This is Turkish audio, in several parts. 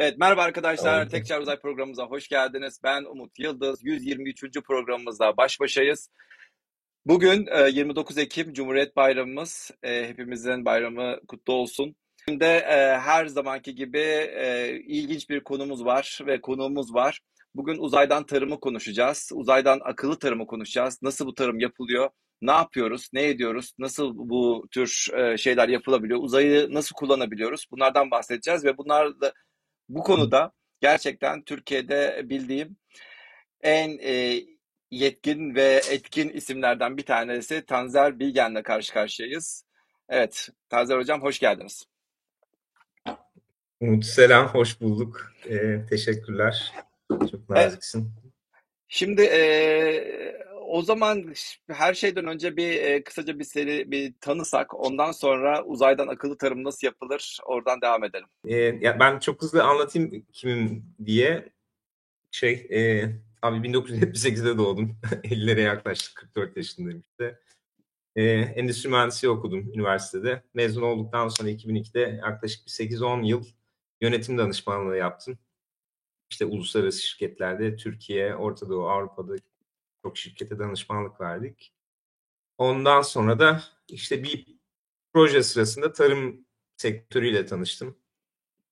Evet, merhaba arkadaşlar. Tekrar Uzay programımıza hoş geldiniz. Ben Umut Yıldız. 123. programımızda baş başayız. Bugün 29 e, Ekim Cumhuriyet Bayramımız. E, hepimizin bayramı kutlu olsun. Şimdi e, her zamanki gibi ilginç bir konumuz var ve konuğumuz var. Bugün uzaydan tarımı konuşacağız. Uzaydan akıllı tarımı konuşacağız. Nasıl bu tarım yapılıyor? Ne yapıyoruz? Ne ediyoruz? Nasıl bu tür şeyler yapılabiliyor? Uzayı nasıl kullanabiliyoruz? Bunlardan bahsedeceğiz ve bunlar da bu konuda gerçekten Türkiye'de bildiğim en e, yetkin ve etkin isimlerden bir tanesi Tanzer Bilgen'le karşı karşıyayız. Evet, Tanzer Hocam hoş geldiniz. Umut selam, hoş bulduk. Ee, teşekkürler. Çok naziksin. Şimdi e, o zaman her şeyden önce bir e, kısaca bir seri bir tanısak, ondan sonra uzaydan akıllı tarım nasıl yapılır, oradan devam edelim. E, ya ben çok hızlı anlatayım kimim diye. Şey, e, abi 1978'de doğdum. 50'lere yaklaştık, 44 yaşındayım işte. E, endüstri mühendisliği okudum üniversitede. Mezun olduktan sonra 2002'de yaklaşık bir 8-10 yıl yönetim danışmanlığı yaptım. İşte uluslararası şirketlerde Türkiye, Orta Doğu, Avrupa'da çok şirkete danışmanlık verdik. Ondan sonra da işte bir proje sırasında tarım sektörüyle tanıştım.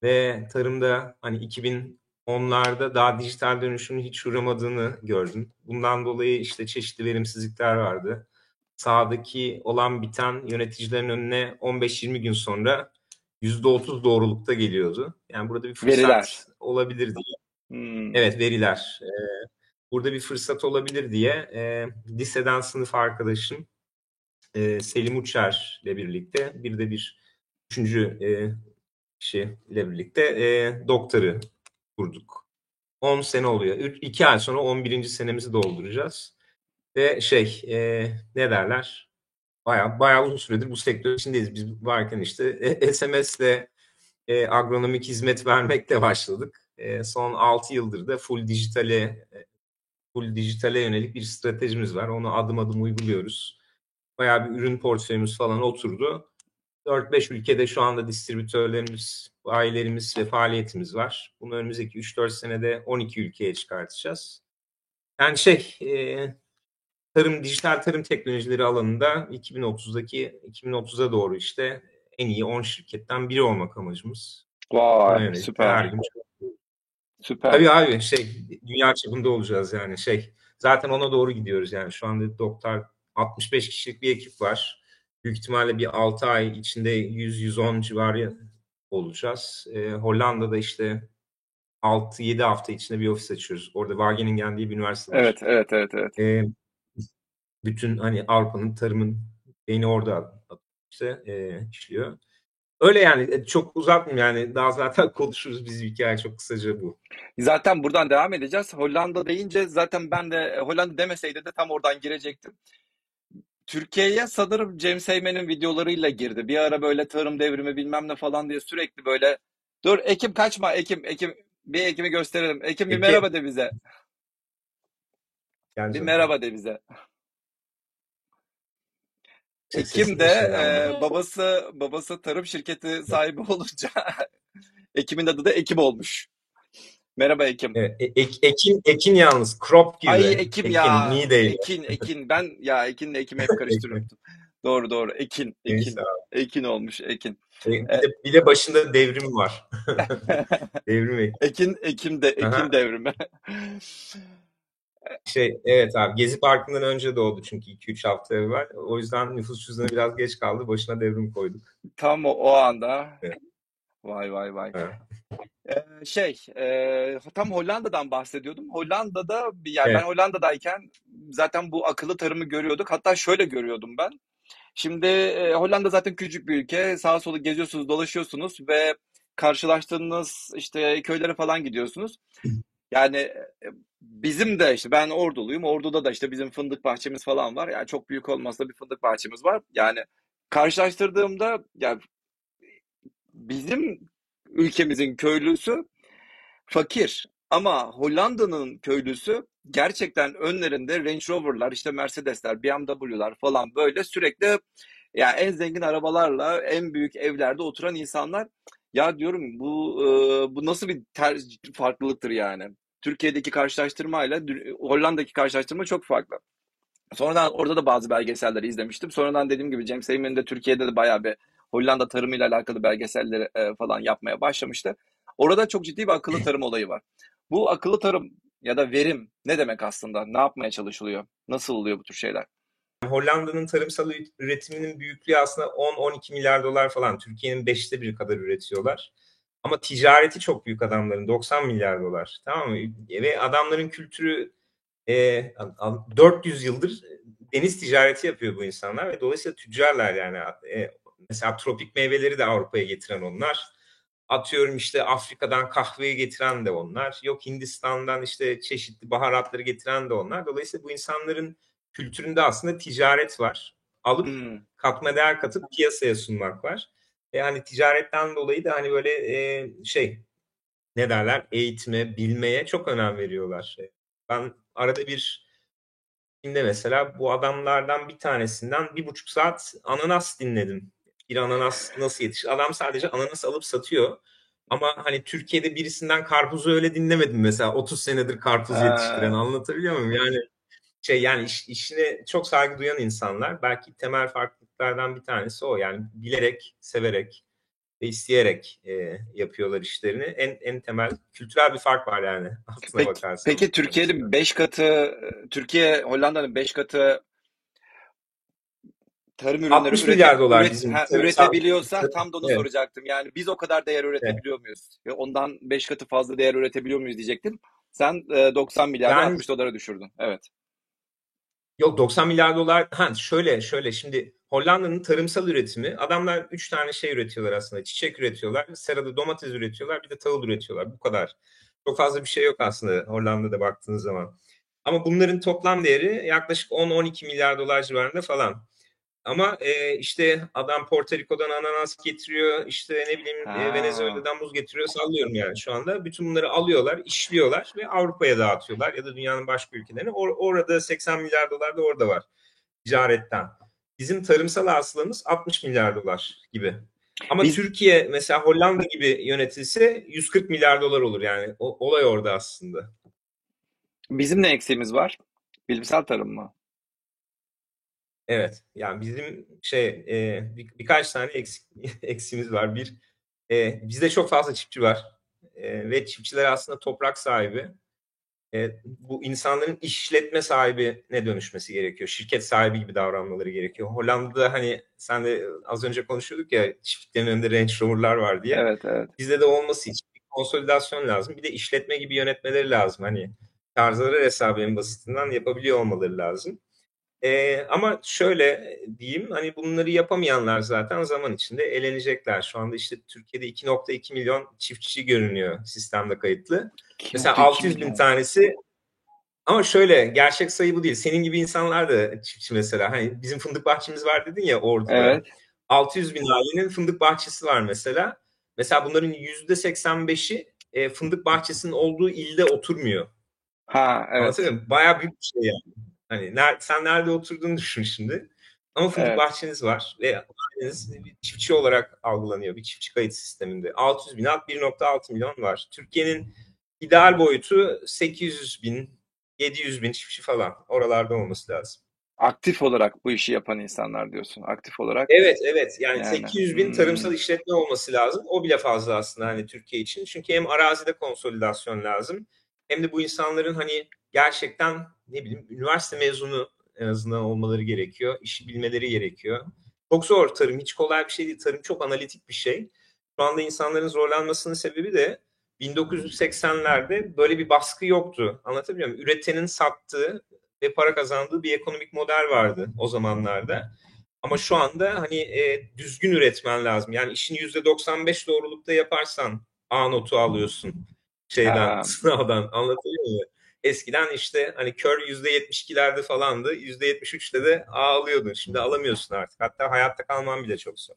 Ve tarımda hani 2010'larda daha dijital dönüşümün hiç uğramadığını gördüm. Bundan dolayı işte çeşitli verimsizlikler vardı. Sağdaki olan biten yöneticilerin önüne 15-20 gün sonra %30 doğrulukta geliyordu. Yani burada bir fırsat veriler. olabilir diye. Hmm. Evet veriler. Ee, burada bir fırsat olabilir diye e, liseden sınıf arkadaşım e, Selim Uçer ile birlikte bir de bir üçüncü e, kişi ile birlikte e, doktoru kurduk. 10 sene oluyor. 2 ay sonra 11. senemizi dolduracağız. Ve şey e, ne derler? Baya baya uzun süredir bu sektör içindeyiz. Biz varken işte e, SMS'le e, agronomik hizmet vermekle başladık. E, son 6 yıldır da full dijitale e, full dijitale yönelik bir stratejimiz var. Onu adım adım uyguluyoruz. Bayağı bir ürün portföyümüz falan oturdu. 4-5 ülkede şu anda distribütörlerimiz, bayilerimiz ve faaliyetimiz var. Bunu önümüzdeki 3-4 senede 12 ülkeye çıkartacağız. Yani şey, e, tarım, dijital tarım teknolojileri alanında 2030'daki 2030'a doğru işte en iyi 10 şirketten biri olmak amacımız. Vay, süper. Her gün Süper. Tabii abi şey dünya çapında olacağız yani şey. Zaten ona doğru gidiyoruz yani. Şu anda doktor 65 kişilik bir ekip var. Büyük ihtimalle bir 6 ay içinde 100-110 civarı olacağız. Ee, Hollanda'da işte 6-7 hafta içinde bir ofis açıyoruz. Orada Wageningen diye bir üniversite var. Evet, evet, evet. evet. Ee, bütün hani Avrupa'nın tarımın beyni orada işte e, işliyor. Öyle yani e, çok uzatmayayım yani daha zaten konuşuruz biz hikaye çok kısaca bu. Zaten buradan devam edeceğiz. Hollanda deyince zaten ben de e, Hollanda demeseydi de tam oradan girecektim. Türkiye'ye sanırım James Heyman'ın videolarıyla girdi. Bir ara böyle tarım devrimi bilmem ne falan diye sürekli böyle dur Ekim kaçma Ekim Ekim bir Ekim'i gösterelim. Ekim, Ekim. bir merhaba de bize. Yani bir merhaba de bize. Ekim de e, babası babası tarım şirketi sahibi olunca Ekim'in adı da Ekim olmuş. Merhaba Ekim. Evet, e, ek, ekin Ekin yalnız crop gibi. Ay Ekim, ekin ya. Niye değil? Ekin Ekin ben ya Ekin'le Ekim'i hep karıştırıyorum. doğru doğru Ekin Ekin. Ekin olmuş Ekin. E, bir, de, bir de başında devrim var. devrim Ekin. Ekin Ekim de Ekin Aha. devrimi. Şey evet abi Gezi Parkı'ndan önce doğdu çünkü 2-3 hafta evvel. O yüzden nüfus cüzdanı biraz geç kaldı. Başına devrim koyduk. Tam o, o anda. Evet. Vay vay vay. Evet. Ee, şey e, tam Hollanda'dan bahsediyordum. Hollanda'da yani evet. ben Hollanda'dayken zaten bu akıllı tarımı görüyorduk. Hatta şöyle görüyordum ben. Şimdi e, Hollanda zaten küçük bir ülke. Sağa sola geziyorsunuz, dolaşıyorsunuz ve karşılaştığınız işte köylere falan gidiyorsunuz. Yani e, bizim de işte ben Orduluyum. Ordu'da da işte bizim fındık bahçemiz falan var. Yani çok büyük olmasa bir fındık bahçemiz var. Yani karşılaştırdığımda yani bizim ülkemizin köylüsü fakir ama Hollanda'nın köylüsü gerçekten önlerinde Range Rover'lar, işte Mercedes'ler, BMW'lar falan böyle sürekli yani en zengin arabalarla en büyük evlerde oturan insanlar Ya diyorum bu bu nasıl bir ter farklılıktır yani. Türkiye'deki karşılaştırmayla Hollanda'daki karşılaştırma çok farklı. Sonradan orada da bazı belgeselleri izlemiştim. Sonradan dediğim gibi James Heyman de Türkiye'de de bayağı bir Hollanda tarımıyla alakalı belgeselleri e, falan yapmaya başlamıştı. Orada çok ciddi bir akıllı tarım olayı var. Bu akıllı tarım ya da verim ne demek aslında? Ne yapmaya çalışılıyor? Nasıl oluyor bu tür şeyler? Hollanda'nın tarımsal üretiminin büyüklüğü aslında 10-12 milyar dolar falan. Türkiye'nin beşte biri kadar üretiyorlar. Ama ticareti çok büyük adamların. 90 milyar dolar. Tamam mı? Ve adamların kültürü e, 400 yıldır deniz ticareti yapıyor bu insanlar ve dolayısıyla tüccarlar yani. E, mesela tropik meyveleri de Avrupa'ya getiren onlar. Atıyorum işte Afrika'dan kahveyi getiren de onlar. Yok Hindistan'dan işte çeşitli baharatları getiren de onlar. Dolayısıyla bu insanların kültüründe aslında ticaret var. Alıp hmm. katma değer katıp piyasaya sunmak var. Yani ticaretten dolayı da hani böyle e, şey ne derler eğitime, bilmeye çok önem veriyorlar. Ben arada bir şimdi mesela bu adamlardan bir tanesinden bir buçuk saat ananas dinledim. Bir ananas nasıl yetişir? Adam sadece ananas alıp satıyor. Ama hani Türkiye'de birisinden karpuzu öyle dinlemedim mesela 30 senedir karpuz yetiştiren anlatabiliyor muyum? Yani şey yani iş, işine çok saygı duyan insanlar belki temel farklılıklardan bir tanesi o yani bilerek, severek ve isteyerek e, yapıyorlar işlerini. En en temel kültürel bir fark var yani aslına peki, bakarsan. Peki Türkiye'nin 5 katı Türkiye Hollanda'nın 5 katı tarım ürünleri 60 ürete, milyar dolar üret, bizim. Ha, üretebiliyorsa tam da onu evet. soracaktım. Yani biz o kadar değer üretebiliyor evet. muyuz? Ve ondan 5 katı fazla değer üretebiliyor muyuz diyecektim. Sen e, 90 milyar yani, 60 dolara düşürdün. Evet. Yok 90 milyar dolar. Ha şöyle şöyle şimdi Hollanda'nın tarımsal üretimi adamlar 3 tane şey üretiyorlar aslında. Çiçek üretiyorlar, serada domates üretiyorlar, bir de tahıl üretiyorlar. Bu kadar. Çok fazla bir şey yok aslında Hollanda'da baktığınız zaman. Ama bunların toplam değeri yaklaşık 10-12 milyar dolar civarında falan. Ama e, işte adam Porto Rico'dan ananas getiriyor, işte ne bileyim e, Venezuela'dan muz getiriyor, sallıyorum yani şu anda. Bütün bunları alıyorlar, işliyorlar ve Avrupa'ya dağıtıyorlar ya da dünyanın başka ülkelerine. Or- orada 80 milyar dolar da orada var ticaretten. Bizim tarımsal hasılamız 60 milyar dolar gibi. Ama Biz... Türkiye mesela Hollanda gibi yönetilse 140 milyar dolar olur yani. O, olay orada aslında. Bizim ne eksiğimiz var? Bilimsel tarım mı? Evet. Yani bizim şey e, bir, birkaç tane eksik, eksiğimiz var. Bir, e, bizde çok fazla çiftçi var. E, ve çiftçiler aslında toprak sahibi. E, bu insanların işletme sahibi ne dönüşmesi gerekiyor. Şirket sahibi gibi davranmaları gerekiyor. Hollanda'da hani sen de az önce konuşuyorduk ya çiftliklerin önünde Range Rover'lar var diye. Evet, evet. Bizde de olması için bir konsolidasyon lazım. Bir de işletme gibi yönetmeleri lazım. Hani tarzları hesabı en basitinden yapabiliyor olmaları lazım. E, ama şöyle diyeyim hani bunları yapamayanlar zaten zaman içinde elenecekler. Şu anda işte Türkiye'de 2.2 milyon çiftçi görünüyor sistemde kayıtlı. Mesela 600 bin tanesi ama şöyle gerçek sayı bu değil. Senin gibi insanlar da çiftçi mesela. Hani bizim fındık bahçemiz var dedin ya orada. Evet. 600 bin ailenin fındık bahçesi var mesela. Mesela bunların %85'i e, fındık bahçesinin olduğu ilde oturmuyor. Ha evet. Anlatabiliyor Bayağı büyük bir şey yani. Hani ner, sen nerede oturduğunu düşün şimdi. Ama fındık evet. bahçeniz var ve aileniz bir çiftçi olarak algılanıyor bir çiftçi kayıt sisteminde. 600 bin alt 1.6 milyon var. Türkiye'nin ideal boyutu 800 bin, 700 bin çiftçi falan. Oralarda olması lazım. Aktif olarak bu işi yapan insanlar diyorsun. Aktif olarak. Evet evet yani, yani. 800 bin hmm. tarımsal işletme olması lazım. O bile fazla aslında hani Türkiye için. Çünkü hem arazide konsolidasyon lazım hem de bu insanların hani gerçekten ne bileyim üniversite mezunu en azından olmaları gerekiyor. İşi bilmeleri gerekiyor. Çok zor tarım. Hiç kolay bir şey değil. Tarım çok analitik bir şey. Şu anda insanların zorlanmasının sebebi de 1980'lerde böyle bir baskı yoktu. Anlatabiliyor muyum? Üretenin sattığı ve para kazandığı bir ekonomik model vardı o zamanlarda. Ama şu anda hani e, düzgün üretmen lazım. Yani işin %95 doğrulukta yaparsan A notu alıyorsun şeyden, ha. sınavdan. Anlatabiliyor muyum? Eskiden işte hani kör %72'lerde falandı. %73'te de A alıyordun. Şimdi alamıyorsun artık. Hatta hayatta kalman bile çok zor.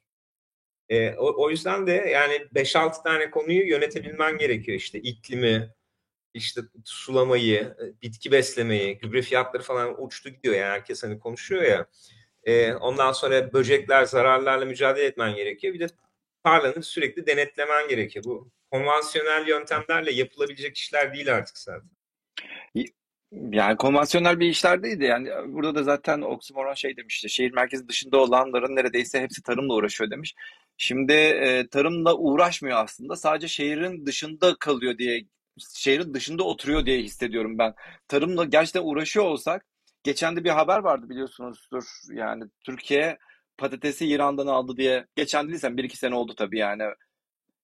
E, o, o yüzden de yani 5-6 tane konuyu yönetebilmen gerekiyor. İşte iklimi, işte sulamayı, bitki beslemeyi, gübre fiyatları falan uçtu gidiyor yani herkes hani konuşuyor ya. E, ondan sonra böcekler, zararlarla mücadele etmen gerekiyor. Bir de tarlanı sürekli denetlemen gerekiyor. Bu konvansiyonel yöntemlerle yapılabilecek işler değil artık zaten. Yani konvansiyonel bir işler değildi. Yani burada da zaten oksimoron şey demişti. Şehir merkezi dışında olanların neredeyse hepsi tarımla uğraşıyor demiş. Şimdi e, tarımla uğraşmıyor aslında. Sadece şehrin dışında kalıyor diye, şehrin dışında oturuyor diye hissediyorum ben. Tarımla gerçekten uğraşıyor olsak, geçen de bir haber vardı biliyorsunuzdur. Yani Türkiye patatesi İran'dan aldı diye. Geçen değilsen bir iki sene oldu tabii yani.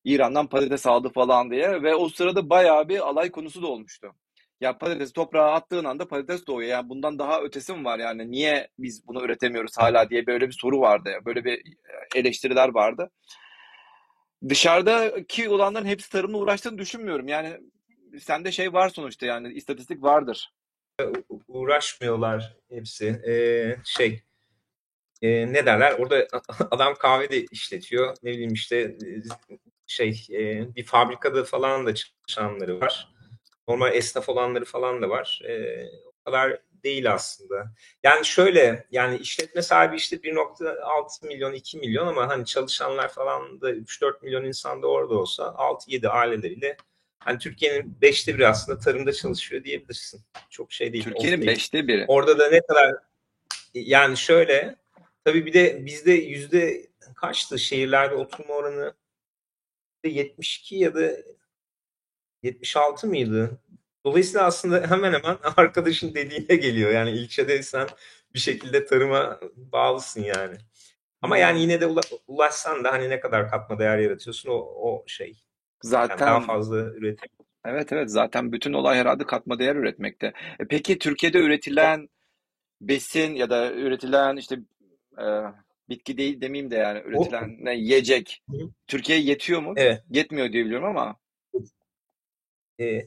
İran'dan patates aldı falan diye ve o sırada bayağı bir alay konusu da olmuştu. Ya patatesi toprağa attığın anda patates doğuyor. Yani bundan daha ötesi mi var yani? Niye biz bunu üretemiyoruz hala diye böyle bir soru vardı. Böyle bir eleştiriler vardı. Dışarıdaki olanların hepsi tarımla uğraştığını düşünmüyorum. Yani sende şey var sonuçta yani istatistik vardır. Uğraşmıyorlar hepsi. Ee, şey e, ne derler? Orada adam kahve de işletiyor. Ne bileyim işte şey e, bir fabrikada falan da çalışanları var. Normal esnaf olanları falan da var. E, o kadar değil aslında. Yani şöyle yani işletme sahibi işte 1.6 milyon 2 milyon ama hani çalışanlar falan da 3-4 milyon insan da orada olsa 6-7 aileleriyle hani Türkiye'nin 5'te biri aslında tarımda çalışıyor diyebilirsin. Çok şey değil. Türkiye'nin 5'te biri. Orada da ne kadar yani şöyle tabii bir de bizde yüzde kaçtı şehirlerde oturma oranı 72 ya da 76 mıydı? Dolayısıyla aslında hemen hemen arkadaşın dediğine geliyor. Yani ilçedeysen bir şekilde tarıma bağlısın yani. Ama yani yine de ulaşsan da hani ne kadar katma değer yaratıyorsun o, o şey. Zaten yani daha fazla üretim. Evet evet zaten bütün olay herhalde katma değer üretmekte. E peki Türkiye'de üretilen besin ya da üretilen işte e, bitki değil demeyeyim de yani üretilen ne yiyecek Türkiye'ye yetiyor mu? Evet. Yetmiyor diye biliyorum ama. E,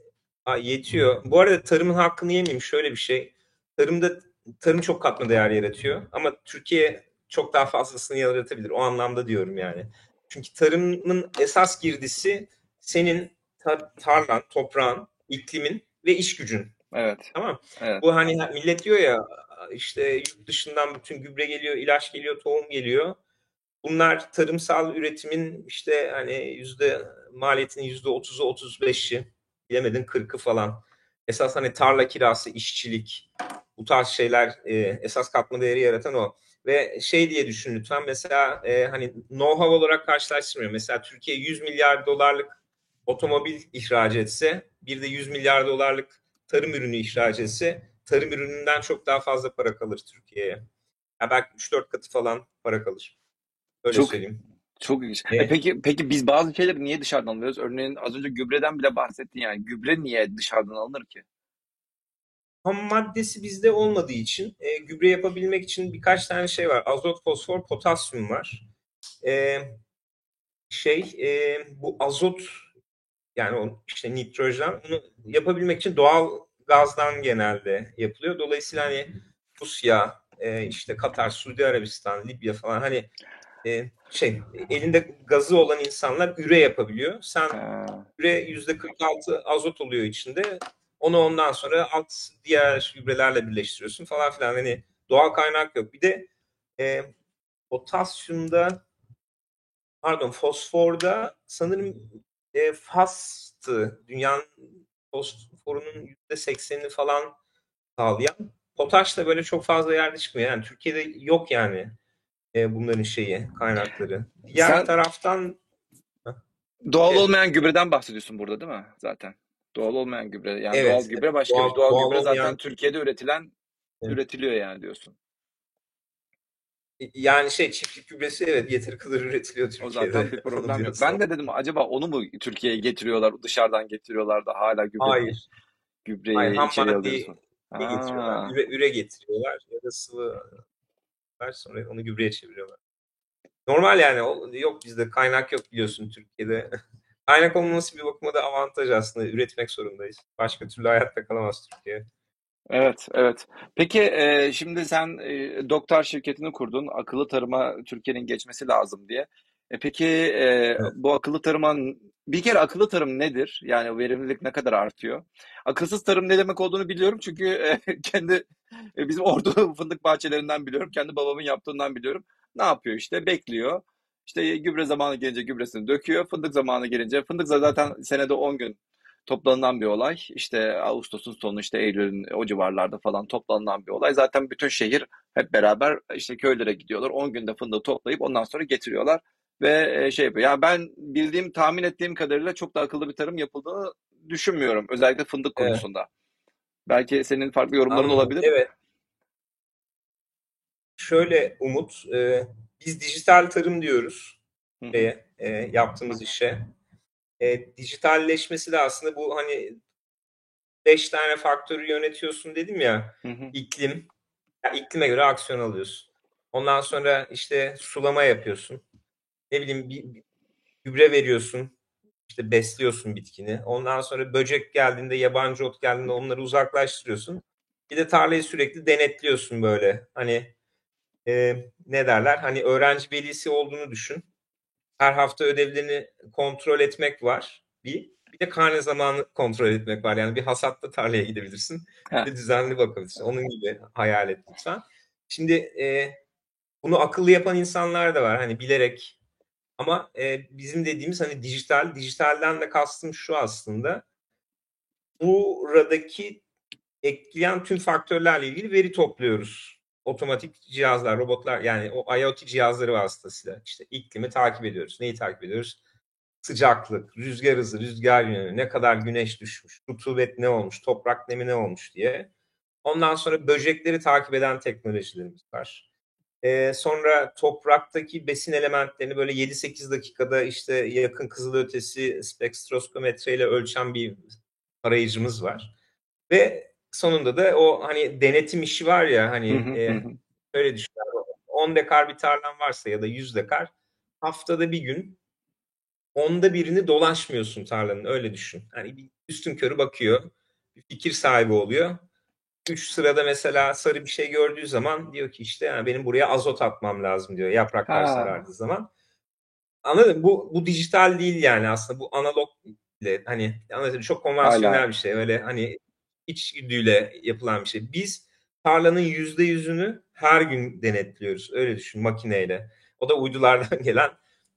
yetiyor. Bu arada tarımın hakkını yemeyeyim. Şöyle bir şey. Tarımda tarım çok katma değer yaratıyor. Ama Türkiye çok daha fazlasını yaratabilir. O anlamda diyorum yani. Çünkü tarımın esas girdisi senin tar- tarlan, toprağın, iklimin ve iş gücün. Evet. Tamam. Evet. Bu hani millet diyor ya işte yurt dışından bütün gübre geliyor, ilaç geliyor, tohum geliyor. Bunlar tarımsal üretimin işte hani yüzde maliyetinin yüzde otuzu otuz beşi bilemedin kırkı falan. Esas hani tarla kirası, işçilik bu tarz şeyler e, esas katma değeri yaratan o. Ve şey diye düşün lütfen mesela e, hani know-how olarak karşılaştırmıyorum. Mesela Türkiye 100 milyar dolarlık otomobil ihraç etse bir de 100 milyar dolarlık tarım ürünü ihraç etse tarım ürününden çok daha fazla para kalır Türkiye'ye. Ya belki 3-4 katı falan para kalır. Öyle çok, söyleyeyim. Çok ilginç. E peki peki biz bazı şeyleri niye dışarıdan alıyoruz? Örneğin az önce gübreden bile bahsettin yani. Gübre niye dışarıdan alınır ki? Ham maddesi bizde olmadığı için e, gübre yapabilmek için birkaç tane şey var. Azot, fosfor, potasyum var. E, şey e, bu azot yani işte nitrojen onu yapabilmek için doğal gazdan genelde yapılıyor. Dolayısıyla hani Rusya, e, işte Katar, Suudi Arabistan, Libya falan hani e, şey elinde gazı olan insanlar üre yapabiliyor. Sen üre yüzde 46 azot oluyor içinde. Onu ondan sonra alt diğer gübrelerle birleştiriyorsun falan filan. Hani doğal kaynak yok. Bir de e, potasyumda pardon fosforda sanırım e, FAS'tı. Dünyanın fosforunun yüzde seksenini falan sağlayan. Potaş da böyle çok fazla yerde çıkmıyor. Yani Türkiye'de yok yani e, bunların şeyi, kaynakları. Diğer Sen taraftan doğal olmayan gübreden bahsediyorsun burada değil mi zaten? Doğal olmayan gübre. Yani evet, doğal gübre başka doğal, bir doğal, doğal gübre olmayan... zaten Türkiye'de üretilen evet. üretiliyor yani diyorsun. Yani şey çiftlik gübresi evet yeteri kadar üretiliyor Türkiye'de. O zaten bir problem yok. Ben de dedim acaba onu mu Türkiye'ye getiriyorlar, dışarıdan getiriyorlar da hala gübre Hayır. gübreyi Hayır, içeri alıyorsun. getiriyorlar. Üre, üre getiriyorlar ya da sıvı sonra onu gübreye çeviriyorlar. Normal yani yok bizde kaynak yok biliyorsun Türkiye'de. kaynak olmaması bir bakıma da avantaj aslında. Üretmek zorundayız. Başka türlü hayatta kalamaz Türkiye. Evet, evet. Peki e, şimdi sen e, doktor şirketini kurdun. Akıllı tarıma Türkiye'nin geçmesi lazım diye. E, peki e, evet. bu akıllı tarıma bir kere akıllı tarım nedir? Yani verimlilik ne kadar artıyor? Akılsız tarım ne demek olduğunu biliyorum çünkü e, kendi e, bizim ordu fındık bahçelerinden biliyorum. Kendi babamın yaptığından biliyorum. Ne yapıyor işte? Bekliyor. İşte gübre zamanı gelince gübresini döküyor. Fındık zamanı gelince fındık zaten senede 10 gün toplanılan bir olay. İşte Ağustos'un sonu işte Eylül'ün o civarlarda falan toplanılan bir olay. Zaten bütün şehir hep beraber işte köylere gidiyorlar. 10 günde fındığı toplayıp ondan sonra getiriyorlar ve e, şey yapıyor. Yani ben bildiğim, tahmin ettiğim kadarıyla çok da akıllı bir tarım yapıldığını düşünmüyorum. Özellikle fındık Evet. konusunda. Belki senin farklı yorumların Anladım. olabilir. Evet. Şöyle Umut, e, biz dijital tarım diyoruz şeye, e, yaptığımız işe. E, dijitalleşmesi de aslında bu hani beş tane faktörü yönetiyorsun dedim ya. Hı hı. İklim, ya iklime göre aksiyon alıyorsun. Ondan sonra işte sulama yapıyorsun. Ne bileyim bir, bir gübre veriyorsun. İşte besliyorsun bitkini. Ondan sonra böcek geldiğinde, yabancı ot geldiğinde onları uzaklaştırıyorsun. Bir de tarlayı sürekli denetliyorsun böyle. Hani e, ne derler? Hani öğrenci velisi olduğunu düşün. Her hafta ödevlerini kontrol etmek var. Bir. Bir de karne zamanı kontrol etmek var. Yani bir hasatta tarlaya gidebilirsin. Bir de düzenli bakabilirsin. Onun gibi hayal et lütfen. Şimdi e, bunu akıllı yapan insanlar da var. Hani bilerek ama e, bizim dediğimiz hani dijital, dijitalden de kastım şu aslında. Buradaki ekleyen tüm faktörlerle ilgili veri topluyoruz. Otomatik cihazlar, robotlar yani o IoT cihazları vasıtasıyla işte iklimi takip ediyoruz. Neyi takip ediyoruz? Sıcaklık, rüzgar hızı, rüzgar yönü, ne kadar güneş düşmüş, rutubet ne olmuş, toprak nemi ne olmuş diye. Ondan sonra böcekleri takip eden teknolojilerimiz var. Ee, sonra topraktaki besin elementlerini böyle 7-8 dakikada işte yakın kızılötesi spektroskometreyle ölçen bir arayıcımız var. Ve sonunda da o hani denetim işi var ya hani e, öyle düşün. 10 dekar bir tarlan varsa ya da 100 dekar haftada bir gün onda birini dolaşmıyorsun tarlanın öyle düşün. Hani bir üstün körü bakıyor. Bir fikir sahibi oluyor. Üç sırada mesela sarı bir şey gördüğü zaman diyor ki işte yani benim buraya azot atmam lazım diyor yapraklar Ha. sarardığı zaman. Anladın mı? Bu, bu dijital değil yani aslında bu analog ile hani anladın çok konvansiyonel Hala. bir şey öyle hani içgüdüyle yapılan bir şey. Biz tarlanın yüzde yüzünü her gün denetliyoruz öyle düşün makineyle. O da uydulardan gelen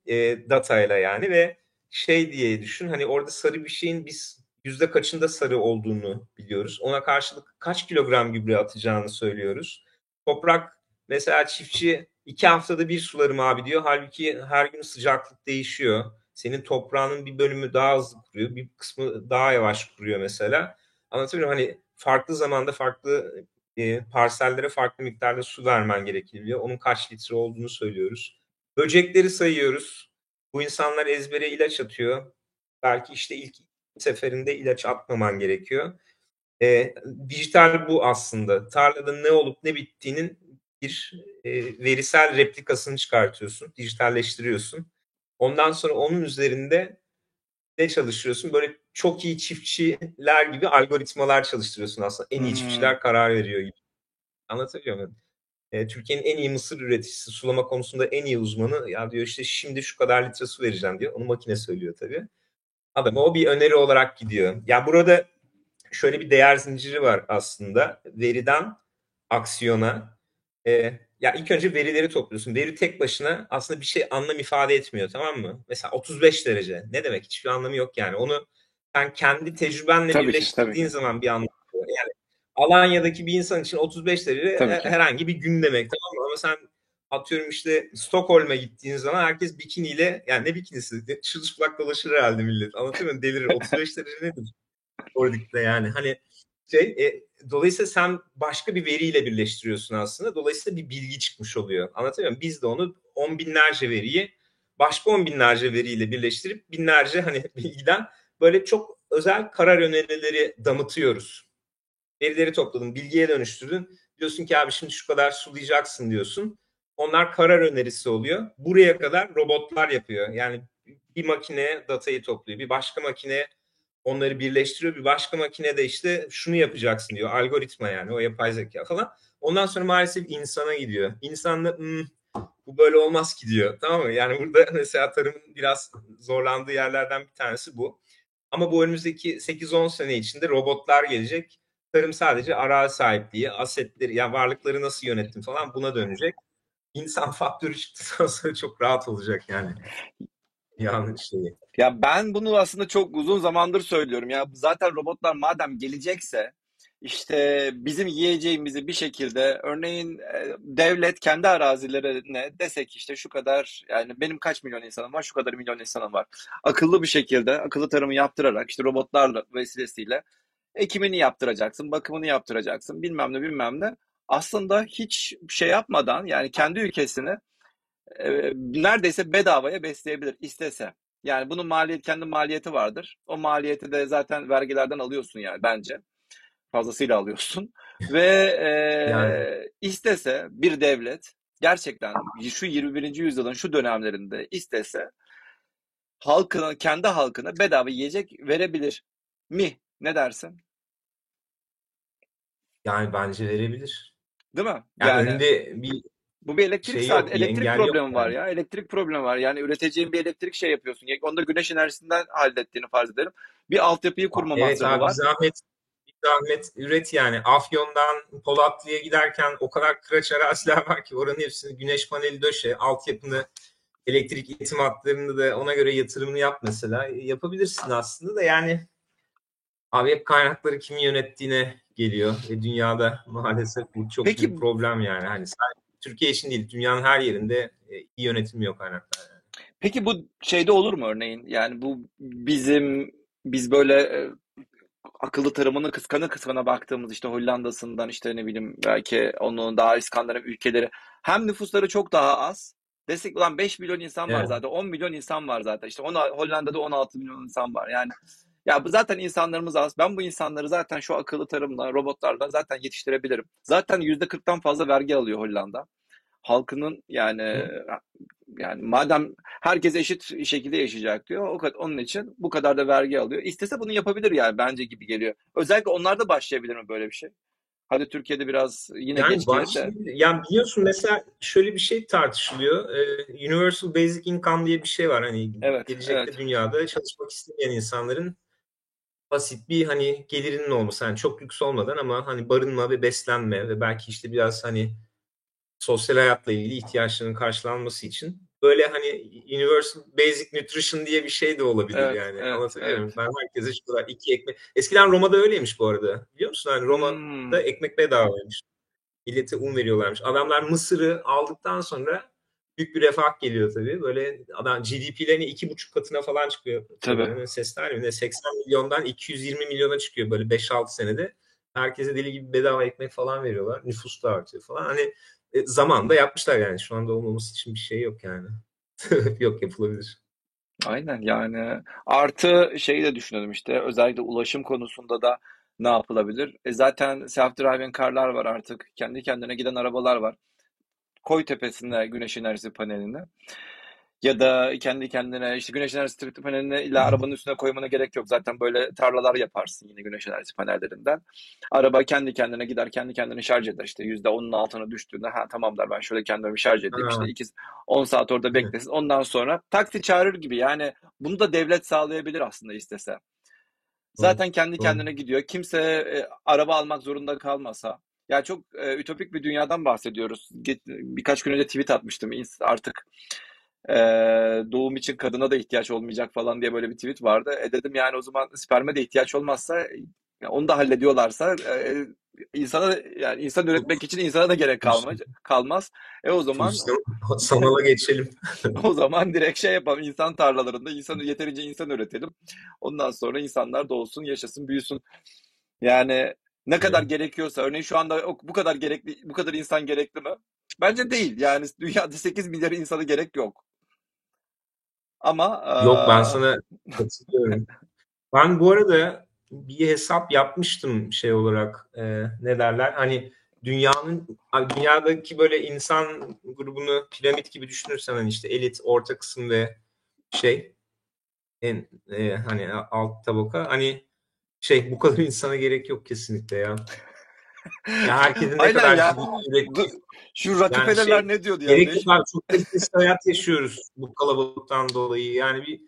e, datayla yani ve şey diye düşün hani orada sarı bir şeyin biz yüzde kaçında sarı olduğunu biliyoruz. Ona karşılık kaç kilogram gübre atacağını söylüyoruz. Toprak mesela çiftçi iki haftada bir sularım abi diyor. Halbuki her gün sıcaklık değişiyor. Senin toprağının bir bölümü daha hızlı kuruyor. Bir kısmı daha yavaş kuruyor mesela. Anlatabiliyor? Hani farklı zamanda farklı e, parsellere farklı miktarda su vermen gerekiyor. Onun kaç litre olduğunu söylüyoruz. Böcekleri sayıyoruz. Bu insanlar ezbere ilaç atıyor. Belki işte ilk seferinde ilaç atmaman gerekiyor. E, dijital bu aslında. Tarlada ne olup ne bittiğinin bir e, verisel replikasını çıkartıyorsun. Dijitalleştiriyorsun. Ondan sonra onun üzerinde ne çalıştırıyorsun? Böyle çok iyi çiftçiler gibi algoritmalar çalıştırıyorsun aslında. En iyi Hmm. çiftçiler karar veriyor gibi. Anlatabiliyor muyum? E, Türkiye'nin en iyi mısır üreticisi, sulama konusunda en iyi uzmanı ya diyor işte şimdi şu kadar litre su vereceğim diyor. Onu makine söylüyor tabii. Adam o bir öneri olarak gidiyor. Ya burada şöyle bir değer zinciri var aslında. Veriden aksiyona. E, ya ilk önce verileri topluyorsun. Veri tek başına aslında bir şey anlam ifade etmiyor tamam mı? Mesela 35 derece. Ne demek? Hiçbir anlamı yok yani. Onu sen kendi tecrübenle Tabii birleştirdiğin ki. zaman bir anlam oluyor. Yani Alanya'daki bir insan için 35 derece Tabii he- ki. herhangi bir gün demek tamam mı? Ama sen atıyorum işte Stockholm'a gittiğin zaman herkes bikiniyle yani ne bikinisi? Çırılçıplak dolaşır herhalde millet. Anlatıyor muyum? Delirir. 35 derece nedir? Oradaki yani. Hani şey e, dolayısıyla sen başka bir veriyle birleştiriyorsun aslında. Dolayısıyla bir bilgi çıkmış oluyor. Anlatıyor muyum? Biz de onu on binlerce veriyi başka on binlerce veriyle birleştirip binlerce hani bilgiden böyle çok özel karar önerileri damıtıyoruz. Verileri topladın, bilgiye dönüştürdün. Diyorsun ki abi şimdi şu kadar sulayacaksın diyorsun. Onlar karar önerisi oluyor. Buraya kadar robotlar yapıyor. Yani bir makine datayı topluyor. Bir başka makine onları birleştiriyor. Bir başka makine de işte şunu yapacaksın diyor. Algoritma yani o yapay zeka falan. Ondan sonra maalesef insana gidiyor. İnsan da "Hmm, bu böyle olmaz ki diyor. Tamam mı? Yani burada mesela tarımın biraz zorlandığı yerlerden bir tanesi bu. Ama bu önümüzdeki 8-10 sene içinde robotlar gelecek. Tarım sadece arazi sahipliği, asetleri, yani varlıkları nasıl yönettim falan buna dönecek. insan faktörü çıktıktan sonra çok rahat olacak yani. Yani şey. Ya ben bunu aslında çok uzun zamandır söylüyorum. Ya zaten robotlar madem gelecekse işte bizim yiyeceğimizi bir şekilde örneğin e, devlet kendi arazilerine desek işte şu kadar yani benim kaç milyon insanım var şu kadar milyon insanım var. Akıllı bir şekilde akıllı tarımı yaptırarak işte robotlarla vesilesiyle ekimini yaptıracaksın, bakımını yaptıracaksın bilmem ne bilmem ne. Aslında hiç şey yapmadan yani kendi ülkesini e, neredeyse bedavaya besleyebilir istese. Yani bunun maliyet kendi maliyeti vardır. O maliyeti de zaten vergilerden alıyorsun yani bence. Fazlasıyla alıyorsun. Ve e, Yani. istese bir devlet gerçekten şu 21. yüzyılın şu dönemlerinde istese halkına, kendi halkına bedava yiyecek verebilir mi? Ne dersin? Yani bence verebilir. Değil mi? Yani, Yani önünde bir bu bir elektrik şey saat, yok, elektrik engel yok problemi var yani. ya. Elektrik problemi var. Yani üreteceğin bir elektrik şey yapıyorsun. Onu da güneş enerjisinden hallettiğini farz edelim. Bir altyapıyı kurma Evet bir var. zahmet zahmet üret yani. Afyon'dan Polatlı'ya giderken o kadar kıraç araziler var ki oranın hepsini güneş paneli döşe, altyapını elektrik iletim hatlarını da ona göre yatırımını yap mesela. Yapabilirsin aslında da yani abi hep kaynakları kimin yönettiğine geliyor ve dünyada maalesef bu çok Peki büyük problem yani. Hani sadece Türkiye için değil dünyanın her yerinde e, iyi yönetimi yok kaynaklar. Yani. peki bu şeyde olur mu örneğin? Yani bu bizim biz böyle e, akıllı tarımını kıskana kıskana baktığımız işte Hollanda'sından işte ne bileyim belki onun daha İskandinav ülkeleri hem nüfusları çok daha az desek ulan 5 milyon insan var Evet. zaten 10 milyon insan var zaten işte ona, Hollanda'da 16 milyon insan var yani ya bu zaten insanlarımız az ben bu insanları zaten şu akıllı tarımla robotlarla zaten yetiştirebilirim zaten %40'tan fazla vergi alıyor Hollanda halkının yani Hı. yani madem herkes eşit şekilde yaşayacak diyor. O kadar, onun için bu kadar da vergi alıyor. İstese bunu yapabilir yani bence gibi geliyor. Özellikle onlar da başlayabilir mi böyle bir şey? Hadi Türkiye'de biraz yine Yani geç gelir de. Yani biliyorsun mesela şöyle bir şey tartışılıyor. Universal Basic Income diye bir şey var. Hani Evet, gelecekte evet. dünyada çalışmak istemeyen insanların basit bir hani gelirinin olması. Yani çok lüks olmadan ama hani barınma ve beslenme ve belki işte biraz hani sosyal hayatla ilgili ihtiyaçlarının karşılanması için böyle hani Universal Basic Nutrition diye bir şey de olabilir Evet, yani. evet, Anlatabiliyor evet. Ben herkese şu kadar iki ekmek. Eskiden Roma'da öyleymiş bu arada. Biliyor musun? Hani Roma'da Hmm, ekmek bedavaymış. Millete un veriyorlarmış. Adamlar Mısır'ı aldıktan sonra büyük bir refah geliyor tabii. Böyle adam GDP'lerini iki buçuk katına falan çıkıyor. tabii. Böyle sesler mi? 80 milyondan 220 milyona çıkıyor böyle 5-6 senede. Herkese deli gibi bedava ekmek falan veriyorlar. Nüfus da artıyor falan. Hani e, zamanda yapmışlar yani. Şu anda olmaması için bir şey yok yani. yok yapılabilir. Aynen yani artı şeyi de düşünelim işte özellikle ulaşım konusunda da ne yapılabilir? E zaten self-driving car'lar var artık. Kendi kendine giden arabalar var. Koy tepesine güneş enerjisi panelini. Ya da kendi kendine işte güneş enerjisi panelini illa arabanın üstüne koymana gerek yok. Zaten böyle tarlalar yaparsın yine güneş enerjisi panellerinden. Araba kendi kendine gider, kendi kendine şarj eder. İşte yüzde onun altına düştüğünde ha tamam der ben şöyle kendimi şarj edeyim. İşte iki, 10 saat orada beklesin. Ondan sonra taksi çağırır gibi. Yani bunu da devlet sağlayabilir aslında istese. Zaten kendi kendine gidiyor. Kimse e, araba almak zorunda kalmasa. Ya çok e, ütopik bir dünyadan bahsediyoruz. Ge- birkaç gün önce tweet atmıştım. Artık e, doğum için kadına da ihtiyaç olmayacak falan diye böyle bir tweet vardı. E dedim yani o zaman sperme de ihtiyaç olmazsa onu da hallediyorlarsa e, insana yani insan üretmek için insana da gerek kalmaz. kalmaz. E o zaman sanala geçelim. o zaman direkt şey yapalım. insan tarlalarında insan yeterince insan üretelim. Ondan sonra insanlar doğsun, yaşasın, büyüsün. Yani ne kadar Evet. gerekiyorsa örneğin şu anda bu kadar gerekli bu kadar insan gerekli mi? Bence değil. Yani dünyada 8 milyar insana gerek yok. Ama Yok ben sana katılıyorum. Ben bu arada bir hesap yapmıştım şey olarak e, ne derler hani dünyanın dünyadaki böyle insan grubunu piramit gibi düşünürsen hani işte elit orta kısım ve şey en e, hani alt tabaka hani şey bu kadar insana gerek yok kesinlikle ya. Ya herkesin ne kadar ya. Bu- Şu yani Rockefeller'ler şey ne diyordu ya? gerek abi çok kalitesiz hayat yaşıyoruz bu kalabalıktan dolayı. Yani bir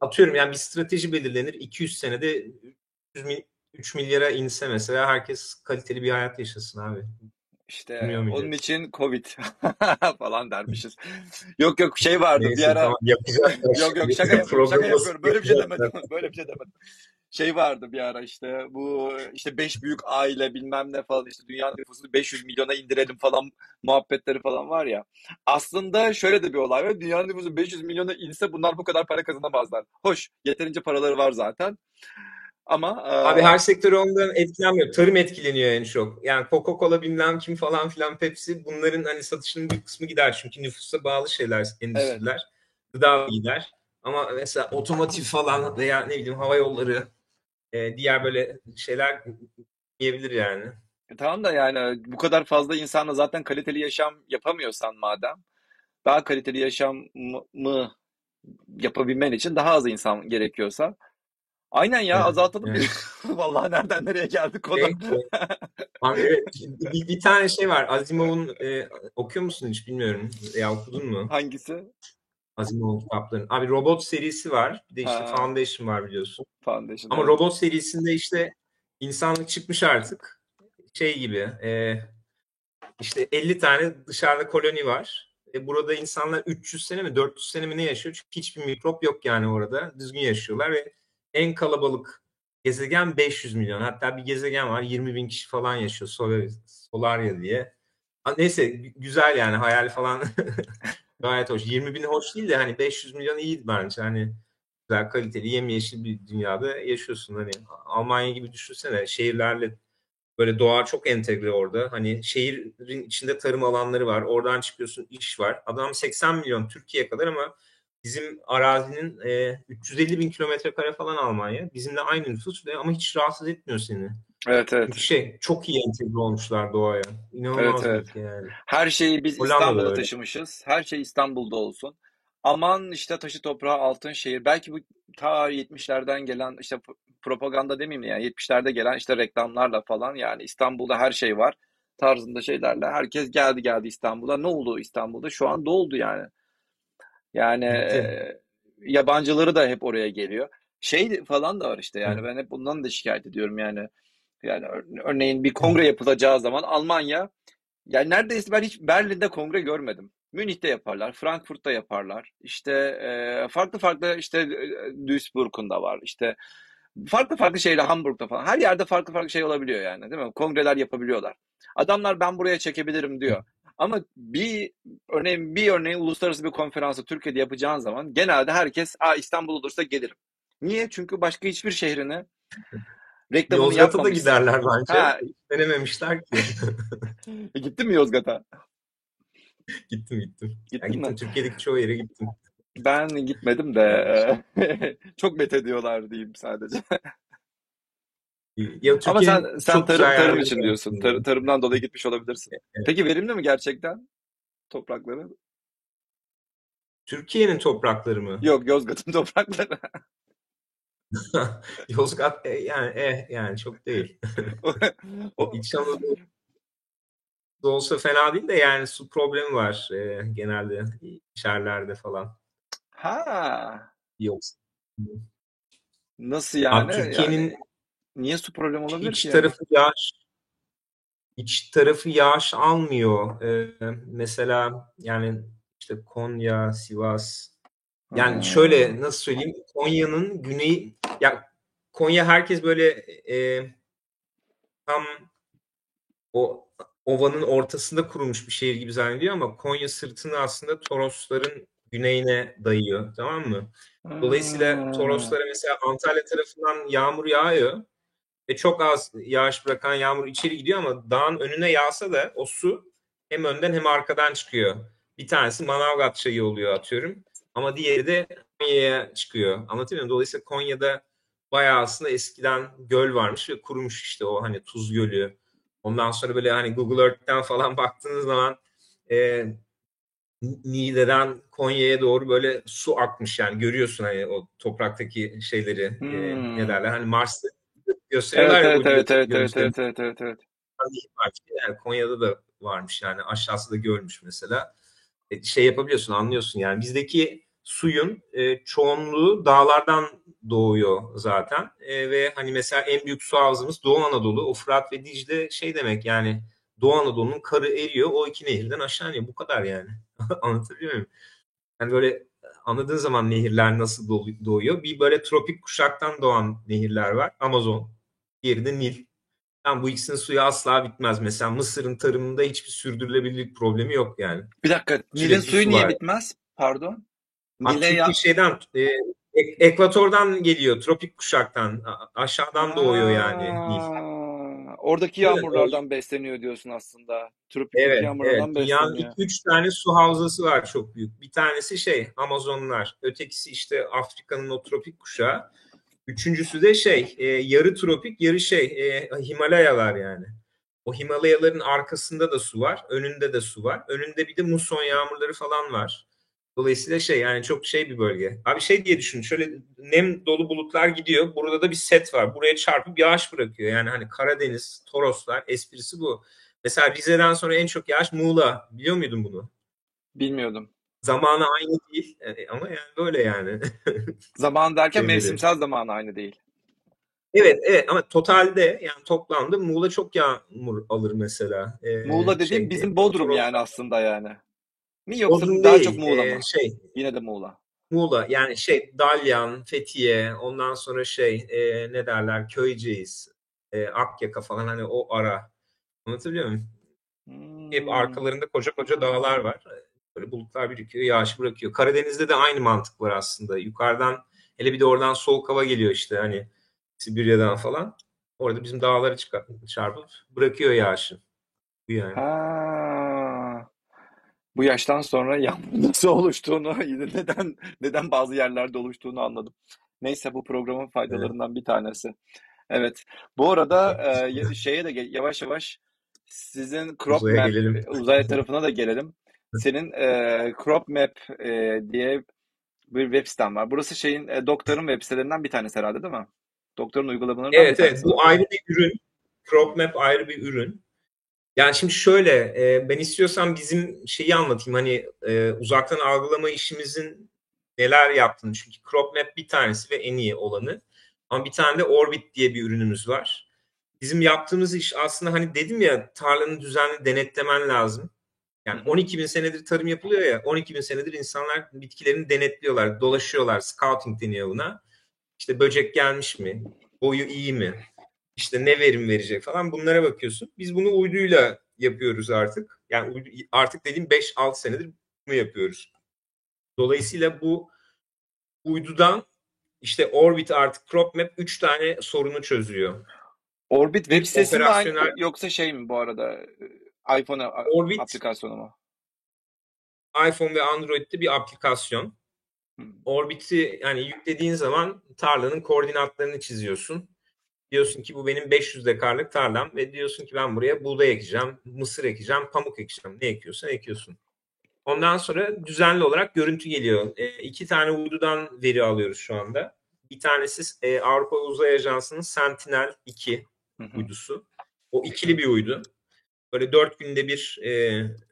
atıyorum yani bir strateji belirlenir 200 senede 300 mil- 3 milyara inse mesela herkes kaliteli bir hayat yaşasın abi. İşte onun için Covid falan dermişiz. Yok yok şey vardı Neyse bir ara tamam yapacağız. yok yok şaka yapıyorum şaka yapıyorum böyle bir şey demedim böyle bir şey demedim. Şey vardı bir ara işte bu işte beş büyük aile bilmem ne falan işte dünya nüfusunu 500 milyona indirelim falan muhabbetleri falan var ya. Aslında şöyle de bir olay var. Dünya nüfusu 500 milyona inse bunlar bu kadar para kazanamazlar. Hoş yeterince paraları var zaten. Ama Abi e, her sektör ondan etkilenmiyor. Tarım etkileniyor en çok. Yani Coca-Cola bilmem kim falan filan Pepsi bunların hani satışının bir kısmı gider. Çünkü nüfusa bağlı şeyler, endüstriler. Gıda gider. Ama mesela otomotiv falan veya ne bileyim hava yolları e, diğer böyle şeyler diyebilir yani. E, Tamam da yani bu kadar fazla insanla zaten kaliteli yaşam yapamıyorsan madem daha kaliteli yaşamı yapabilmen için daha az insan gerekiyorsa aynen ya Evet, azaltalım. evet. Vallahi nereden nereye geldik konu. Peki. Abi, evet, bir, bir tane şey var. Asimov'un e, okuyor musun hiç bilmiyorum. Ya okudun mu? Hangisi? Asimov'un kitaplarını. Abi robot serisi var. Bir de işte Ha. Foundation var biliyorsun. Foundation. Ama evet. robot serisinde işte insanlık çıkmış artık. Şey gibi e, işte 50 tane dışarıda koloni var. E, burada insanlar 300 sene mi 400 sene mi ne yaşıyor? Çünkü hiçbir mikrop yok yani orada. Düzgün yaşıyorlar ve en kalabalık gezegen 500 milyon. Hatta bir gezegen var 20 bin kişi falan yaşıyor. Solar, Solaria diye. Neyse gü- güzel yani hayal falan gayet hoş. 20 bin hoş değil de hani 500 milyon iyi bence. Hani güzel kaliteli yemyeşil bir dünyada yaşıyorsun. Hani Almanya gibi düşünsene şehirlerle böyle doğa çok entegre orada. Hani şehrin içinde tarım alanları var. Oradan çıkıyorsun iş var. Adam 80 milyon Türkiye kadar ama bizim arazinin e, 350 bin kilometre kare falan Almanya. Bizimle aynı nüfus ve ama hiç rahatsız etmiyor seni. Evet evet. Çünkü şey çok iyi entegre olmuşlar doğaya. İnanılmaz Evet, evet. bir yani. Her şeyi biz İstanbul'a taşımışız. Her şey İstanbul'da olsun. Aman işte taşı toprağı altın şehir. Belki bu ta 70'lerden gelen işte propaganda demeyeyim de yani 70'lerde gelen işte reklamlarla falan yani İstanbul'da her şey var tarzında şeylerle herkes geldi geldi İstanbul'a. Ne oldu İstanbul'da? Şu an doldu yani. Yani e, yabancıları da hep oraya geliyor. Şey falan da var işte yani Hı. ben hep bundan da şikayet ediyorum yani. Yani ör- örneğin bir kongre yapılacağı zaman Almanya yani neredeyse ben hiç Berlin'de kongre görmedim. Münih'te yaparlar, Frankfurt'ta yaparlar. İşte e, farklı farklı işte Duisburg'un da var. İşte farklı farklı şeyler Hamburg'da falan. Her yerde farklı farklı şey olabiliyor yani, değil mi? Kongreler yapabiliyorlar. Adamlar ben buraya çekebilirim diyor. Ama bir örneğin bir örneğin uluslararası bir konferansı Türkiye'de yapacağın zaman genelde herkes Aa, İstanbul olursa gelirim. Niye? Çünkü başka hiçbir şehrine reklamını Yozgat'a da yapmamışsın. giderler bence. Ha, denememişler ki. e, gittin mi Yozgat'a? gittim gittim. Gittin gittim mi? Türkiye'deki çoğu yere gittim. Ben gitmedim de çok met ediyorlar diyeyim sadece. Ya Ama Türkiye'nin sen sen tarım tarım için diyorsun. Tar- tarımdan dolayı gitmiş olabilirsin. Evet. Peki verimli mi gerçekten toprakları? Türkiye'nin toprakları mı? Yok Yozgat'ın toprakları. Yozgat e, yani eh yani çok değil. O- İç Anadolu olsa fena değil de yani su problemi var e, genelde içerlerde falan. Ha, Yok. nasıl Abi yani? Türkiye'nin Yani niye su problemi olabilir iç ki yani? tarafı yağış iç tarafı yağış almıyor. E, mesela yani işte Konya, Sivas Yani Ha. şöyle nasıl söyleyeyim Konya'nın güneyi ya Konya herkes böyle e, tam o ovanın ortasında kurulmuş bir şehir gibi zannediyor ama Konya sırtını aslında Torosların güneyine dayıyor tamam mı? Dolayısıyla. Toroslara mesela Antalya tarafından yağmur yağıyor ve çok az yağış bırakan yağmur içeri gidiyor ama dağın önüne yağsa da o su hem önden hem arkadan çıkıyor. Bir tanesi Manavgat çayı oluyor atıyorum. Ama diğeri de Konya'ya çıkıyor. Anlatabiliyor muyum? Dolayısıyla Konya'da bayağı aslında eskiden göl varmış ve kurumuş işte o hani Tuz Gölü. Ondan sonra böyle hani Google Earth'ten falan baktığınız zaman e, Niğde'den Konya'ya doğru böyle su akmış yani görüyorsun hani o topraktaki şeyleri e, Hmm. ne derler hani Mars'ta gösteriyorlar evet evet evet evet evet evet evet evet. Var. Yani Konya'da da varmış yani aşağısı da görmüş mesela. E, şey yapabiliyorsun anlıyorsun yani bizdeki suyun e, çoğunluğu dağlardan doğuyor zaten E, ve hani mesela en büyük su havzamız Doğu Anadolu o Fırat ve Dicle şey demek yani Doğu Anadolu'nun karı eriyor. O iki nehirden aşağı iniyor. Bu kadar yani. Anlatabiliyor muyum? Yani böyle anladığın zaman nehirler nasıl doğuyor. Bir böyle tropik kuşaktan doğan nehirler var. Amazon. Diğeri de Nil. Yani bu ikisinin suyu asla bitmez. Mesela Mısır'ın tarımında hiçbir sürdürülebilirlik problemi yok yani. Bir dakika. Nil'in suyu su niye bitmez? Pardon. Nil'e ya... şeyden e, ekvatordan geliyor. Tropik kuşaktan. Aşağıdan doğuyor yani Nil. Oradaki yağmurlardan evet, besleniyor diyorsun aslında. Tropik evet, yağmurlardan evet. Dünyanın besleniyor. üç tane su havzası var çok büyük. Bir tanesi şey Amazonlar. Ötekisi işte Afrika'nın o tropik kuşağı. Üçüncüsü de şey e, yarı tropik yarı şey e, Himalayalar yani. O Himalayaların arkasında da su var. Önünde de su var. Önünde bir de muson yağmurları falan var. Dolayısıyla şey yani çok şey bir bölge. Abi şey diye düşün. Şöyle nem dolu bulutlar gidiyor. Burada da bir set var. Buraya çarpıp yağış bırakıyor. Yani hani Karadeniz, Toroslar esprisi bu. Mesela Rize'den sonra en çok yağış Muğla. Biliyor muydun bunu? Bilmiyordum. Zamanı aynı değil e, ama yani böyle yani. Zaman derken mevsimsel zamanı aynı değil. Evet evet ama totalde yani toplamda Muğla çok yağmur alır mesela. Ee, Muğla dediğim şey, bizim Bodrum yani aslında yani. Mi yoksa Bodrum daha değil, çok Muğla e, mı? Şey, Yine de Muğla. Muğla yani şey Dalyan, Fethiye ondan sonra şey e, ne derler Köyceğiz, e, Akyaka falan hani o ara. Anlatabiliyor muyum? Hmm. Hep arkalarında koca koca dağlar var. Böyle bulutlar birikiyor, yağış bırakıyor. Karadeniz'de de aynı mantık var aslında. Yukarıdan hele bir de oradan soğuk hava geliyor işte hani Sibirya'dan falan. Orada bizim dağları çıkar, çarpıp bırakıyor yağışı. Bu yani. Ha. Bu yaştan sonra yağmur nasıl oluştuğunu, neden neden bazı yerlerde oluştuğunu anladım. Neyse bu programın faydalarından evet. bir tanesi. Evet. Bu arada e, şeye de yavaş yavaş sizin crop Uzaya map gelelim. uzay tarafına da gelelim. Senin e, crop map e, diye bir web siten var. Burası şeyin e, doktorun web sitelerinden bir tanesi herhalde değil mi? Doktorun uygulamalarından evet, bir tanesi. Evet, bu ayrı bir ürün. Crop map ayrı bir ürün. Yani şimdi şöyle, e, ben istiyorsam bizim şeyi anlatayım. Hani e, uzaktan algılama işimizin neler yaptığını. Çünkü crop map bir tanesi ve en iyi olanı. Ama bir tane de Orbit diye bir ürünümüz var. Bizim yaptığımız iş aslında hani dedim ya tarlanın düzenli denetlemen lazım. Yani 12 bin senedir tarım yapılıyor ya 12 bin senedir insanlar bitkilerini denetliyorlar, dolaşıyorlar. Scouting deniyor buna. İşte böcek gelmiş mi? Boyu iyi mi? İşte ne verim verecek falan bunlara bakıyorsun. Biz bunu uyduyla yapıyoruz artık. Yani artık dediğim 5-6 senedir bunu yapıyoruz. Dolayısıyla bu uydudan işte Orbit artık CropMap 3 tane sorunu çözüyor. Orbit web sitesi mi aynı yoksa şey mi bu arada iPhone Orbit, aplikasyonu mu? iPhone ve Android'de bir aplikasyon. Hmm. Orbit'i yani yüklediğin zaman tarlanın koordinatlarını çiziyorsun. Diyorsun ki bu benim 500 dekarlık tarlam ve diyorsun ki ben buraya buğday ekeceğim, mısır ekeceğim, pamuk ekeceğim. Ne ekiyorsan ekiyorsun. Ondan sonra düzenli olarak görüntü geliyor. E, iki tane uydudan veri alıyoruz şu anda. Bir tanesi e, Avrupa Uzay Ajansı'nın Sentinel 2 uydusu. O ikili bir uydu. Böyle dört günde bir e,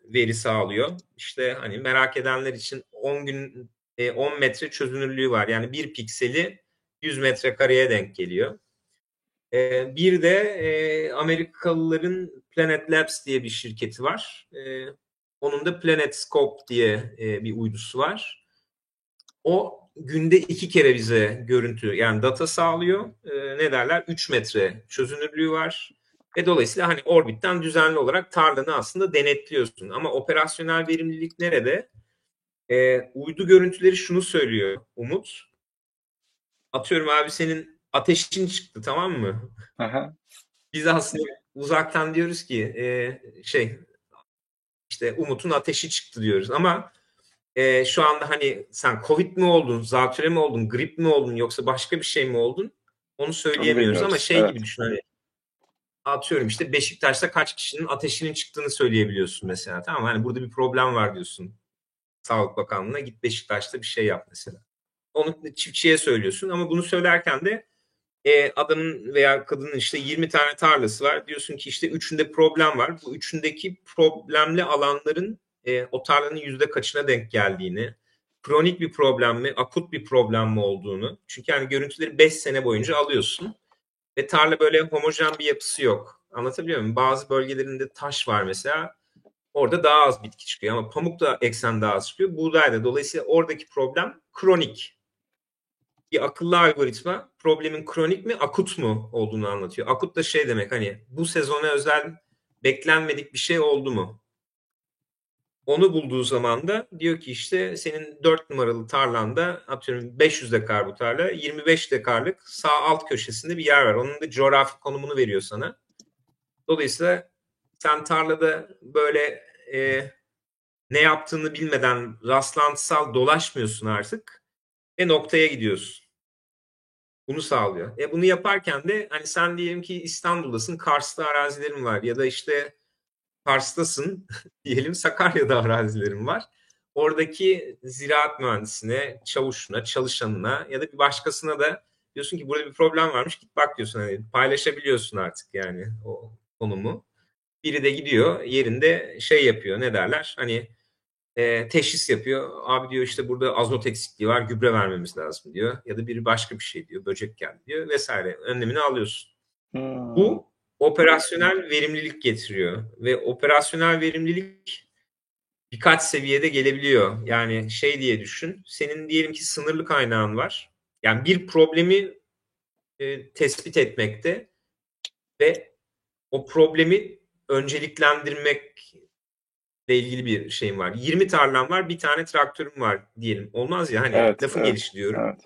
veri sağlıyor. İşte hani merak edenler için 10 gün e, 10 metre çözünürlüğü var. Yani bir pikseli 100 metre kareye denk geliyor. E, bir de e, Amerikalıların Planet Labs diye bir şirketi var. E, onun da Planet Scope diye e, bir uydusu var. O günde iki kere bize görüntü yani data sağlıyor. E, ne derler? 3 metre çözünürlüğü var. Ve dolayısıyla hani orbitten düzenli olarak tarlanı aslında denetliyorsun. Ama operasyonel verimlilik nerede? E, uydu görüntüleri şunu söylüyor Umut. Atıyorum abi senin ateşin çıktı tamam mı? Aha. Biz aslında uzaktan diyoruz ki e, şey işte Umut'un ateşi çıktı diyoruz ama e, şu anda hani sen Covid mi oldun, zatüre mi oldun, grip mi oldun yoksa başka bir şey mi oldun onu söyleyemiyoruz ama şey evet. gibi düşün hani atıyorum işte Beşiktaş'ta kaç kişinin ateşinin çıktığını söyleyebiliyorsun mesela. Tamam hani burada bir problem var diyorsun. Sağlık Bakanlığı'na git Beşiktaş'ta bir şey yap mesela. Onu çiftçiye söylüyorsun ama bunu söylerken de e, adamın veya kadının işte 20 tane tarlası var. Diyorsun ki işte üçünde problem var. Bu üçündeki problemli alanların e, o tarlanın yüzde kaçına denk geldiğini, kronik bir problem mi, akut bir problem mi olduğunu. Çünkü yani görüntüleri 5 sene boyunca alıyorsun ve tarla böyle homojen bir yapısı yok. Anlatabiliyor muyum? Bazı bölgelerinde taş var mesela. Orada daha az bitki çıkıyor ama pamukta eksen daha az çıkıyor. Buğdayda. Dolayısıyla oradaki problem kronik. Bir akıllı algoritma problemin kronik mi akut mu olduğunu anlatıyor. Akut da şey demek hani bu sezona özel beklenmedik bir şey oldu mu? Onu bulduğu zaman da diyor ki işte senin 4 numaralı tarlanda atıyorum 500 dekar bu tarla 25 dekarlık sağ alt köşesinde bir yer var. Onun da coğrafi konumunu veriyor sana. Dolayısıyla sen tarlada böyle e, ne yaptığını bilmeden rastlantısal dolaşmıyorsun artık ve noktaya gidiyorsun. Bunu sağlıyor. E bunu yaparken de hani sen diyelim ki İstanbul'dasın, Kars'ta arazilerin var ya da işte Kars'tasın diyelim Sakarya'da arazilerin var. Oradaki ziraat mühendisine, çavuşuna, çalışanına ya da bir başkasına da diyorsun ki burada bir problem varmış git bak diyorsun. Hani paylaşabiliyorsun artık yani o konumu. Biri de gidiyor yerinde şey yapıyor ne derler hani e, teşhis yapıyor. Abi diyor işte burada azot eksikliği var gübre vermemiz lazım diyor. Ya da biri başka bir şey diyor böcek geldi diyor vesaire önlemini alıyorsun. Hmm. Bu operasyonel verimlilik getiriyor ve operasyonel verimlilik birkaç seviyede gelebiliyor. Yani şey diye düşün senin diyelim ki sınırlı kaynağın var. Yani bir problemi e, tespit etmekte ve o problemi önceliklendirmekle ilgili bir şeyim var. 20 tarlam var, bir tane traktörüm var diyelim. Olmaz ya hani evet, lafın evet, gelişi diyorum. Evet.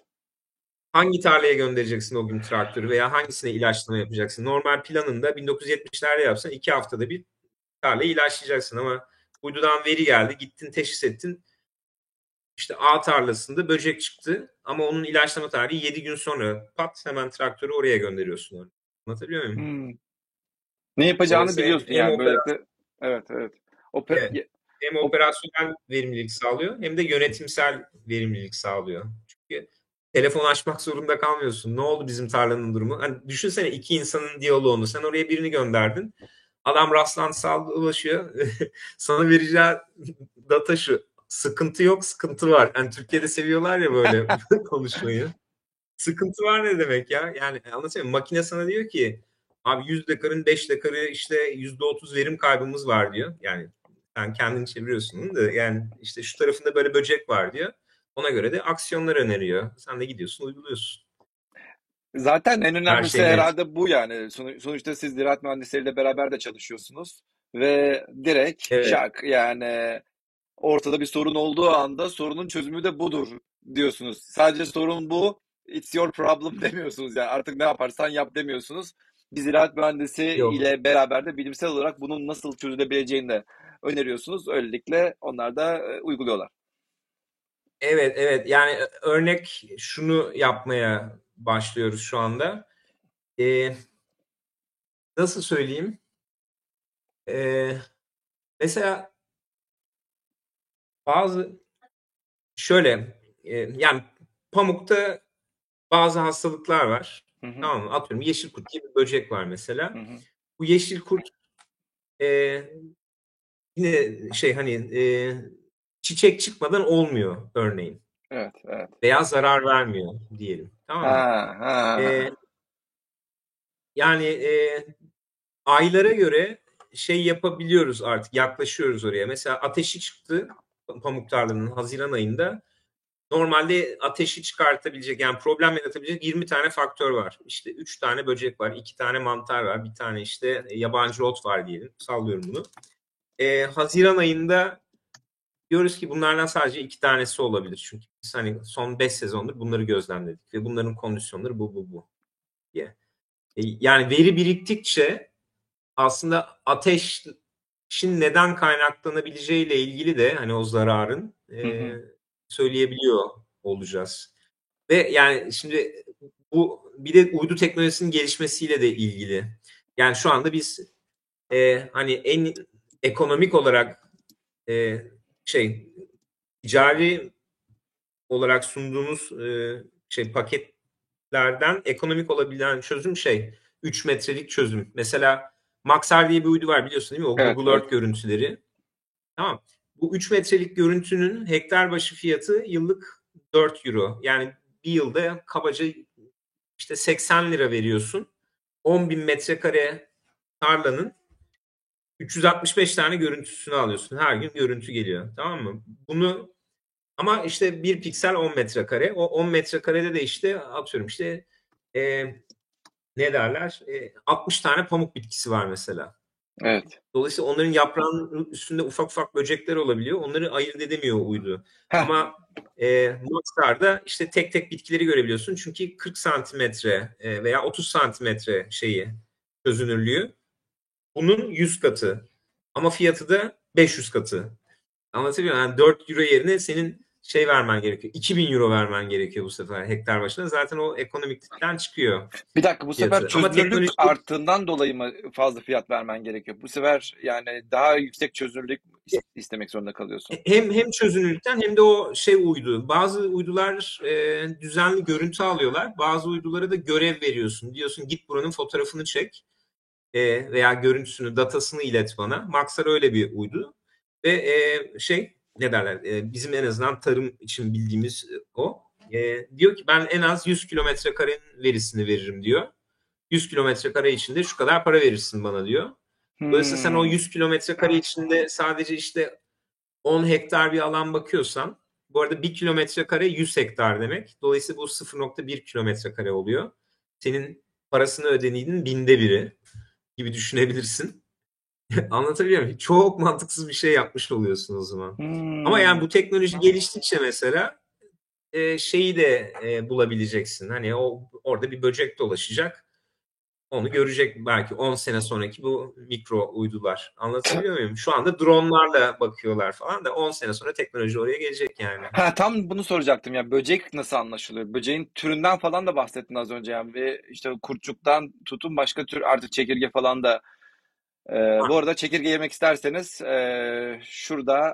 Hangi tarlaya göndereceksin o gün traktörü veya hangisine ilaçlama yapacaksın? Normal planında 1970'lerde yapsan iki haftada bir tarlayı ilaçlayacaksın ama uydudan veri geldi, gittin teşhis ettin. İşte A tarlasında böcek çıktı ama onun ilaçlama tarihi 7 gün sonra pat hemen traktörü oraya gönderiyorsun. Anlatabiliyor muyum? Hmm. Ne yapacağını biliyorsun yani böylelikle. Evet evet. Oper evet. Hem operasyonel verimlilik sağlıyor hem de yönetimsel verimlilik sağlıyor. Çünkü telefon açmak zorunda kalmıyorsun. Ne oldu bizim tarlanın durumu? Hani düşünsene iki insanın diyaloğunu. Sen oraya birini gönderdin. Adam rastlantısal ulaşıyor. Sana vereceği data şu. Sıkıntı yok, sıkıntı var. Yani Türkiye'de seviyorlar ya böyle konuşmayı. Sıkıntı var ne demek ya? Yani anlatayım. Makine sana diyor ki Abi 100 dekarın 5 dekarı işte %30 verim kaybımız var diyor. Yani sen kendini çeviriyorsun da yani işte şu tarafında böyle böcek var diyor. Ona göre de aksiyonlar öneriyor. Sen de gidiyorsun uyguluyorsun. Zaten en önemlisi Her herhalde bu yani. Sonuçta siz ziraat mühendisleriyle beraber de çalışıyorsunuz. Ve direkt evet. şak yani ortada bir sorun olduğu anda sorunun çözümü de budur diyorsunuz. Sadece sorun bu. It's your problem demiyorsunuz yani. Artık ne yaparsan yap demiyorsunuz bir ziraat mühendisi Yok. ile beraber de bilimsel olarak bunun nasıl çözülebileceğini de öneriyorsunuz. Öylelikle onlar da e, uyguluyorlar. Evet, evet. Yani e, örnek şunu yapmaya başlıyoruz şu anda. Ee, nasıl söyleyeyim? Ee, mesela bazı şöyle e, yani pamukta bazı hastalıklar var. Hı hı. Tamam mı? Atıyorum yeşil kurt gibi bir böcek var mesela. Hı hı. Bu yeşil kurt e, yine şey hani e, çiçek çıkmadan olmuyor örneğin. Evet, evet. Veya zarar vermiyor diyelim. Tamam mı? Ha, ha. E, yani e, aylara göre şey yapabiliyoruz artık yaklaşıyoruz oraya. Mesela ateşi çıktı pamuk tarlanın Haziran ayında normalde ateşi çıkartabilecek yani problem yaratabilecek 20 tane faktör var. İşte 3 tane böcek var, 2 tane mantar var, bir tane işte yabancı ot var diyelim. Sallıyorum bunu. Ee, Haziran ayında diyoruz ki bunlardan sadece iki tanesi olabilir. Çünkü biz hani son 5 sezondur bunları gözlemledik ve bunların kondisyonları bu bu bu diye. Ee, yani veri biriktikçe aslında ateşin neden kaynaklanabileceğiyle ilgili de hani o zararın e, söyleyebiliyor olacağız. Ve yani şimdi bu bir de uydu teknolojisinin gelişmesiyle de ilgili. Yani şu anda biz e, hani en ekonomik olarak e, şey ticari olarak sunduğumuz e, şey paketlerden ekonomik olabilen çözüm şey 3 metrelik çözüm. Mesela Maxar diye bir uydu var biliyorsun değil mi? O evet, Google Earth evet. görüntüleri. Tamam. Bu 3 metrelik görüntünün hektar başı fiyatı yıllık 4 euro. Yani bir yılda kabaca işte 80 lira veriyorsun. 10 bin metrekare tarlanın 365 tane görüntüsünü alıyorsun. Her gün görüntü geliyor. Tamam mı? Bunu ama işte bir piksel 10 metrekare. O 10 metrekarede de işte atıyorum işte e, ne derler? E, 60 tane pamuk bitkisi var mesela. Evet. Dolayısıyla onların yaprağının üstünde ufak ufak böcekler olabiliyor. Onları ayırt edemiyor uydu. Heh. Ama e, Maxar'da işte tek tek bitkileri görebiliyorsun. Çünkü 40 santimetre e, veya 30 santimetre şeyi çözünürlüğü. Bunun 100 katı. Ama fiyatı da 500 katı. Anlatabiliyor muyum? Yani 4 euro yerine senin şey vermen gerekiyor. 2000 euro vermen gerekiyor bu sefer hektar başına. Zaten o ekonomikten çıkıyor. Bir dakika bu sefer Fiyatı. Ama çözünürlük teknoloji- arttığından dolayı mı fazla fiyat vermen gerekiyor? Bu sefer yani daha yüksek çözünürlük is- istemek zorunda kalıyorsun. Hem hem çözünürlükten hem de o şey uydu. Bazı uydular e, düzenli görüntü alıyorlar. Bazı uydulara da görev veriyorsun. Diyorsun git buranın fotoğrafını çek e, veya görüntüsünü, datasını ilet bana. Maxar öyle bir uydu. Ve e, şey ne derler e, bizim en azından tarım için bildiğimiz e, o. E, diyor ki ben en az 100 kilometre karenin verisini veririm diyor. 100 kilometre kare içinde şu kadar para verirsin bana diyor. Dolayısıyla sen o Hmm. 100 kilometre kare içinde sadece işte 10 hektar bir alan bakıyorsan bu arada 1 kilometre kare 100 hektar demek. Dolayısıyla bu 0.1 kilometre kare oluyor. Senin parasını ödediğinin binde biri gibi düşünebilirsin. Anlatabiliyor muyum? Çok mantıksız bir şey yapmış oluyorsun o zaman. Hmm. Ama yani bu teknoloji geliştikçe mesela e, şeyi de e, bulabileceksin. Hani o orada bir böcek dolaşacak. Onu görecek belki 10 sene sonraki bu mikro uydular. Anlatabiliyor muyum? Şu anda dronlarla bakıyorlar falan da 10 sene sonra teknoloji oraya gelecek yani. Ha, tam bunu soracaktım ya. Böcek nasıl anlaşılıyor? Böceğin türünden falan da bahsettin az önce yani. Ve işte kurtçuktan tutun başka tür artık çekirge falan da. Ee, bu arada çekirge yemek isterseniz e, şurada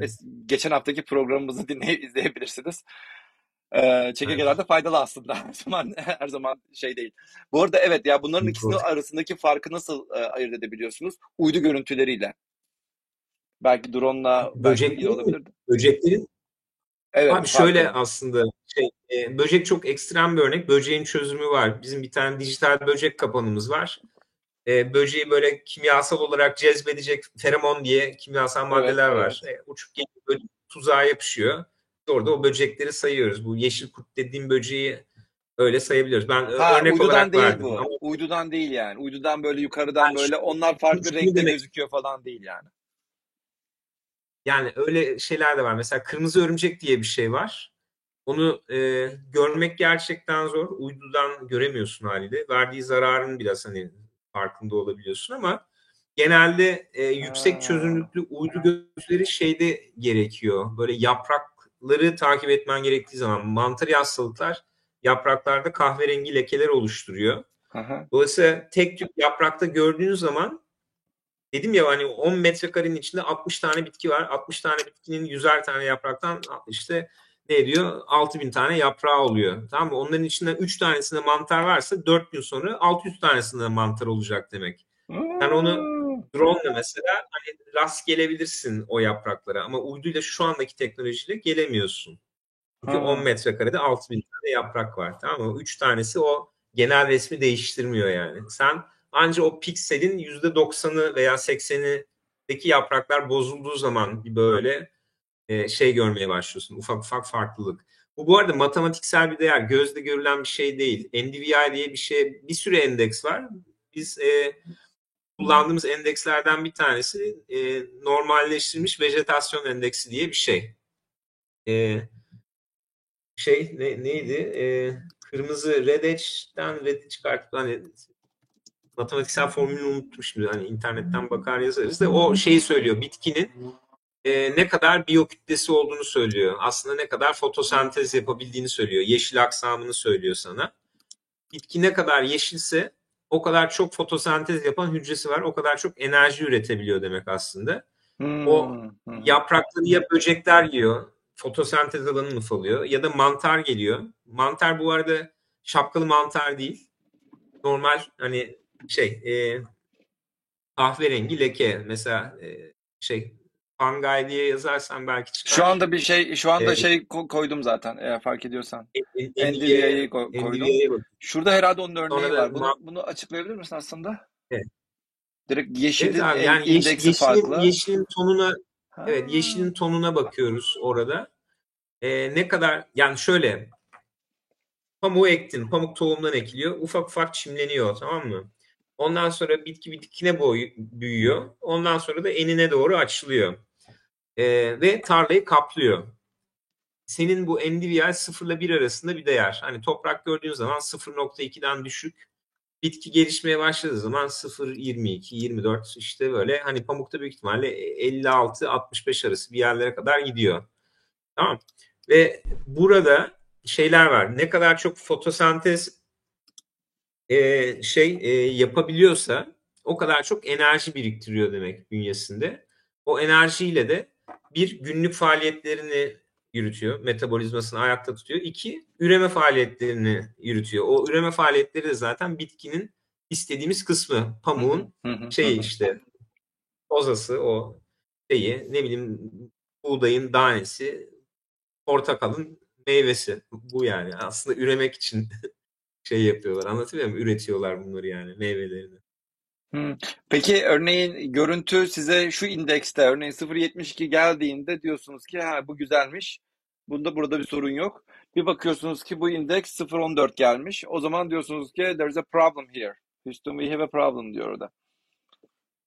e, geçen haftaki programımızı dinleyip izleyebilirsiniz. Ee, çekirgeler de faydalı aslında. Her zaman her zaman şey değil. Bu arada evet ya bunların ikisinin arasındaki farkı nasıl e, ayırt edebiliyorsunuz? Uydu görüntüleriyle. Belki drone'la Böcekleri olabilirdi. Böceklerin Evet, Abi şöyle aslında şey, e, böcek çok ekstrem bir örnek. Böceğin çözümü var. Bizim bir tane dijital böcek kapanımız var. E, böceği böyle kimyasal olarak cezbedecek feromon diye kimyasal maddeler Evet, var. E, uçup gelip böyle tuzağa yapışıyor. Orada o böcekleri sayıyoruz. Bu yeşil kurt dediğim böceği öyle sayabiliyoruz. Ben Ha, örnek uydudan olarak değil verdim. bu. Ama Uydudan değil yani. Uydudan böyle yukarıdan Yani böyle onlar farklı renkte demek- gözüküyor falan değil yani. Yani öyle şeyler de var. Mesela kırmızı örümcek diye bir şey var. Onu e, görmek gerçekten zor. Uydudan göremiyorsun haliyle. Verdiği zararın biraz hani farkında olabiliyorsun ama genelde e, yüksek çözünürlüklü uydu gözleri şeyde gerekiyor. Böyle yaprakları takip etmen gerektiği zaman mantar hastalıklar yapraklarda kahverengi lekeler oluşturuyor. Hı. Dolayısıyla tek tük yaprakta gördüğünüz zaman dedim ya hani 10 metrekarenin içinde 60 tane bitki var. 60 tane bitkinin 100'er tane yapraktan işte ne ediyor? 6000 tane yaprağı oluyor. Tamam mı? Onların içinden 3 tanesinde mantar varsa 4 gün sonra 600 tanesinde mantar olacak demek. Yani onu drone mesela hani rast gelebilirsin o yapraklara ama uyduyla şu andaki teknolojiyle gelemiyorsun. Çünkü Ha. 10 metrekarede 6000 tane yaprak var. Tamam mı? 3 tanesi o genel resmi değiştirmiyor yani. Sen anca o pikselin %90'ı veya 80'indeki yapraklar bozulduğu zaman bir böyle e, şey görmeye başlıyorsun. Ufak ufak farklılık. Bu bu arada matematiksel bir değer. Gözle görülen bir şey değil. NDVI diye bir şey, bir sürü endeks var. Biz e, kullandığımız endekslerden bir tanesi e, normalleştirilmiş vejetasyon endeksi diye bir şey. E, şey ne, neydi? E, kırmızı red edge'den red çıkartıp hani matematiksel formülünü unuttum şimdi. Hani internetten bakar yazarız da o şeyi söylüyor. Bitkinin e, ne kadar biyokütlesi olduğunu söylüyor. Aslında ne kadar fotosentez yapabildiğini söylüyor. Yeşil aksamını söylüyor sana. Bitki ne kadar yeşilse o kadar çok fotosentez yapan hücresi var. O kadar çok enerji üretebiliyor demek aslında. Hmm, O. Yaprakları ya böcekler yiyor, fotosentez alanını ufalıyor ya da mantar geliyor. Mantar bu arada şapkalı mantar değil. Normal hani şey e, kahverengi leke mesela e, şey fungi diye yazarsan belki çıkar. Şu anda bir şey şu anda Evet. şey ko- koydum zaten eğer fark ediyorsan. NVIDIA'yı ko- koydum. Bak. Şurada herhalde onun örneği Sonra var. Bunu bunu açıklayabilir misin aslında? Direkt yeşilin Evet abi en- yani yeş- indeksi yeşilin, farklı. yeşilin tonuna Ha. evet yeşilin tonuna bakıyoruz orada. Ee, ne kadar yani şöyle pamuğu ektin. Pamuk tohumdan ekiliyor. Ufak ufak çimleniyor tamam mı? Ondan sonra bitki bir dikine boyu, büyüyor. Ondan sonra da enine doğru açılıyor. Ee, ve tarlayı kaplıyor. Senin bu NDVI 0 ile 1 arasında bir değer. Hani toprak gördüğün zaman 0.2'den düşük. Bitki gelişmeye başladığı zaman 0.22, 24 işte böyle hani pamukta büyük ihtimalle 56-65 arası bir yerlere kadar gidiyor. Tamam. Ve burada şeyler var. Ne kadar çok fotosentez e, şey e, yapabiliyorsa o kadar çok enerji biriktiriyor demek bünyesinde. O enerjiyle de bir günlük faaliyetlerini yürütüyor. Metabolizmasını ayakta tutuyor. İki, üreme faaliyetlerini yürütüyor. O üreme faaliyetleri de zaten bitkinin istediğimiz kısmı. Pamuğun şeyi işte ozası o şeyi ne bileyim buğdayın tanesi portakalın meyvesi bu yani aslında üremek için şey yapıyorlar anlatabiliyor muyum üretiyorlar bunları yani meyvelerini Hı. Peki örneğin görüntü size şu indekste örneğin 0.72 geldiğinde diyorsunuz ki ha bu güzelmiş. Bunda burada bir sorun yok. Bir bakıyorsunuz ki bu indeks 0.14 gelmiş. O zaman diyorsunuz ki there's a problem here. Houston we have a problem diyor orada.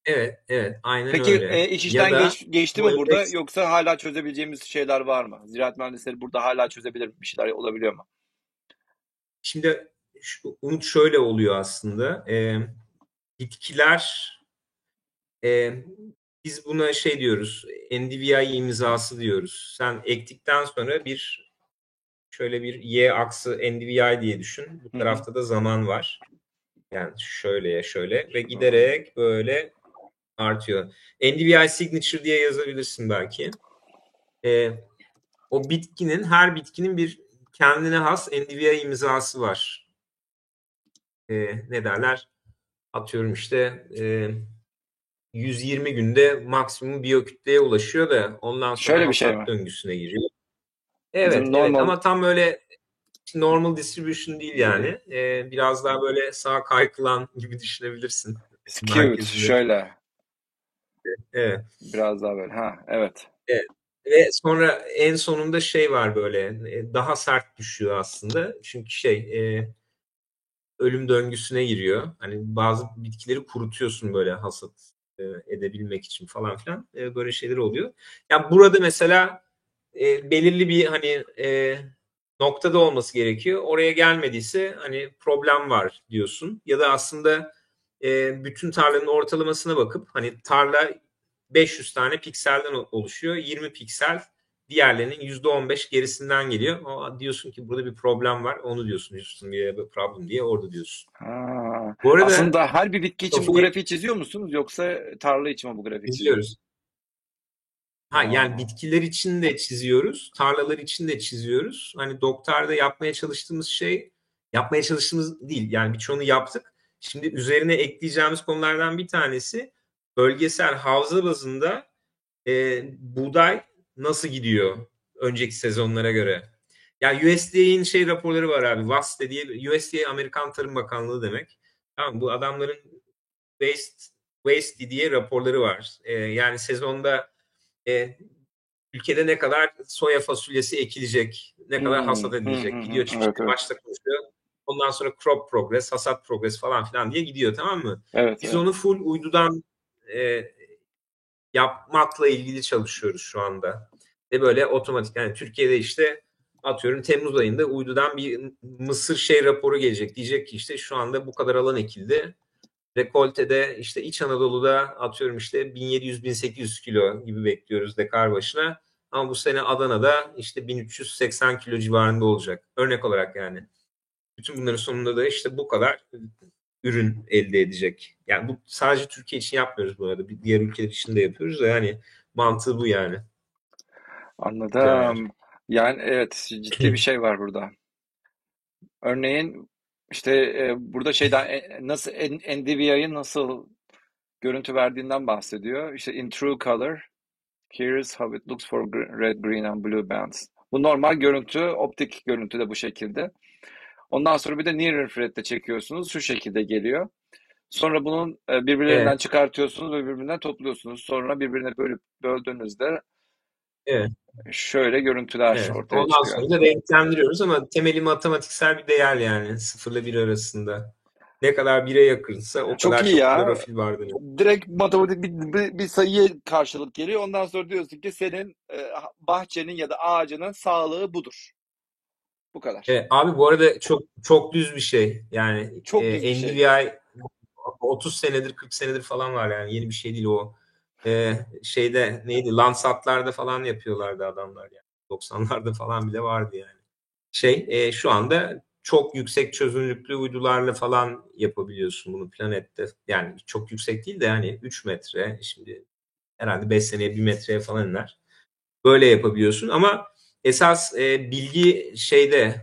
evet evet aynen Peki öyle e, iş işten da geç- geçti mi burada endeks- yoksa hala çözebileceğimiz şeyler var mı? Ziraat mühendisleri burada hala çözebilir bir şeyler olabiliyor mu? şimdi Umut şöyle oluyor aslında e, bitkiler e, biz buna şey diyoruz NDVI imzası diyoruz sen ektikten sonra bir şöyle bir y aksı NDVI diye düşün. Bu tarafta da zaman var. Yani şöyle ya şöyle ve giderek böyle artıyor. NDVI signature diye yazabilirsin belki. Ee, o bitkinin her bitkinin bir kendine has NDVI imzası var. Ee, ne derler? Atıyorum işte e, 120 günde maksimum biyokütleye ulaşıyor da ondan sonra Şöyle bir şey döngüsüne giriyor. Evet, Bizim evet normal ama tam böyle normal distribution değil yani. Ee, biraz daha böyle sağ kaykılan gibi düşünebilirsin. skewed şöyle Evet. biraz daha böyle. Ha evet. Ve sonra en sonunda şey var böyle e, daha sert düşüyor aslında. Çünkü şey e, ölüm döngüsüne giriyor. Hani bazı bitkileri kurutuyorsun böyle hasat e, edebilmek için falan filan. E, böyle şeyler oluyor. Yani burada mesela e, belirli bir hani e, noktada olması gerekiyor. Oraya gelmediyse hani problem var diyorsun. Ya da aslında e, bütün tarlanın ortalamasına bakıp hani tarla 500 tane pikselden oluşuyor. 20 piksel diğerlerinin %15 gerisinden geliyor. O, diyorsun ki burada bir problem var. Onu diyorsun Houston bir problem diye orada diyorsun. Ha. Bu arada Aslında her bir bitki için bu grafiği çiziyor musunuz yoksa tarla için mi bu grafiği çiziyoruz. Ha Aa. yani bitkiler için de çiziyoruz, tarlalar için de çiziyoruz. Hani doktorda yapmaya çalıştığımız şey, yapmaya çalıştığımız değil. Yani birçoğunu yaptık. Şimdi üzerine ekleyeceğimiz konulardan bir tanesi bölgesel havza bazında e, buğday nasıl gidiyor önceki sezonlara göre? Yani USDA'nin şey raporları var abi. WAS dediği USDA Amerikan Tarım Bakanlığı demek. Tamam bu adamların waste waste diye raporları var. E, yani sezonda e, ülkede ne kadar soya fasulyesi ekilecek, ne kadar Hmm, hasat edilecek hmm, gidiyor. hmm, Çünkü evet, evet. başta konuşuyor. Ondan sonra crop progress, hasat progress falan filan diye gidiyor tamam mı? Evet. Biz evet. onu full uydudan e, yapmakla ilgili çalışıyoruz şu anda. Ve böyle otomatik yani Türkiye'de işte atıyorum Temmuz ayında uydudan bir Mısır şey raporu gelecek. Diyecek ki işte şu anda bu kadar alan ekildi. Rekoltede işte İç Anadolu'da atıyorum işte 1700-1800 kilo gibi bekliyoruz dekar başına. Ama bu sene Adana'da işte 1380 kilo civarında olacak. Örnek olarak yani. Bütün bunların sonunda da işte bu kadar ürün elde edecek. Yani bu sadece Türkiye için yapmıyoruz bu arada. Diğer ülkeler için de yapıyoruz da yani mantığı bu yani. Anladım. Yani evet ciddi bir şey var burada. Örneğin işte e, burada şeyden e, nasıl N- nasıl görüntü verdiğinden bahsediyor. İşte in true color here's how it looks for gr- red, green and blue bands. Bu normal görüntü, optik görüntü de bu şekilde. Ondan sonra bir de near infrared'de çekiyorsunuz. Şu şekilde geliyor. Sonra bunun e, birbirlerinden Evet. çıkartıyorsunuz ve birbirinden topluyorsunuz. Sonra birbirine bölüp böldüğünüzde Evet. Şöyle görüntüler Evet. ortaya Ondan çıkıyor. sonra da renklendiriyoruz ama temeli matematiksel bir değer yani. Sıfırla bir arasında. Ne kadar bire yakınsa o Çok kadar iyi çok ya. klorofil vardır. Direkt matematik bir, bir, bir sayıya karşılık geliyor. Ondan sonra diyorsun ki senin e, bahçenin ya da ağacının sağlığı budur. Bu kadar. Evet, abi bu arada çok çok düz bir şey. Yani Çok e, bir şey. NDVI 30 senedir 40 senedir falan var yani yeni bir şey değil o. E, şeyde neydi Landsat'larda falan yapıyorlardı adamlar yani. 90'larda falan bile vardı yani. Şey e, şu anda çok yüksek çözünürlüklü uydularla falan yapabiliyorsun bunu planette. Yani çok yüksek değil de hani 3 metre şimdi herhalde 5 seneye 1 metreye falan iner. Böyle yapabiliyorsun ama esas e, bilgi şeyde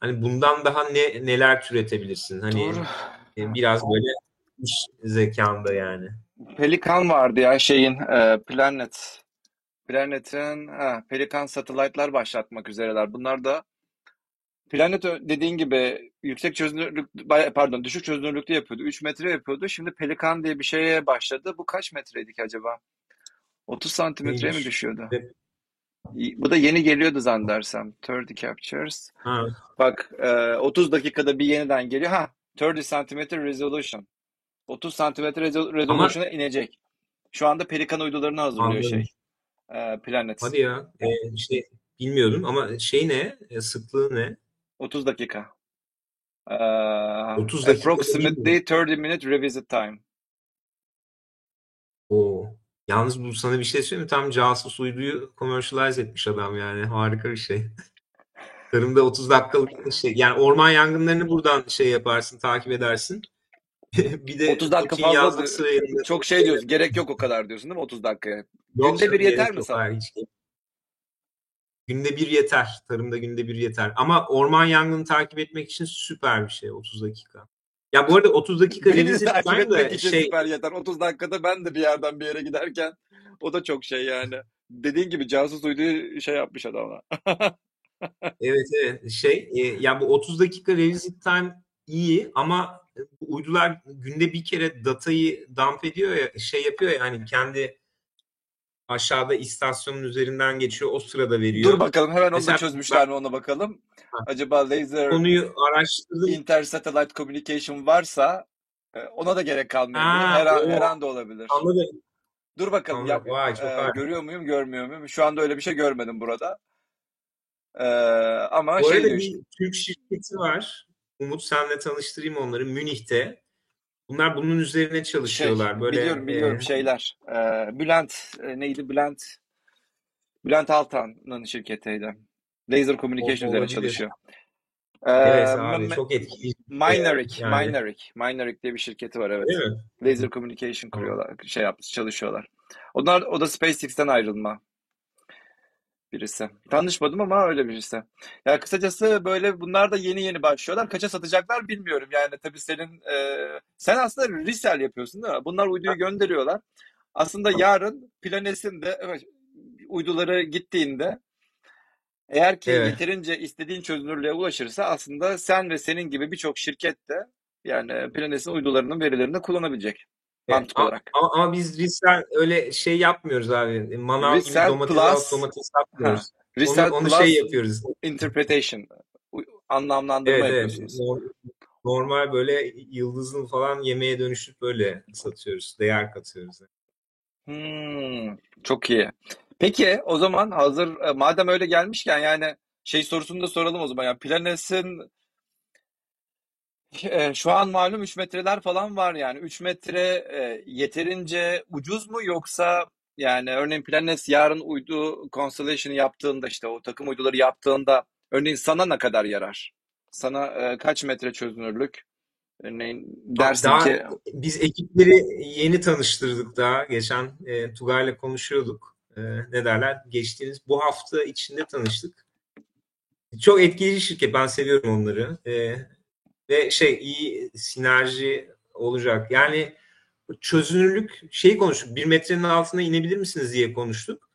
hani bundan daha ne neler türetebilirsin? Hani Doğru. e, biraz böyle iş zekanda yani. Pelikan vardı ya şeyin e, Planet. Planet'in ha, Pelikan satellite'lar başlatmak üzereler. Bunlar da Planet dediğin gibi yüksek çözünürlük pardon düşük çözünürlükte yapıyordu. 3 metre yapıyordu. Şimdi Pelikan diye bir şeye başladı. Bu kaç metreydi ki acaba? 30 santimetreye mi düşüyordu? Evet. Bu da yeni geliyordu zannedersem. 30 captures. Ha, Bak e, 30 dakikada bir yeniden geliyor. Ha 30 santimetre resolution. 30 santimetre rezo- ama resolution'a inecek. Şu anda Pelikan uydularını hazırlıyor anladım. şey. e, Planet. Hadi ya. E, işte bilmiyordum ama şey ne? E, sıklığı ne? 30 dakika. E, 30 dakika approximately 30 minute revisit time. Oo. Yalnız bu sana bir şey söyleyeyim mi? Tam casus uyduyu commercialize etmiş adam yani. Harika bir şey. Tarımda 30 dakikalık şey. Yani orman yangınlarını buradan şey yaparsın, takip edersin. bir de 30 dakika fazla çok şey diyorsun. Gerek yok o kadar diyorsun değil mi 30 dakikaya? Yok Günde bir yeter mi sana? Hiç Günde bir yeter. Tarımda günde bir yeter. Ama orman yangını takip etmek için süper bir şey 30 dakika. Ya bu arada 30 dakika revisit takip time etmek için şey süper yeter. 30 dakikada ben de bir yerden bir yere giderken o da çok şey yani. Dediğin gibi casus uyduyu şey yapmış adamlar. Evet evet şey e, ya bu 30 dakika revisit time iyi ama bu uydular günde bir kere datayı dump ediyor ya şey yapıyor ya hani kendi aşağıda istasyonun üzerinden geçiyor o sırada Dur veriyor. bakalım hemen onu da çözmüşler mi ona bakalım. Ha. Acaba laser konuyu araştırdım. inter-satellite communication varsa e, ona da gerek kalmayabilir. Ha, Her an, o. her an da olabilir. Anladım. Dur bakalım Anladım. yap, Vay, çok e, harika. görüyor muyum görmüyor muyum? Şu anda öyle bir şey görmedim burada. E, ama Bu şey arada bir. Türk şirketi var. Umut senle tanıştırayım onları Münih'te. Bunlar bunun üzerine Şey çalışıyorlar. Böyle biliyorum biliyorum e, şeyler. E, Bülent e, neydi Bülent? Bülent Altan'ın şirketiydi. Laser Communication üzerine çalışıyor. Evet M- abi çok etkili. Mineric, Yani Mineric, Mineric diye bir şirketi var evet. Laser Communication kuruyorlar, şey yaptı, çalışıyorlar. Onlar o da SpaceX'ten ayrılma birisi. Tanışmadım ama öyle birisi. Ya kısacası böyle bunlar da yeni yeni başlıyorlar. Kaça satacaklar bilmiyorum. Yani tabii senin e, sen aslında resell yapıyorsun değil mi? Bunlar uyduyu gönderiyorlar. Aslında yarın Planes'in de evet, uyduları gittiğinde eğer ki Evet. yeterince istediğin çözünürlüğe ulaşırsa aslında sen ve senin gibi birçok şirket de yani Planes'in uydularının verilerini kullanabilecek mantık a- olarak. ama, ama biz resell öyle şey yapmıyoruz abi. Manav gibi domates plus domates ha, satmıyoruz. Onu, onu plus şey yapıyoruz. interpretation anlamlandırma Evet evet. yapıyorsunuz. Nor- Normal böyle yıldızlı falan yemeğe dönüşüp böyle satıyoruz. Değer katıyoruz. Hmm, çok iyi. Peki o zaman hazır e, madem öyle gelmişken yani şey sorusunu da soralım o zaman. Yani Planes'in e, şu an malum 3 metreler falan var yani 3 metre e, yeterince ucuz mu yoksa yani örneğin Planes yarın uydu constellation'ı yaptığında işte o takım uyduları yaptığında örneğin sana ne kadar yarar? Sana e, kaç metre çözünürlük? Örneğin dersin daha ki biz ekipleri yeni tanıştırdık daha. Geçen e, Tugay'la konuşuyorduk. E, ne derler? Geçtiğimiz bu hafta içinde tanıştık. Çok etkileyici şirket. Ben seviyorum onları. E, ve şey iyi sinerji olacak. Yani çözünürlük şeyi konuştuk. Bir metrenin altına inebilir misiniz diye konuştuk.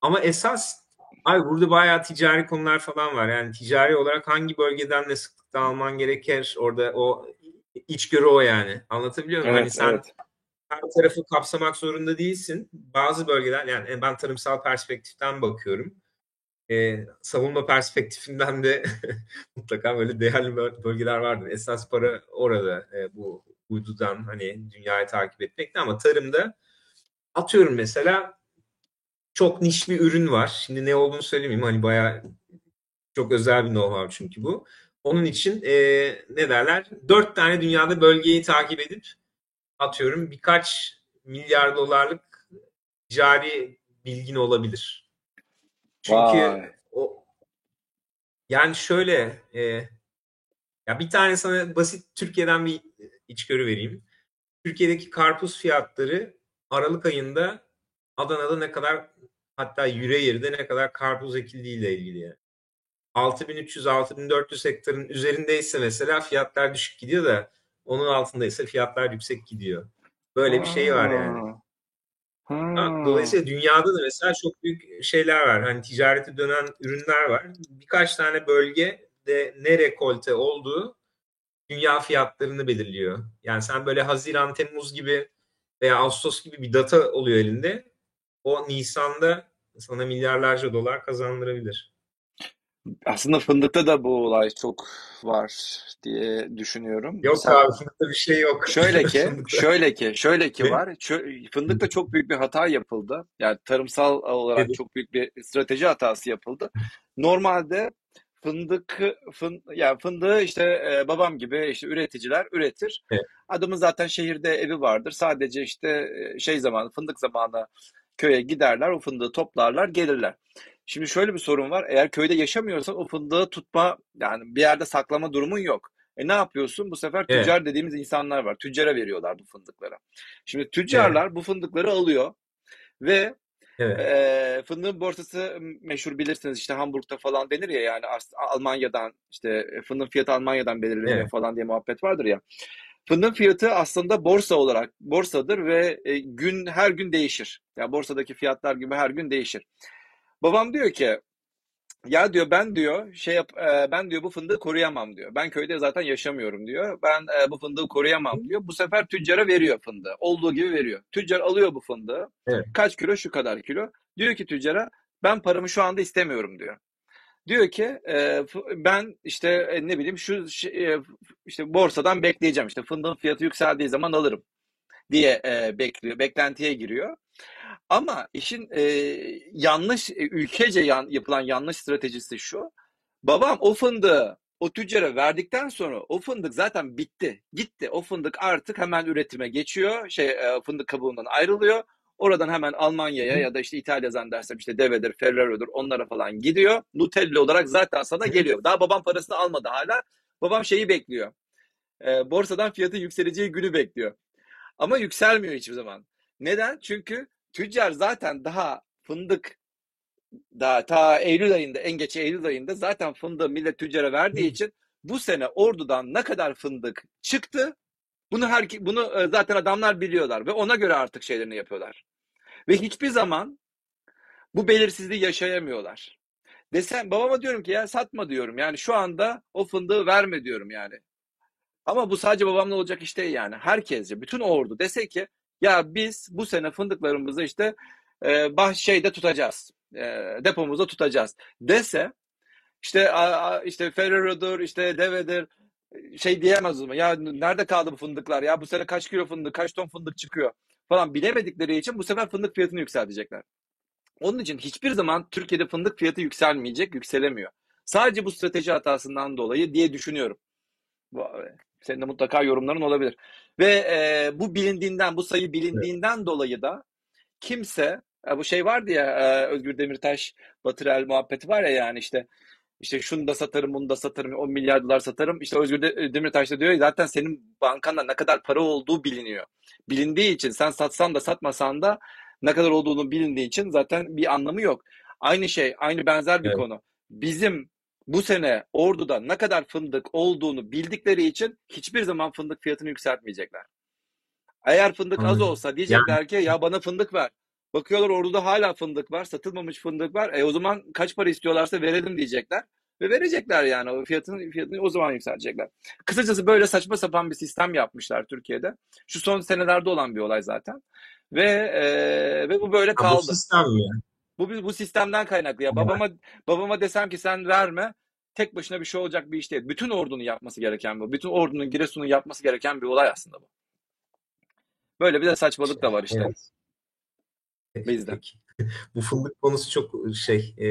Ama esas abi burada bayağı ticari konular falan var. Yani ticari olarak hangi bölgeden ne sıklıkta alman gerekir? Orada o içgörü o yani. Anlatabiliyor muyum? Evet, hani sen evet. her tarafı kapsamak zorunda değilsin. Bazı bölgeler yani ben tarımsal perspektiften bakıyorum. Ee, savunma perspektifinden de mutlaka böyle değerli bölgeler vardır. Esas para orada e, bu uydudan hani dünyayı takip etmekte ama tarımda atıyorum mesela çok niş bir ürün var. Şimdi ne olduğunu söylemeyeyim. Hani bayağı çok özel bir know-how çünkü bu. Onun için e, ne derler? Dört tane dünyada bölgeyi takip edip atıyorum birkaç milyar dolarlık cari bilgin olabilir. Çünkü Vay. o yani şöyle e, ya bir tane sana basit Türkiye'den bir içgörü vereyim. Türkiye'deki karpuz fiyatları Aralık ayında Adana'da ne kadar hatta yüre yerde ne kadar karpuz ekildiği ile ilgili yani. 6300-6400 hektarın üzerindeyse mesela fiyatlar düşük gidiyor da onun altındaysa fiyatlar yüksek gidiyor. Böyle bir şey var yani. Hmm. Dolayısıyla dünyada da mesela çok büyük şeyler var. Hani ticarete dönen ürünler var. Birkaç tane bölge de ne rekolte olduğu dünya fiyatlarını belirliyor. Yani sen böyle Haziran, Temmuz gibi veya Ağustos gibi bir data oluyor elinde. O Nisan'da sana milyarlarca dolar kazandırabilir. Aslında fındıkta da bu olay çok var diye düşünüyorum. Yok Mesela, abi fındıkta bir şey yok. Şöyle ki, şöyle ki, şöyle ki var. Fındıkta çok büyük bir hata yapıldı. Yani tarımsal olarak evet. çok büyük bir strateji hatası yapıldı. Normalde fındık fın, yani fındığı işte e, babam gibi işte üreticiler üretir. Evet. Adamın zaten şehirde evi vardır. Sadece işte e, şey zamanı fındık zamanı köye giderler, o fındığı toplarlar, gelirler. Şimdi şöyle bir sorun var. Eğer köyde yaşamıyorsan o fındığı tutma yani bir yerde saklama durumun yok. E ne yapıyorsun? Bu sefer tüccar evet. dediğimiz insanlar var. Tüccara veriyorlar bu fındıkları. Şimdi tüccarlar evet. bu fındıkları alıyor ve Evet. E, fındığın borsası meşhur bilirsiniz işte Hamburg'da falan denir ya yani Almanya'dan işte fındığın fiyatı Almanya'dan belirleniyor evet. falan diye muhabbet vardır ya. Fındığın fiyatı aslında borsa olarak borsadır ve e, gün her gün değişir. Yani borsadaki fiyatlar gibi her gün değişir. Babam diyor ki ya diyor ben diyor şey yap e, ben diyor bu fındığı koruyamam diyor. Ben köyde zaten yaşamıyorum diyor. Ben e, bu fındığı koruyamam diyor. Bu sefer tüccara veriyor fındığı. Olduğu gibi veriyor. Tüccar alıyor bu fındığı. Evet. Kaç kilo? Şu kadar kilo. Diyor ki tüccara ben paramı şu anda istemiyorum diyor. Diyor ki e, ben işte e, ne bileyim şu e, işte borsadan bekleyeceğim işte fındığın fiyatı yükseldiği zaman alırım diye e, bekliyor. Beklentiye giriyor. Ama işin e, yanlış, ülkece yan, yapılan yanlış stratejisi şu. Babam o fındığı o tüccara verdikten sonra o fındık zaten bitti. Gitti. O fındık artık hemen üretime geçiyor. Şey e, fındık kabuğundan ayrılıyor. Oradan hemen Almanya'ya ya da işte İtalya zannedersem işte Deve'dir, Ferrero'dur onlara falan gidiyor. Nutella olarak zaten sana geliyor. Daha babam parasını almadı hala. Babam şeyi bekliyor. E, borsadan fiyatın yükseleceği günü bekliyor. Ama yükselmiyor hiçbir zaman. Neden? Çünkü tüccar zaten daha fındık daha ta Eylül ayında en geç Eylül ayında zaten fındığı millet tüccara verdiği için bu sene ordudan ne kadar fındık çıktı bunu her bunu e, zaten adamlar biliyorlar ve ona göre artık şeylerini yapıyorlar. Ve hiçbir zaman bu belirsizliği yaşayamıyorlar. Desem babama diyorum ki ya satma diyorum. Yani şu anda o fındığı verme diyorum yani. Ama bu sadece babamla olacak iş değil yani. Herkesce, bütün ordu dese ki ya biz bu sene fındıklarımızı işte e, bah şeyde tutacağız. E, depomuzda tutacağız dese işte a, işte Ferrero'dur, işte Deve'dir şey diyemez o. Ya nerede kaldı bu fındıklar ya? Bu sene kaç kilo fındık, kaç ton fındık çıkıyor falan bilemedikleri için bu sefer fındık fiyatını yükseltecekler. Onun için hiçbir zaman Türkiye'de fındık fiyatı yükselmeyecek, yükselemiyor. Sadece bu strateji hatasından dolayı diye düşünüyorum. Senin de mutlaka yorumların olabilir. Ve e, bu bilindiğinden, bu sayı bilindiğinden evet. dolayı da kimse, e, bu şey vardı ya e, Özgür Demirtaş, Batırel muhabbeti var ya yani işte işte şunu da satarım, bunu da satarım, 10 milyar dolar satarım. İşte Özgür Demirtaş da diyor zaten senin bankanda ne kadar para olduğu biliniyor. Bilindiği için sen satsan da satmasan da ne kadar olduğunu bilindiği için zaten bir anlamı yok. Aynı şey, aynı benzer bir evet. konu. Bizim bu sene Ordu'da ne kadar fındık olduğunu bildikleri için hiçbir zaman fındık fiyatını yükseltmeyecekler. Eğer fındık Anladım. az olsa diyecekler yani... ki ya bana fındık ver. Bakıyorlar Ordu'da hala fındık var, satılmamış fındık var. E o zaman kaç para istiyorlarsa verelim diyecekler. Ve verecekler yani o fiyatını, fiyatını o zaman yükseltecekler. Kısacası böyle saçma sapan bir sistem yapmışlar Türkiye'de. Şu son senelerde olan bir olay zaten. Ve e, ve bu böyle kaldı. Ha, bu sistem mi? Bu bu sistemden kaynaklı ya. Babama babama desem ki sen verme tek başına bir şey olacak bir iş değil. Bütün ordunun yapması gereken bu. Bütün ordunun Giresun'un yapması gereken bir olay aslında bu. Böyle bir de saçmalık da var işte. Evet. Bizde. Peki. Bu fındık konusu çok şey e,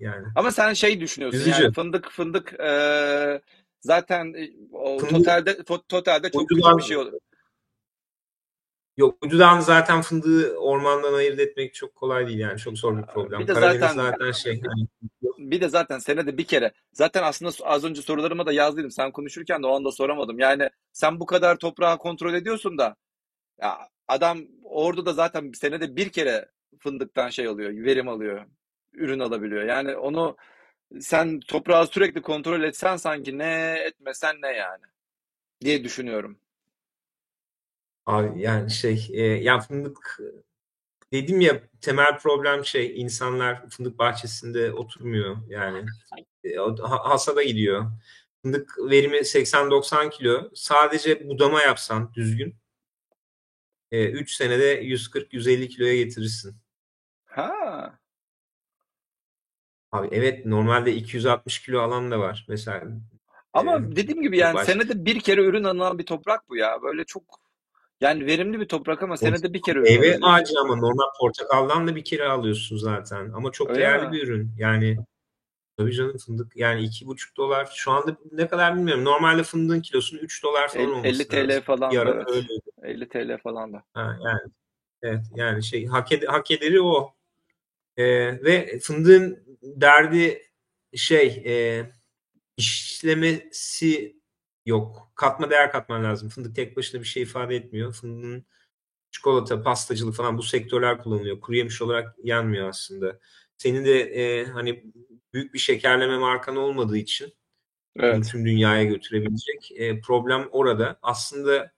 yani. Ama sen şey düşünüyorsun Üzücü. yani fındık fındık e, zaten e, o Fındık- totalde to- totalde çok küçük bir şey olur. Yok uydudan zaten fındığı ormandan ayırt etmek çok kolay değil yani çok zor bir problem. Bir de Karadeniz zaten- zaten şey hani Bir de zaten senede bir kere. Zaten aslında az önce sorularıma da yazdıydım. Sen konuşurken de o anda soramadım. Yani sen bu kadar toprağı kontrol ediyorsun da ya adam orada da zaten senede bir kere fındıktan şey alıyor, verim alıyor, ürün alabiliyor. Yani onu sen toprağı sürekli kontrol etsen sanki ne etmesen ne yani diye düşünüyorum. Abi yani şey e, ya fındık dedim ya temel problem şey insanlar fındık bahçesinde oturmuyor yani E, hasada gidiyor. Fındık verimi 80-90 kilo. Sadece budama yapsan düzgün 3 senede 140-150 kiloya getirirsin. Ha. Abi evet normalde 260 kilo alan da var mesela. Ama Ee, dediğim gibi yani başka- senede bir kere ürün alınan bir toprak bu ya. Böyle çok yani verimli bir toprak ama senede bir kere Meyve alıyorsun. ağacı ama normal portakaldan da bir kere alıyorsun zaten. Ama çok Öyle değerli mi? bir ürün. Yani tabii canım fındık yani iki buçuk dolar. Şu anda ne kadar bilmiyorum. Normalde fındığın kilosunun 3 dolar falan 50, olması 50 TL lazım. falan Bir da ara evet. öyleydi. 50 TL falan da. Ha, yani evet yani şey hak, ed- hak ederi o. Ee, ve fındığın derdi şey e, işlemesi yok. Katma değer katman lazım. Fındık tek başına bir şey ifade etmiyor. Fındığın çikolata, pastacılık falan bu sektörler kullanılıyor. Kuru yemiş olarak yenmiyor aslında. Senin de e, hani büyük bir şekerleme markan olmadığı için Evet. tüm dünyaya götürebilecek e, problem orada. Aslında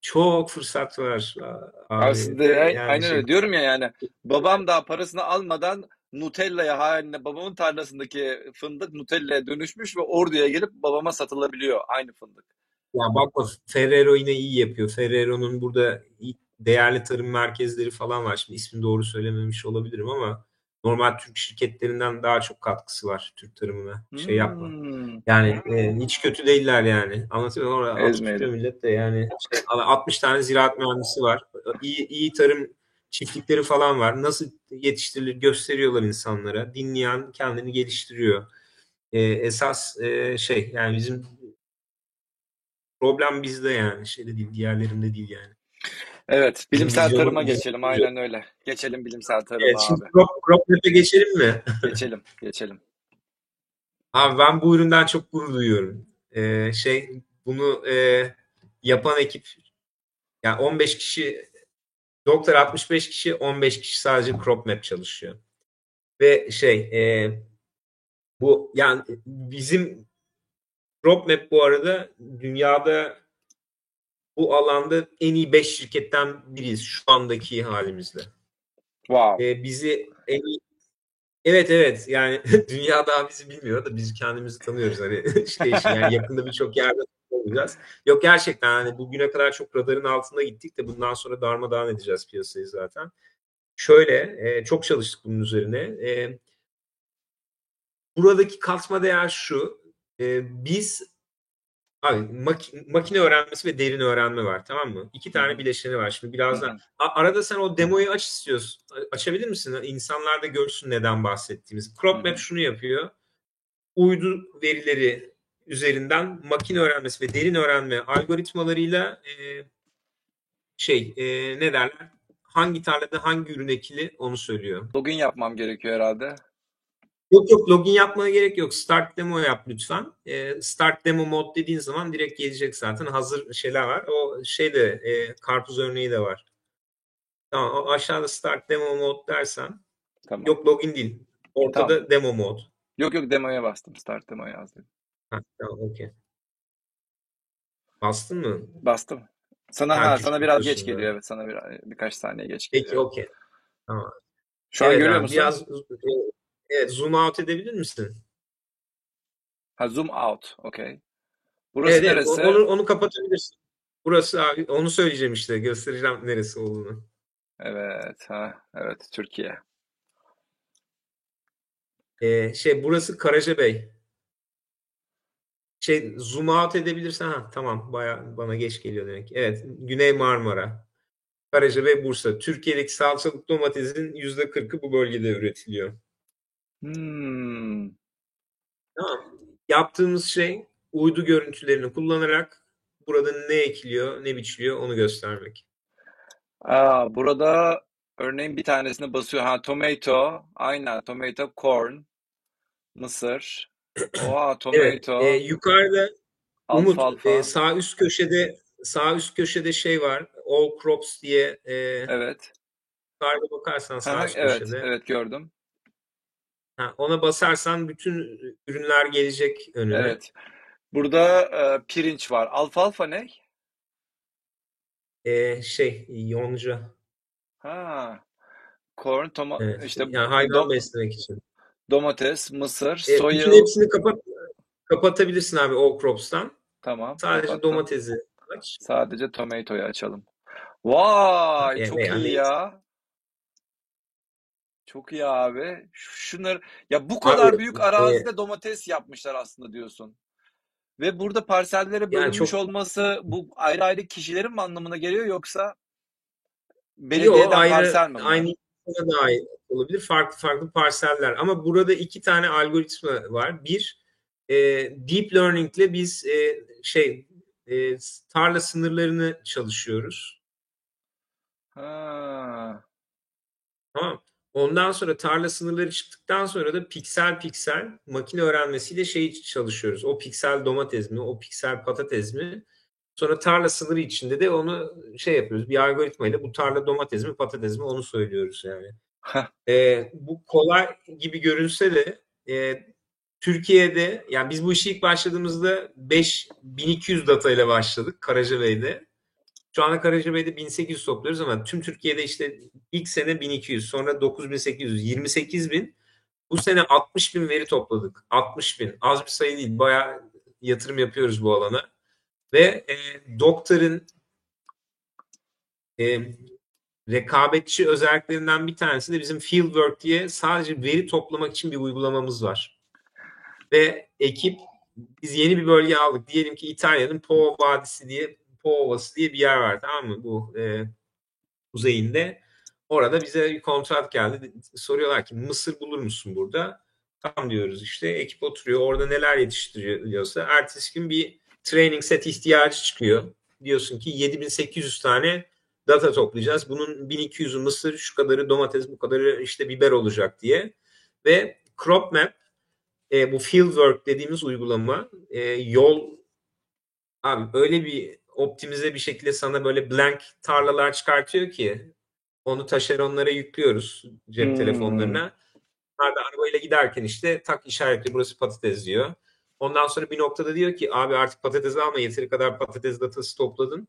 çok fırsat var abi. Aslında yani aynen şey- öyle diyorum ya yani babam daha parasını almadan Nutella'ya haline babamın tarlasındaki fındık Nutella'ya dönüşmüş ve orduya gelip babama satılabiliyor aynı fındık. Ya bakma Ferrero yine iyi yapıyor. Ferrero'nun burada değerli tarım merkezleri falan var. Şimdi ismini doğru söylememiş olabilirim ama normal Türk şirketlerinden daha çok katkısı var Türk tarımına. Şey yapma. Hmm. Yani e, hiç kötü değiller yani. Anlatıyor? Orada millet de yani. Şey, 60 tane ziraat mühendisi var. İyi, iyi tarım çiftlikleri falan var. Nasıl yetiştirilir gösteriyorlar insanlara. Dinleyen kendini geliştiriyor. E, esas e, şey yani bizim problem bizde yani. Şeyde değil, diğerlerinde değil yani. Evet, bilimsel Vizyonu- tarıma geçelim. Aynen öyle. Geçelim bilimsel tarıma Evet, şimdi abi. crop, crop geçelim mi? Geçelim, geçelim. Abi ben bu üründen çok gurur duyuyorum. Ee, şey bunu e, yapan ekip yani 15 kişi doktor 65 kişi 15 kişi sadece crop map çalışıyor. Ve şey e, bu yani bizim crop map bu arada dünyada bu alanda en iyi 5 şirketten biriyiz şu andaki halimizde. Wow. E, bizi en iyi Evet evet yani dünya daha bizi bilmiyor da biz kendimizi tanıyoruz hani şey, şey yani yakında birçok yerde olacağız. Yok gerçekten hani bugüne kadar çok radarın altında gittik de bundan sonra darmadağın edeceğiz piyasayı zaten. Şöyle e, çok çalıştık bunun üzerine. E, buradaki katma değer şu. e, biz abi mak- makine öğrenmesi ve derin öğrenme var tamam mı? İki tane bileşeni var. Şimdi birazdan A- arada sen o demoyu aç istiyorsun. Açabilir misin? İnsanlar da görsün neden bahsettiğimiz. Crop. Map şunu yapıyor. Uydu verileri üzerinden makine öğrenmesi ve derin öğrenme algoritmalarıyla e, şey e, ne derler? Hangi tarlada hangi ürün ekili onu söylüyor. Login yapmam gerekiyor herhalde. Yok yok login yapmana gerek yok. Start demo yap lütfen. E, start demo mod dediğin zaman direkt gelecek zaten. Hazır şeyler var. O şey de e, karpuz örneği de var. Tamam aşağıda start demo mod dersen Tamam. yok login değil. Ortada demo mod. Yok yok demoya bastım. Start demo yazdım. Ha, tamam okey. Bastın mı? Bastım. Sana Ha, sana biraz geç geliyor evet. Sana bir, birkaç saniye geç Peki geliyor. okey. Tamam. Şu an Evet görüyor abi, musun? Biraz e, evet, zoom out edebilir misin? Ha zoom out. Okey. Burası evet. neresi? Onu, onu kapatabilirsin. Burası abi onu söyleyeceğim işte. Göstereceğim neresi olduğunu. Evet. Ha, evet. Türkiye. Ee, şey burası Karacabey. Şey zoom out edebilirsen ha tamam baya bana geç geliyor demek. Evet Güney Marmara. Karacabey Bursa. Türkiye'deki salçalık domatesin yüzde kırkı bu bölgede üretiliyor. Hmm. Tamam. Yaptığımız şey uydu görüntülerini kullanarak burada ne ekiliyor, ne biçiliyor onu göstermek. Aa, burada örneğin bir tanesine basıyor. Ha tomato. Aynen tomato, corn, mısır. Oha Evet, tomato, e, yukarıda Umut alfalfa. e, sağ üst köşede sağ üst köşede şey var. All Crops diye e, Evet. yukarıda bakarsan Ha, sağ üst evet, köşede. evet gördüm. Ha, ona basarsan bütün ürünler gelecek önüne. Evet. Burada e, pirinç var. Alfalfa ne? E, şey yonca. Ha. Corn, toma Evet. işte Yani hayvan beslemek için. Domates, mısır, E, bütün soya. hepsini kapat kapatabilirsin abi All Crops'tan. Tamam, Sadece kapattım. domatesi aç. Sadece tomato'yu açalım. Vay, E, çok veya iyi ya. Çok iyi abi. Şunları ya bu kadar Abi büyük e, arazide domates yapmışlar aslında diyorsun. Ve burada parsellere yani bölünmüş çok olması bu ayrı ayrı kişilerin mi anlamına geliyor yoksa Yo belediyeden ayrı parsel mi aynı insana da ait olabilir. Farklı farklı parseller. Ama burada iki tane algoritma var. Bir e, deep learning ile biz e, şey e, tarla sınırlarını çalışıyoruz. Ha. Tamam. Ondan sonra tarla sınırları çıktıktan sonra da piksel piksel makine öğrenmesiyle şey çalışıyoruz. O piksel domates mi, o piksel patates mi? Sonra tarla sınırı içinde de onu şey yapıyoruz. Bir algoritmayla bu tarla domates mi, patates mi onu söylüyoruz yani. E, bu kolay gibi görünse de e, Türkiye'de yani biz bu işi ilk başladığımızda 5200 data ile başladık Karacabey'de. Şu anda Karacabey'de 1800 topluyoruz ama tüm Türkiye'de işte ilk sene 1200 sonra 9800 28 bin bu sene 60 bin veri topladık. 60 bin az bir sayı değil bayağı yatırım yapıyoruz bu alana. Ve e, doktorun e, rekabetçi özelliklerinden bir tanesi de bizim Fieldwork diye sadece veri toplamak için bir uygulamamız var. Ve ekip biz yeni bir bölge aldık. Diyelim ki İtalya'nın Po Vadisi diye Po Ovası diye bir yer var tamam mı? Bu e, kuzeyinde. Orada bize bir kontrat geldi. Soruyorlar ki Mısır bulur musun burada? Tamam diyoruz işte. Ekip oturuyor. Orada neler yetiştiriyorsa. Ertesi gün bir training set ihtiyacı çıkıyor. Diyorsun ki 7800 tane data toplayacağız. Bunun 1200'ü mısır, şu kadarı domates, bu kadarı işte biber olacak diye. Ve Crop Map e, bu Fieldwork dediğimiz uygulama e, yol abi öyle bir optimize bir şekilde sana böyle blank tarlalar çıkartıyor ki onu taşeronlara yüklüyoruz cep Hmm. telefonlarına. Onlar da arabayla giderken işte tak işaretli burası patates diyor. Ondan sonra bir noktada diyor ki abi artık patates alma yeteri kadar patates datası topladın.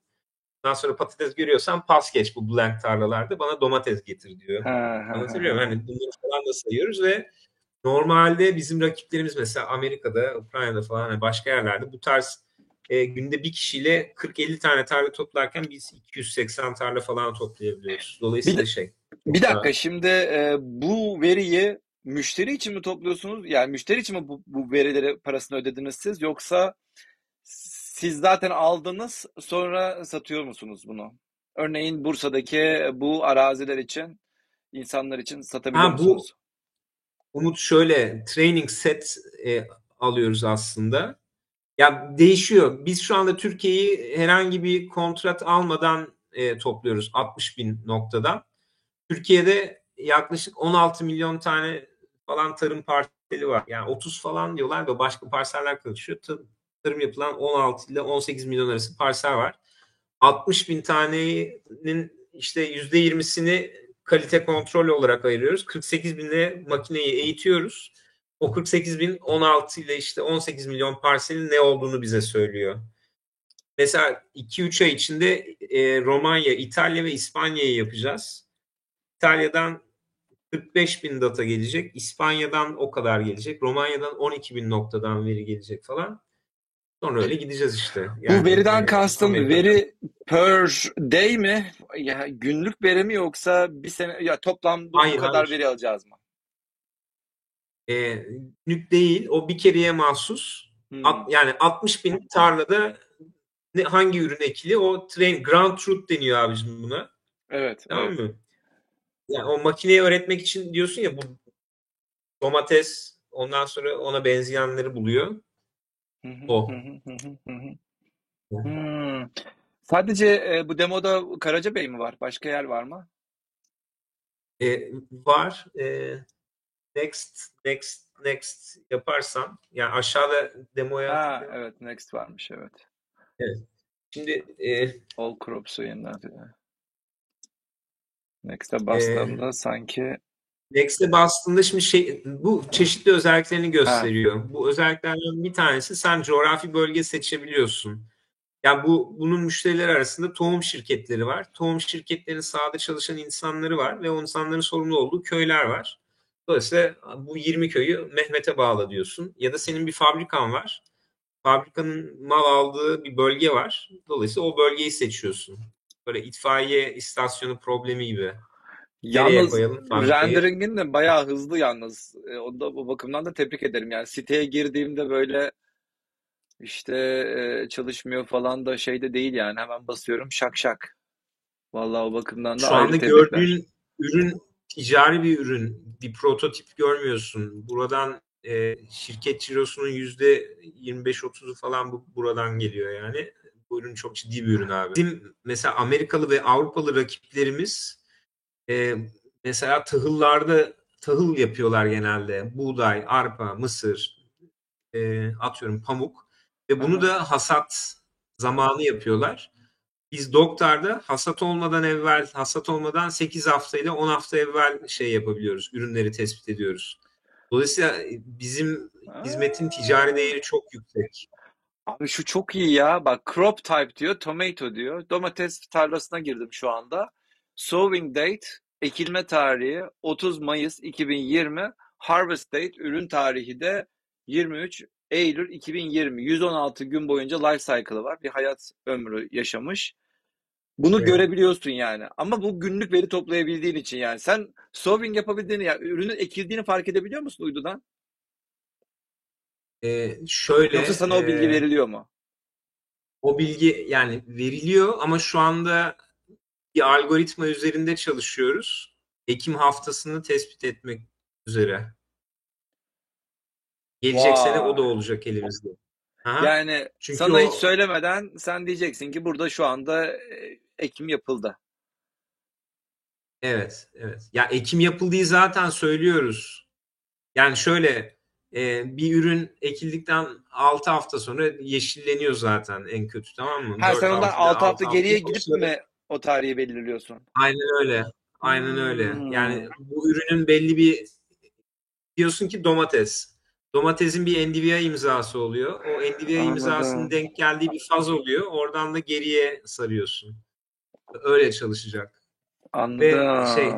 Ondan sonra patates görüyorsan pas geç bu blank tarlalarda bana domates getir diyor. Anlatabiliyor muyum? Hani bunları falan da sayıyoruz ve normalde bizim rakiplerimiz mesela Amerika'da, Ukrayna'da falan hani başka yerlerde bu tarz e, günde bir kişiyle 40-50 tane tarla toplarken biz 280 tarla falan toplayabiliyoruz. Bir, Dolayısıyla de- şey bir dakika şimdi e, bu veriyi müşteri için mi topluyorsunuz? Yani müşteri için mi bu, bu verileri parasını ödediniz siz yoksa siz zaten aldınız sonra satıyor musunuz bunu? Örneğin Bursa'daki bu araziler için insanlar için satabiliyor ha bu musunuz? Umut şöyle training set e, alıyoruz aslında. Ya değişiyor. Biz şu anda Türkiye'yi herhangi bir kontrat almadan e, topluyoruz 60 bin noktadan. Türkiye'de yaklaşık 16 milyon tane falan tarım parseli var. Yani 30 falan diyorlar da başka parseller karışıyor. Tı- Tarım yapılan 16 ile 18 milyon arası parsel var. 60 bin tanenin işte %20'sini kalite kontrol olarak ayırıyoruz. 48 bine makineyi eğitiyoruz. O 48 bin 16 ile işte 18 milyon parselin ne olduğunu bize söylüyor. Mesela 2-3 ay içinde e, Romanya, İtalya ve İspanya'yı yapacağız. İtalya'dan 45 bin data gelecek. İspanya'dan o kadar gelecek. Romanya'dan 12 bin noktadan veri gelecek falan. Sonra öyle gideceğiz işte. Yani, Bu veriden e, kastım Amerika'da. veri per day mi? Ya günlük veri mi yoksa bir sene ya hayır, bu kadar hayır. veri alacağız mı? E, günlük değil. O bir kereye mahsus. Hmm. At, yani 60 bin tarlada ne, hangi ürün ekili? O train ground truth deniyor abicim buna. Evet. Tamam evet. mı? Yani o makineye öğretmek için diyorsun ya bu domates ondan sonra ona benzeyenleri buluyor. O. Hmm. Sadece e, bu demoda Karacabey mi var? Başka yer var mı? E, var. E, next, next, next yaparsan yani aşağıda demoya ha, evet next varmış evet. Evet. Şimdi e, All Crops'u yeniden Next'e bastığımda e, sanki Next'e bastığında şimdi şey bu çeşitli özelliklerini gösteriyor. Ha. Bu özelliklerden bir tanesi sen coğrafi bölge seçebiliyorsun. Yani bu bunun müşteriler arasında tohum şirketleri var. Tohum şirketlerinin sahada çalışan insanları var ve o insanların sorumlu olduğu köyler var. Dolayısıyla bu 20 köyü Mehmet'e bağla diyorsun. Ya da senin bir fabrikan var. Fabrikanın mal aldığı bir bölge var. Dolayısıyla o bölgeyi seçiyorsun. Böyle itfaiye istasyonu problemi gibi. Yalnız rendering'in de bayağı hızlı yalnız. E, o da bu bakımdan da tebrik ederim. Yani siteye girdiğimde böyle işte e, çalışmıyor falan da şeyde değil yani. Hemen basıyorum şak şak. Vallahi o bakımdan da Şu anda gördüğün ürün ticari bir ürün. Bir prototip görmüyorsun. Buradan e, şirket cirosunun yüzde 25-30'u falan bu, buradan geliyor yani. Bu ürün çok ciddi bir ürün abi. Bizim mesela Amerikalı ve Avrupalı rakiplerimiz e, mesela tahıllarda tahıl yapıyorlar genelde. Buğday, arpa, mısır, e, atıyorum pamuk. Ve bunu da hasat zamanı yapıyorlar. Biz doktorda hasat olmadan evvel, hasat olmadan 8 hafta ile 10 hafta evvel şey yapabiliyoruz. Ürünleri tespit ediyoruz. Dolayısıyla bizim hizmetin ticari değeri çok yüksek. Abi şu çok iyi ya. Bak crop type diyor, tomato diyor. Domates tarlasına girdim şu anda. Sowing date, ekilme tarihi 30 Mayıs 2020. Harvest date, ürün tarihi de 23 Eylül 2020. 116 gün boyunca life cycle'ı var. Bir hayat ömrü yaşamış. Bunu evet. görebiliyorsun yani. Ama bu günlük veri toplayabildiğin için yani. Sen sowing yapabildiğini, yani ürünün ekildiğini fark edebiliyor musun uydudan? Ee, şöyle. Yoksa sana o bilgi e, veriliyor mu? O bilgi yani veriliyor ama şu anda bir algoritma üzerinde çalışıyoruz. Ekim haftasını tespit etmek üzere. Gelecek Vay. sene o da olacak elimizde. Aha. Yani Çünkü sana o... hiç söylemeden sen diyeceksin ki burada şu anda e, ekim yapıldı. Evet, evet. Ya ekim yapıldığı zaten söylüyoruz. Yani şöyle e, bir ürün ekildikten 6 hafta sonra yeşilleniyor zaten en kötü tamam mı? Ha sen ondan 6 hafta, hafta geriye gidip sonra... mi o tarihi belirliyorsun? Aynen öyle. Aynen hmm. öyle. Yani bu ürünün belli bir diyorsun ki domates. Domatesin bir NDVI imzası oluyor. O NDVI Anladım. imzasının denk geldiği bir faz oluyor. Oradan da geriye sarıyorsun. Öyle çalışacak. Anladım. Ve şey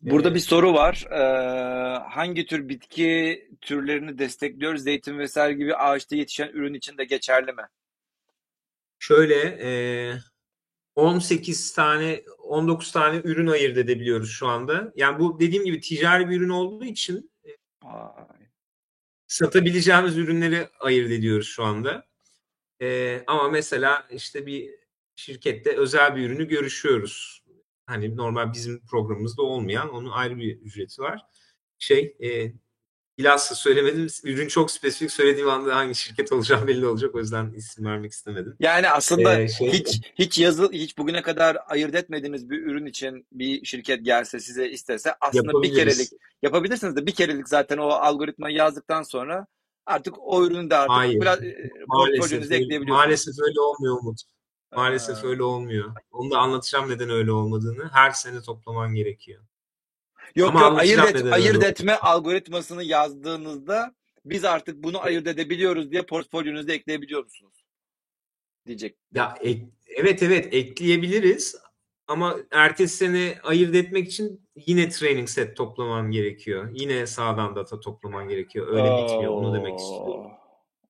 Burada bir soru var. Ee, hangi tür bitki türlerini destekliyoruz? Zeytin vesaire gibi ağaçta yetişen ürün için de geçerli mi? Şöyle e, 18 tane 19 tane ürün ayırt edebiliyoruz şu anda. Yani bu dediğim gibi ticari bir ürün olduğu için Vay. satabileceğimiz ürünleri ayırt ediyoruz şu anda. E, ama mesela işte bir şirkette özel bir ürünü görüşüyoruz. Hani normal bizim programımızda olmayan onun ayrı bir ücreti var. Şey e, bilhassa söylemedim. Ürün çok spesifik söylediğim anda hangi şirket olacağı belli olacak. O yüzden isim vermek istemedim. Yani aslında ee, şey, hiç hiç yazı hiç bugüne kadar ayırt etmediğiniz bir ürün için bir şirket gelse size istese aslında bir kerelik yapabilirsiniz de bir kerelik zaten o algoritmayı yazdıktan sonra artık o ürünü de artık Hayır. biraz e, portföyünüze ekleyebiliyorsunuz. Maalesef öyle olmuyor Umut. Maalesef öyle olmuyor. Onu da anlatacağım neden öyle olmadığını. Her sene toplaman gerekiyor. Yok Ama yok ayırt, et, ayırt etme algoritmasını yazdığınızda biz artık bunu ayırt edebiliyoruz diye portfolyonuza ekleyebiliyor musunuz? Diyecek. Ya ek, evet evet ekleyebiliriz ama ertesi sene ayırt etmek için yine training set toplaman gerekiyor. Yine sağdan data toplaman gerekiyor. Öyle Oo. bitmiyor. Onu demek istiyorum.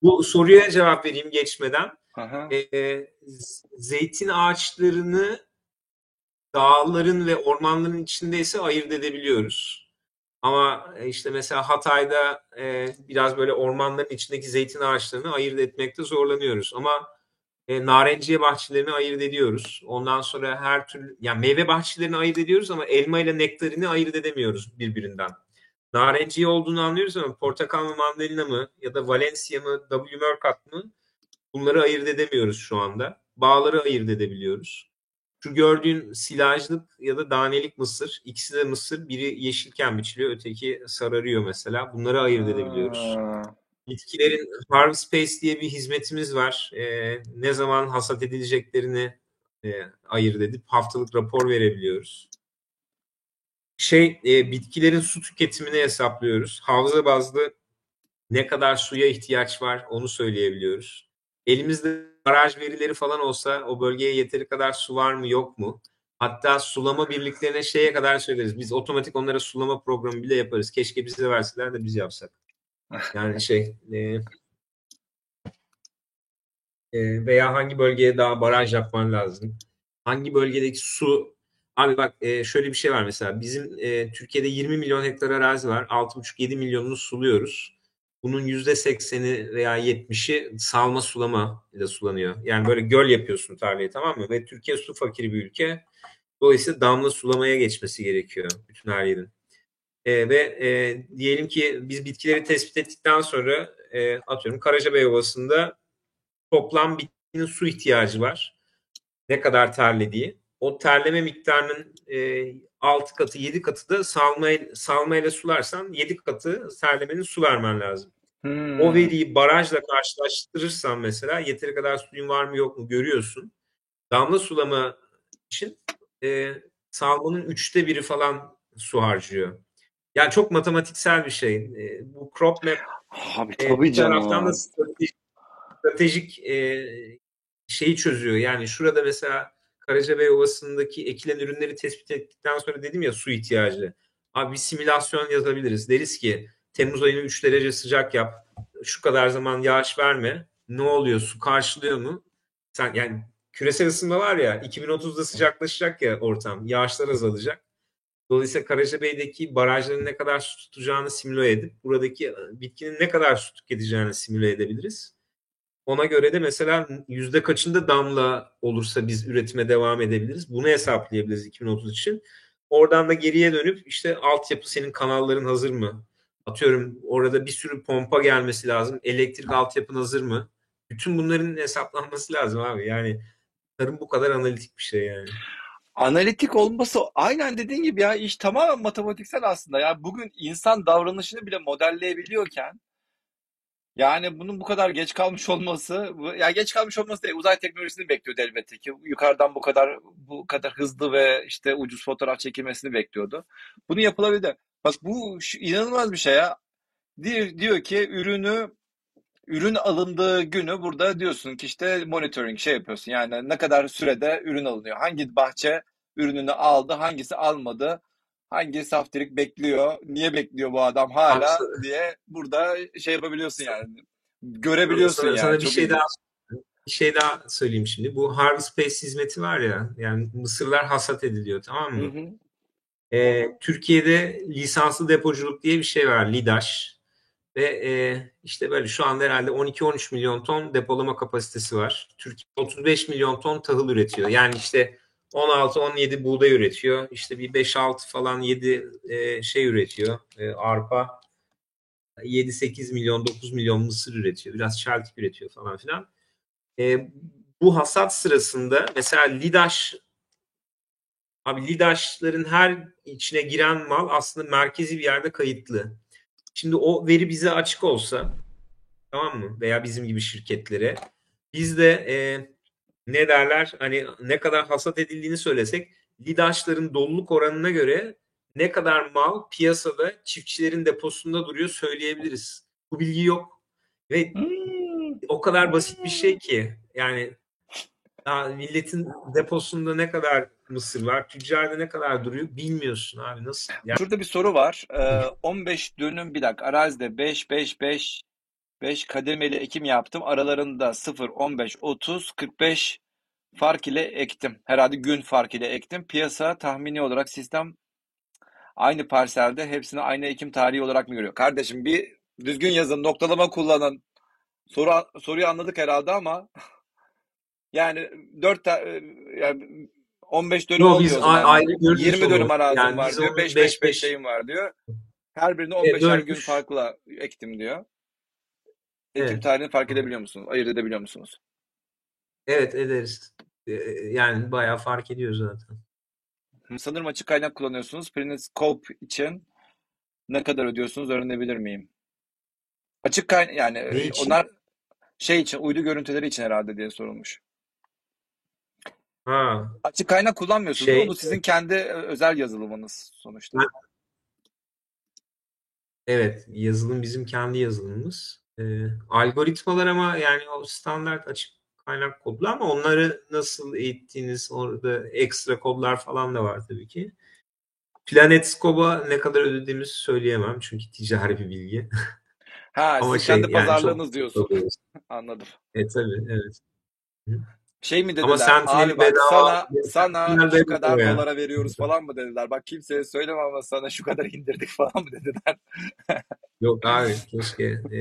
Bu soruya cevap vereyim geçmeden. Aha. E, zeytin ağaçlarını dağların ve ormanların içindeyse ayırt edebiliyoruz. Ama e, işte mesela Hatay'da e, biraz böyle ormanların içindeki zeytin ağaçlarını ayırt etmekte zorlanıyoruz. Ama e, narenciye bahçelerini ayırt ediyoruz. Ondan sonra her türlü yani meyve bahçelerini ayırt ediyoruz ama elma ile nektarini ayırt edemiyoruz birbirinden. Narenciye olduğunu anlıyoruz ama portakal mı mandalina mı ya da Valencia mı W. Murcutt mı bunları ayırt edemiyoruz şu anda. Bağları ayırt edebiliyoruz. Şu gördüğün silajlık ya da danelik mısır. ikisi de mısır. Biri yeşilken biçiliyor, öteki sararıyor mesela. Bunları ayırt edebiliyoruz. Bitkilerin Harvest Space diye bir hizmetimiz var. Ee, ne zaman hasat edileceklerini e, ayırt edip haftalık rapor verebiliyoruz. Şey, e, bitkilerin su tüketimini hesaplıyoruz. Havza bazlı ne kadar suya ihtiyaç var onu söyleyebiliyoruz. Elimizde baraj verileri falan olsa o bölgeye yeteri kadar su var mı yok mu? Hatta sulama birliklerine şeye kadar söyleriz. Biz otomatik onlara sulama programı bile yaparız. Keşke bize verseler de biz yapsak. Yani şey e, e, veya hangi bölgeye daha baraj yapman lazım? Hangi bölgedeki su Abi bak e, şöyle bir şey var mesela bizim e, Türkiye'de 20 milyon hektar arazi var. 6,5-7 milyonunu suluyoruz. Bunun %80'i veya 70'i salma sulama ile sulanıyor. Yani böyle göl yapıyorsun tarlayı tamam mı? Ve Türkiye su fakiri bir ülke. Dolayısıyla damla sulamaya geçmesi gerekiyor bütün her yerin. E, ve e, diyelim ki biz bitkileri tespit ettikten sonra e, atıyorum Karacabey Ovası'nda toplam bitkinin su ihtiyacı var. Ne kadar terlediği. O terleme miktarının e, 6 katı 7 katı da salmayla, salmayla sularsan 7 katı terlemenin su vermen lazım. Hmm. O veriyi barajla karşılaştırırsan mesela yeteri kadar suyun var mı yok mu görüyorsun. Damla sulama için e, salmanın üçte biri falan su harcıyor. Yani çok matematiksel bir şey. E, bu crop map Abi e, tabii bir taraftan da stratejik, stratejik e, şeyi çözüyor. Yani şurada mesela Karacabey Ovası'ndaki ekilen ürünleri tespit ettikten sonra dedim ya su ihtiyacı. Abi bir simülasyon yazabiliriz. Deriz ki Temmuz ayını 3 derece sıcak yap. Şu kadar zaman yağış verme. Ne oluyor? Su karşılıyor mu? Sen yani küresel ısınma var ya 2030'da sıcaklaşacak ya ortam. Yağışlar azalacak. Dolayısıyla Karacabey'deki barajların ne kadar su tutacağını simüle edip buradaki bitkinin ne kadar su tüketeceğini simüle edebiliriz. Ona göre de mesela yüzde kaçında damla olursa biz üretime devam edebiliriz. Bunu hesaplayabiliriz 2030 için. Oradan da geriye dönüp işte altyapı senin kanalların hazır mı? Atıyorum orada bir sürü pompa gelmesi lazım. Elektrik altyapın hazır mı? Bütün bunların hesaplanması lazım abi. Yani tarım bu kadar analitik bir şey yani. Analitik olması aynen dediğin gibi ya iş tamamen matematiksel aslında. Ya bugün insan davranışını bile modelleyebiliyorken yani bunun bu kadar geç kalmış olması, ya geç kalmış olması değil, uzay teknolojisini bekliyordu elbette ki. Yukarıdan bu kadar bu kadar hızlı ve işte ucuz fotoğraf çekilmesini bekliyordu. Bunu yapılabildi. Bak bu inanılmaz bir şey ya. Diyor, diyor ki ürünü ürün alındığı günü burada diyorsun ki işte monitoring şey yapıyorsun. Yani ne kadar sürede ürün alınıyor. Hangi bahçe ürününü aldı, hangisi almadı. Hangi saftirik bekliyor? Niye bekliyor bu adam hala Abi, diye burada şey yapabiliyorsun yani. Görebiliyorsun sana, yani. sana bir Çok şey ilginç. daha bir şey daha söyleyeyim şimdi. Bu Harvest Space hizmeti var ya yani mısırlar hasat ediliyor tamam Hı mı? hı. Ee, Türkiye'de lisanslı depoculuk diye bir şey var LİDAŞ ve e, işte böyle şu anda herhalde 12-13 milyon ton depolama kapasitesi var. Türkiye 35 milyon ton tahıl üretiyor. Yani işte 16-17 buğday üretiyor. İşte bir 5-6 falan 7 e, şey üretiyor. E, arpa 7-8 milyon 9 milyon mısır üretiyor. Biraz çeltik üretiyor falan filan. E, bu hasat sırasında mesela LİDAŞ Abi LİDAŞ'ların her içine giren mal aslında merkezi bir yerde kayıtlı. Şimdi o veri bize açık olsa tamam mı? Veya bizim gibi şirketlere biz de e, ne derler hani ne kadar hasat edildiğini söylesek LİDAŞ'ların doluluk oranına göre ne kadar mal piyasada çiftçilerin deposunda duruyor söyleyebiliriz. Bu bilgi yok. Ve Hmm. o kadar basit bir şey ki yani ya milletin deposunda ne kadar mısır var. Tüccarda ne kadar duruyor bilmiyorsun abi nasıl? Yani... Şurada bir soru var. Ee, 15 dönüm bir dakika arazide 5 5 5 5 kademeli ekim yaptım. Aralarında 0 15 30 45 fark ile ektim. Herhalde gün fark ile ektim. Piyasa tahmini olarak sistem aynı parselde hepsini aynı ekim tarihi olarak mı görüyor? Kardeşim bir düzgün yazın, noktalama kullanın. Soru soruyu anladık herhalde ama yani 4 yani 15 dönüm Yo, biz ayrı görürüz 20 onu. dönüm arazim Yani var diyor. onu 5 beş 5 beş- 5'eyim var diyor. Her birini 15'er gün dönmüş. farkla ektim diyor. Ekim Evet. tarihini fark edebiliyor musunuz? Ayırt edebiliyor musunuz? Evet ederiz. Ee, Yani bayağı fark ediyor zaten. Sanırım açık kaynak kullanıyorsunuz. Periskop için ne kadar ödüyorsunuz öğrenebilir miyim? Açık kaynak yani için? onlar şey için uydu görüntüleri için herhalde diye sorulmuş. Ha, Açık kaynak kullanmıyorsunuz. Şey- Bu sizin kendi e, özel yazılımınız sonuçta. Ha. evet yazılım bizim kendi yazılımımız. Ee, algoritmalar ama yani o standart açık kaynak kodlu ama onları nasıl eğittiğiniz orada ekstra kodlar falan da var tabii ki. PlanetScope'a ne kadar ödediğimizi söyleyemem çünkü ticari bir bilgi. Ha, Ama siz şey, kendi yani pazarlığınız çok- diyorsun. Anladım. E tabii evet. Şey mi dediler? Ama bak bedava- sana sana şu kadar ya. dolara veriyoruz falan mı dediler? Bak kimseye söyleme ama sana şu kadar indirdik falan mı dediler? Yok abi keşke e,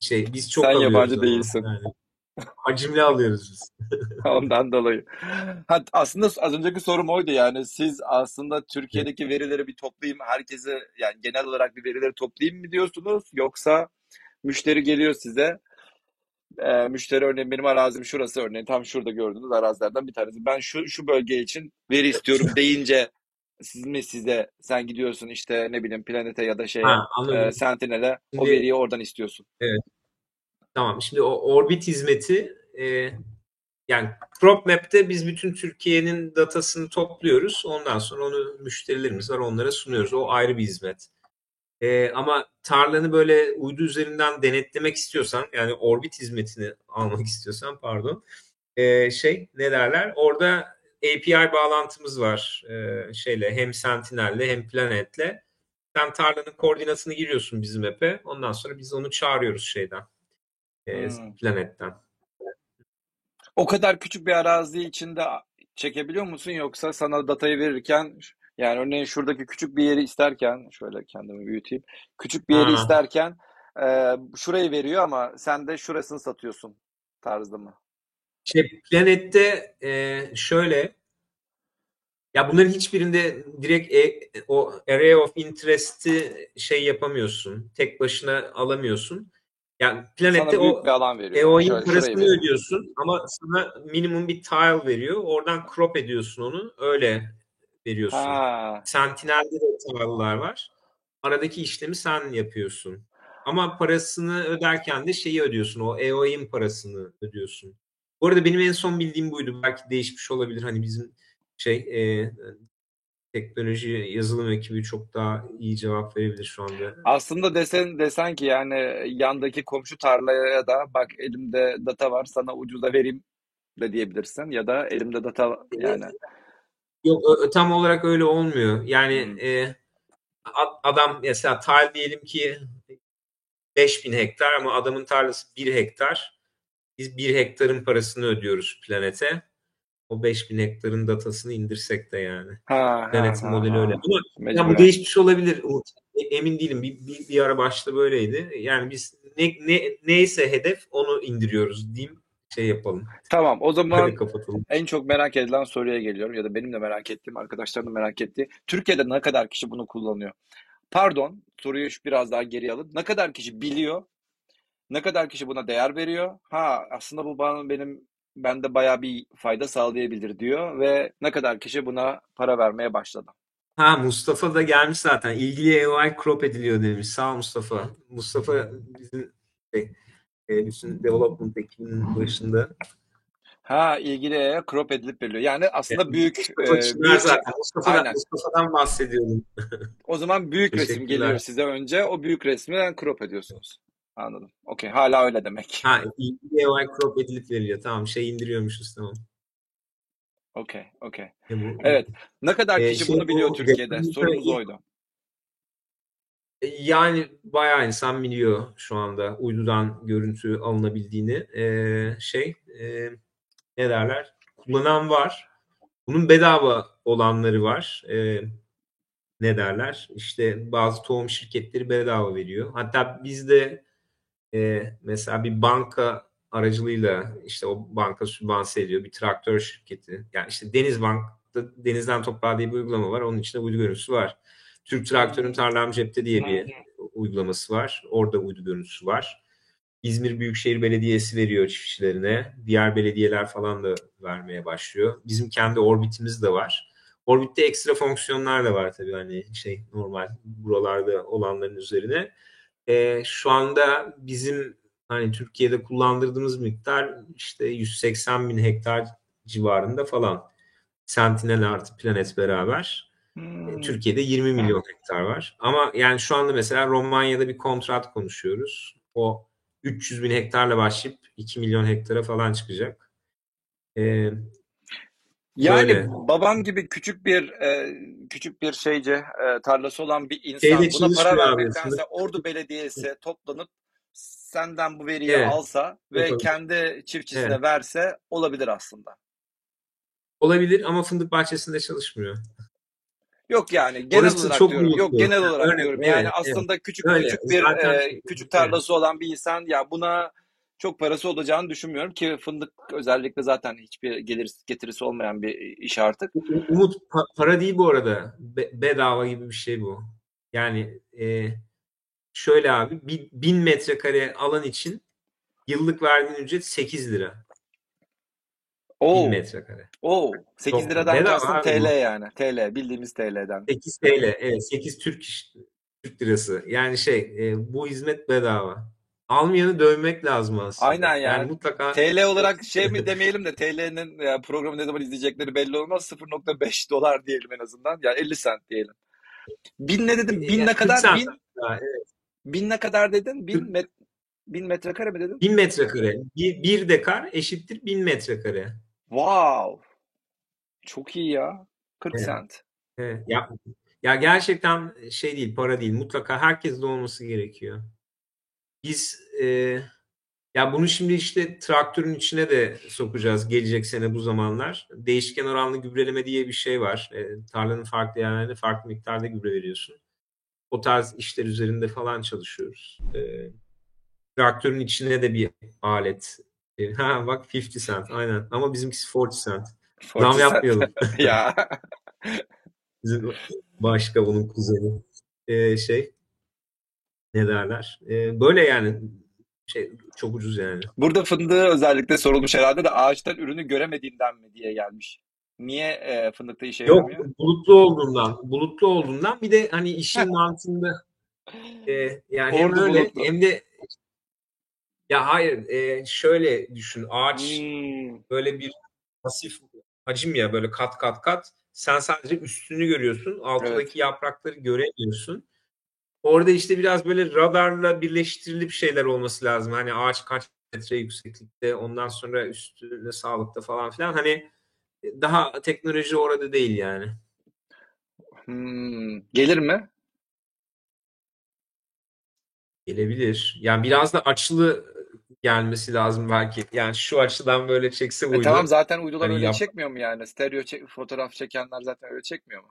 şey biz çok Sen yabancı ama. değilsin. Yani, hacimli alıyoruz biz. Ondan dolayı. Ha, aslında az önceki sorum oydu yani siz aslında Türkiye'deki verileri bir toplayayım herkese yani genel olarak bir verileri toplayayım mı diyorsunuz yoksa müşteri geliyor size e, müşteri örneğin benim arazim şurası örneğin tam şurada gördüğünüz arazilerden bir tanesi ben şu şu bölge için veri istiyorum deyince siz mi size sen gidiyorsun işte ne bileyim Planet'e ya da anladım. e, Sentinel'e o veriyi oradan istiyorsun. Tamam. Şimdi o orbit hizmeti e, yani Crop Map'te biz bütün Türkiye'nin datasını topluyoruz. Ondan sonra onu müşterilerimiz var onlara sunuyoruz. O ayrı bir hizmet. E, ama tarlanı böyle uydu üzerinden denetlemek istiyorsan yani orbit hizmetini almak istiyorsan pardon e, şey ne derler orada API bağlantımız var e, şeyle hem Sentinel'le hem Planet'le. Sen tarlanın koordinatını giriyorsun bizim app'e. Ondan sonra biz onu çağırıyoruz şeyden. e, Hmm. Planet'ten. O kadar küçük bir arazi içinde çekebiliyor musun yoksa sana datayı verirken yani örneğin şuradaki küçük bir yeri isterken şöyle kendimi büyüteyim. Küçük bir yeri Ha. isterken e, şurayı veriyor ama sen de şurasını satıyorsun tarzı mı? Şey, Planet'te e, şöyle ya bunların hiçbirinde direkt e, o area of interest'i şey yapamıyorsun. Tek başına alamıyorsun. Yani Planet'te Sana o bir alan veriyor. EO'nun parasını ödüyorsun ama sana minimum bir tile veriyor. Oradan crop ediyorsun onu. Öyle veriyorsun. Ha, Sentinel'de de tile'lar var. Aradaki işlemi sen yapıyorsun. Ama parasını öderken de şeyi ödüyorsun. O EOI'nin parasını ödüyorsun. Bu arada benim en son bildiğim buydu. Belki değişmiş olabilir. Hani bizim şey e, teknoloji yazılım ekibi çok daha iyi cevap verebilir şu anda. aslında desen desen ki yani yandaki komşu tarlaya da bak elimde data var sana ucuza vereyim de diyebilirsin ya da elimde data yani Yok tam olarak öyle olmuyor. Yani Hmm. e, adam mesela tile diyelim ki 5000 hektar ama adamın tarlası 1 hektar. Biz 1 hektarın parasını ödüyoruz planete. O 5000 hektarın datasını indirsek de yani. ha Planetin ha modeli ha. öyle. Ama ya bu değişmiş olabilir. E- Emin değilim. Bir, bir, bir ara başta böyleydi. Yani biz ne, ne, neyse hedef onu indiriyoruz diyeyim. Şey yapalım. Tamam o zaman kapatalım. En çok merak edilen soruya geliyorum ya da benim de merak ettiğim, arkadaşlarım da merak ettiği. Türkiye'de ne kadar kişi bunu kullanıyor? Pardon, soruyu biraz daha geri alın. Ne kadar kişi biliyor? Ne kadar kişi buna değer veriyor? Ha, aslında bu bana benim bende bayağı bir fayda sağlayabilir diyor ve ne kadar kişi buna para vermeye başladı. Ha Mustafa da gelmiş zaten. İlgili AI crop ediliyor demiş. Sağ ol Mustafa. Mustafa bizim şey, e, bütün development ekibinin başında. Ha, ilgili crop edilip veriliyor. Yani aslında Evet, büyük Mustafa e, büyük zaten. Mustafa'dan, Aynen. Mustafa'dan bahsediyorum. o zaman büyük resim geliyor size önce. O büyük resmi crop ediyorsunuz. Anladım. Okey, hala öyle demek. Ha ilgili AI crop edilip veriliyor. Tamam şey indiriyormuşuz tamam. Okey, okey. E, Evet. Ne kadar Ee, kişi şey bunu biliyor bu- Türkiye'de? Sorumuz oydu. E, Yani bayağı insan biliyor şu anda uydudan görüntü alınabildiğini. Ee, şey e, ne derler? Kullanan var. Bunun bedava olanları var. Ee, ne derler? İşte bazı tohum şirketleri bedava veriyor. Hatta bizde e, mesela bir banka aracılığıyla işte o banka sübvanse ediyor. Bir traktör şirketi. Yani işte Denizbank'ta Denizden Toprağa diye bir uygulama var. Onun içinde uydu görüntüsü var. Türk Traktör'ün Tarlam Cepte diye bir uygulaması var. Orada uydu görüntüsü var. İzmir Büyükşehir Belediyesi veriyor çiftçilerine. Diğer belediyeler falan da vermeye başlıyor. Bizim kendi orbitimiz de var. Orbitte ekstra fonksiyonlar da var tabii hani şey normal buralarda olanların üzerine. Ee, şu anda bizim hani Türkiye'de kullandırdığımız miktar işte 180 bin hektar civarında falan. Sentinel artı Planet beraber. Hmm. Türkiye'de 20 milyon hektar var. Ama yani şu anda mesela Romanya'da bir kontrat konuşuyoruz. O 300 bin hektarla başlayıp 2 milyon hektara falan çıkacak. Ee, Yani Böyle. babam gibi küçük bir e, küçük bir şeyce e, tarlası olan bir insan Şeyde buna para abi, vermektense Ordu Belediyesi toplanıp senden bu veriyi Evet. alsa ve Yapalım. kendi çiftçisine Evet. verse olabilir aslında. olabilir ama fındık bahçesinde çalışmıyor. Yok yani genel Orası olarak çok diyorum. Yok bulutlu. genel olarak Öyle, diyorum. evet, Yani evet. aslında küçük Öyle. küçük bir Zaten- e, küçük tarlası olan bir insan ya buna çok parası olacağını düşünmüyorum ki fındık özellikle zaten hiçbir gelir getirisi olmayan bir iş artık. Umut pa- para değil bu arada. Be- bedava gibi bir şey bu. Yani e, şöyle abi bin metrekare alan için yıllık verdiğin ücret 8 lira. Oo, Bin metrekare. oo. 8 Çok liradan bedava abi TL bu. yani. TL bildiğimiz TL'den. 8 TL. Evet 8 Türk iş- Türk lirası. Yani şey e, bu hizmet bedava. Almayanı dövmek lazım aslında. Aynen yani. mutlaka TL olarak şey mi demeyelim de TL'nin ya programı ne zaman izleyecekleri belli olmaz. 0.5 dolar diyelim en azından. Ya 50 cent diyelim. Bin ne dedim? Bin Yani ne kadar? 40 cent. Bin, evet. bin ne kadar dedin? Bin, met, bin metrekare mi dedin? 1000 metrekare. Bir, bir dekar eşittir 1000 metrekare. Wow. Çok iyi ya. 40 Evet. cent. Evet, ya, ya gerçekten şey değil, para değil. Mutlaka herkeste olması gerekiyor. Biz e, ya bunu şimdi işte traktörün içine de sokacağız gelecek sene bu zamanlar. Değişken oranlı gübreleme diye bir şey var. E, tarlanın farklı yerlerine farklı miktarda gübre veriyorsun. O tarz işler üzerinde falan çalışıyoruz. E, traktörün içine de bir alet. E, ha bak 50 cent aynen ama bizimkisi 40 cent. 40 Zam yapmayalım. ya. Bizim başka bunun kuzeni. Ee, şey ne derler? Ee, böyle yani şey çok ucuz yani. Burada fındığı özellikle sorulmuş herhalde de ağaçtan ürünü göremediğinden mi diye gelmiş. Niye e, fındıkta işe Yok yaramıyor? bulutlu olduğundan, bulutlu olduğundan bir de hani işin mantığında e, yani hem Ordu öyle bulutlu. hem de ya hayır e, şöyle düşün ağaç Hmm. böyle bir pasif hacim ya böyle kat kat kat sen sadece üstünü görüyorsun altındaki Evet. yaprakları göremiyorsun. Orada işte biraz böyle radarla birleştirilip şeyler olması lazım. Hani ağaç kaç metre yükseklikte ondan sonra üstüne sağlıkta falan filan. Hani daha teknoloji orada değil yani. Hmm. Gelir mi? Gelebilir. Yani biraz da açılı gelmesi lazım belki. Yani şu açıdan böyle çekse E uydu. tamam zaten uydular Hani öyle yap- çekmiyor mu yani? Stereo çek- fotoğraf çekenler zaten öyle çekmiyor mu?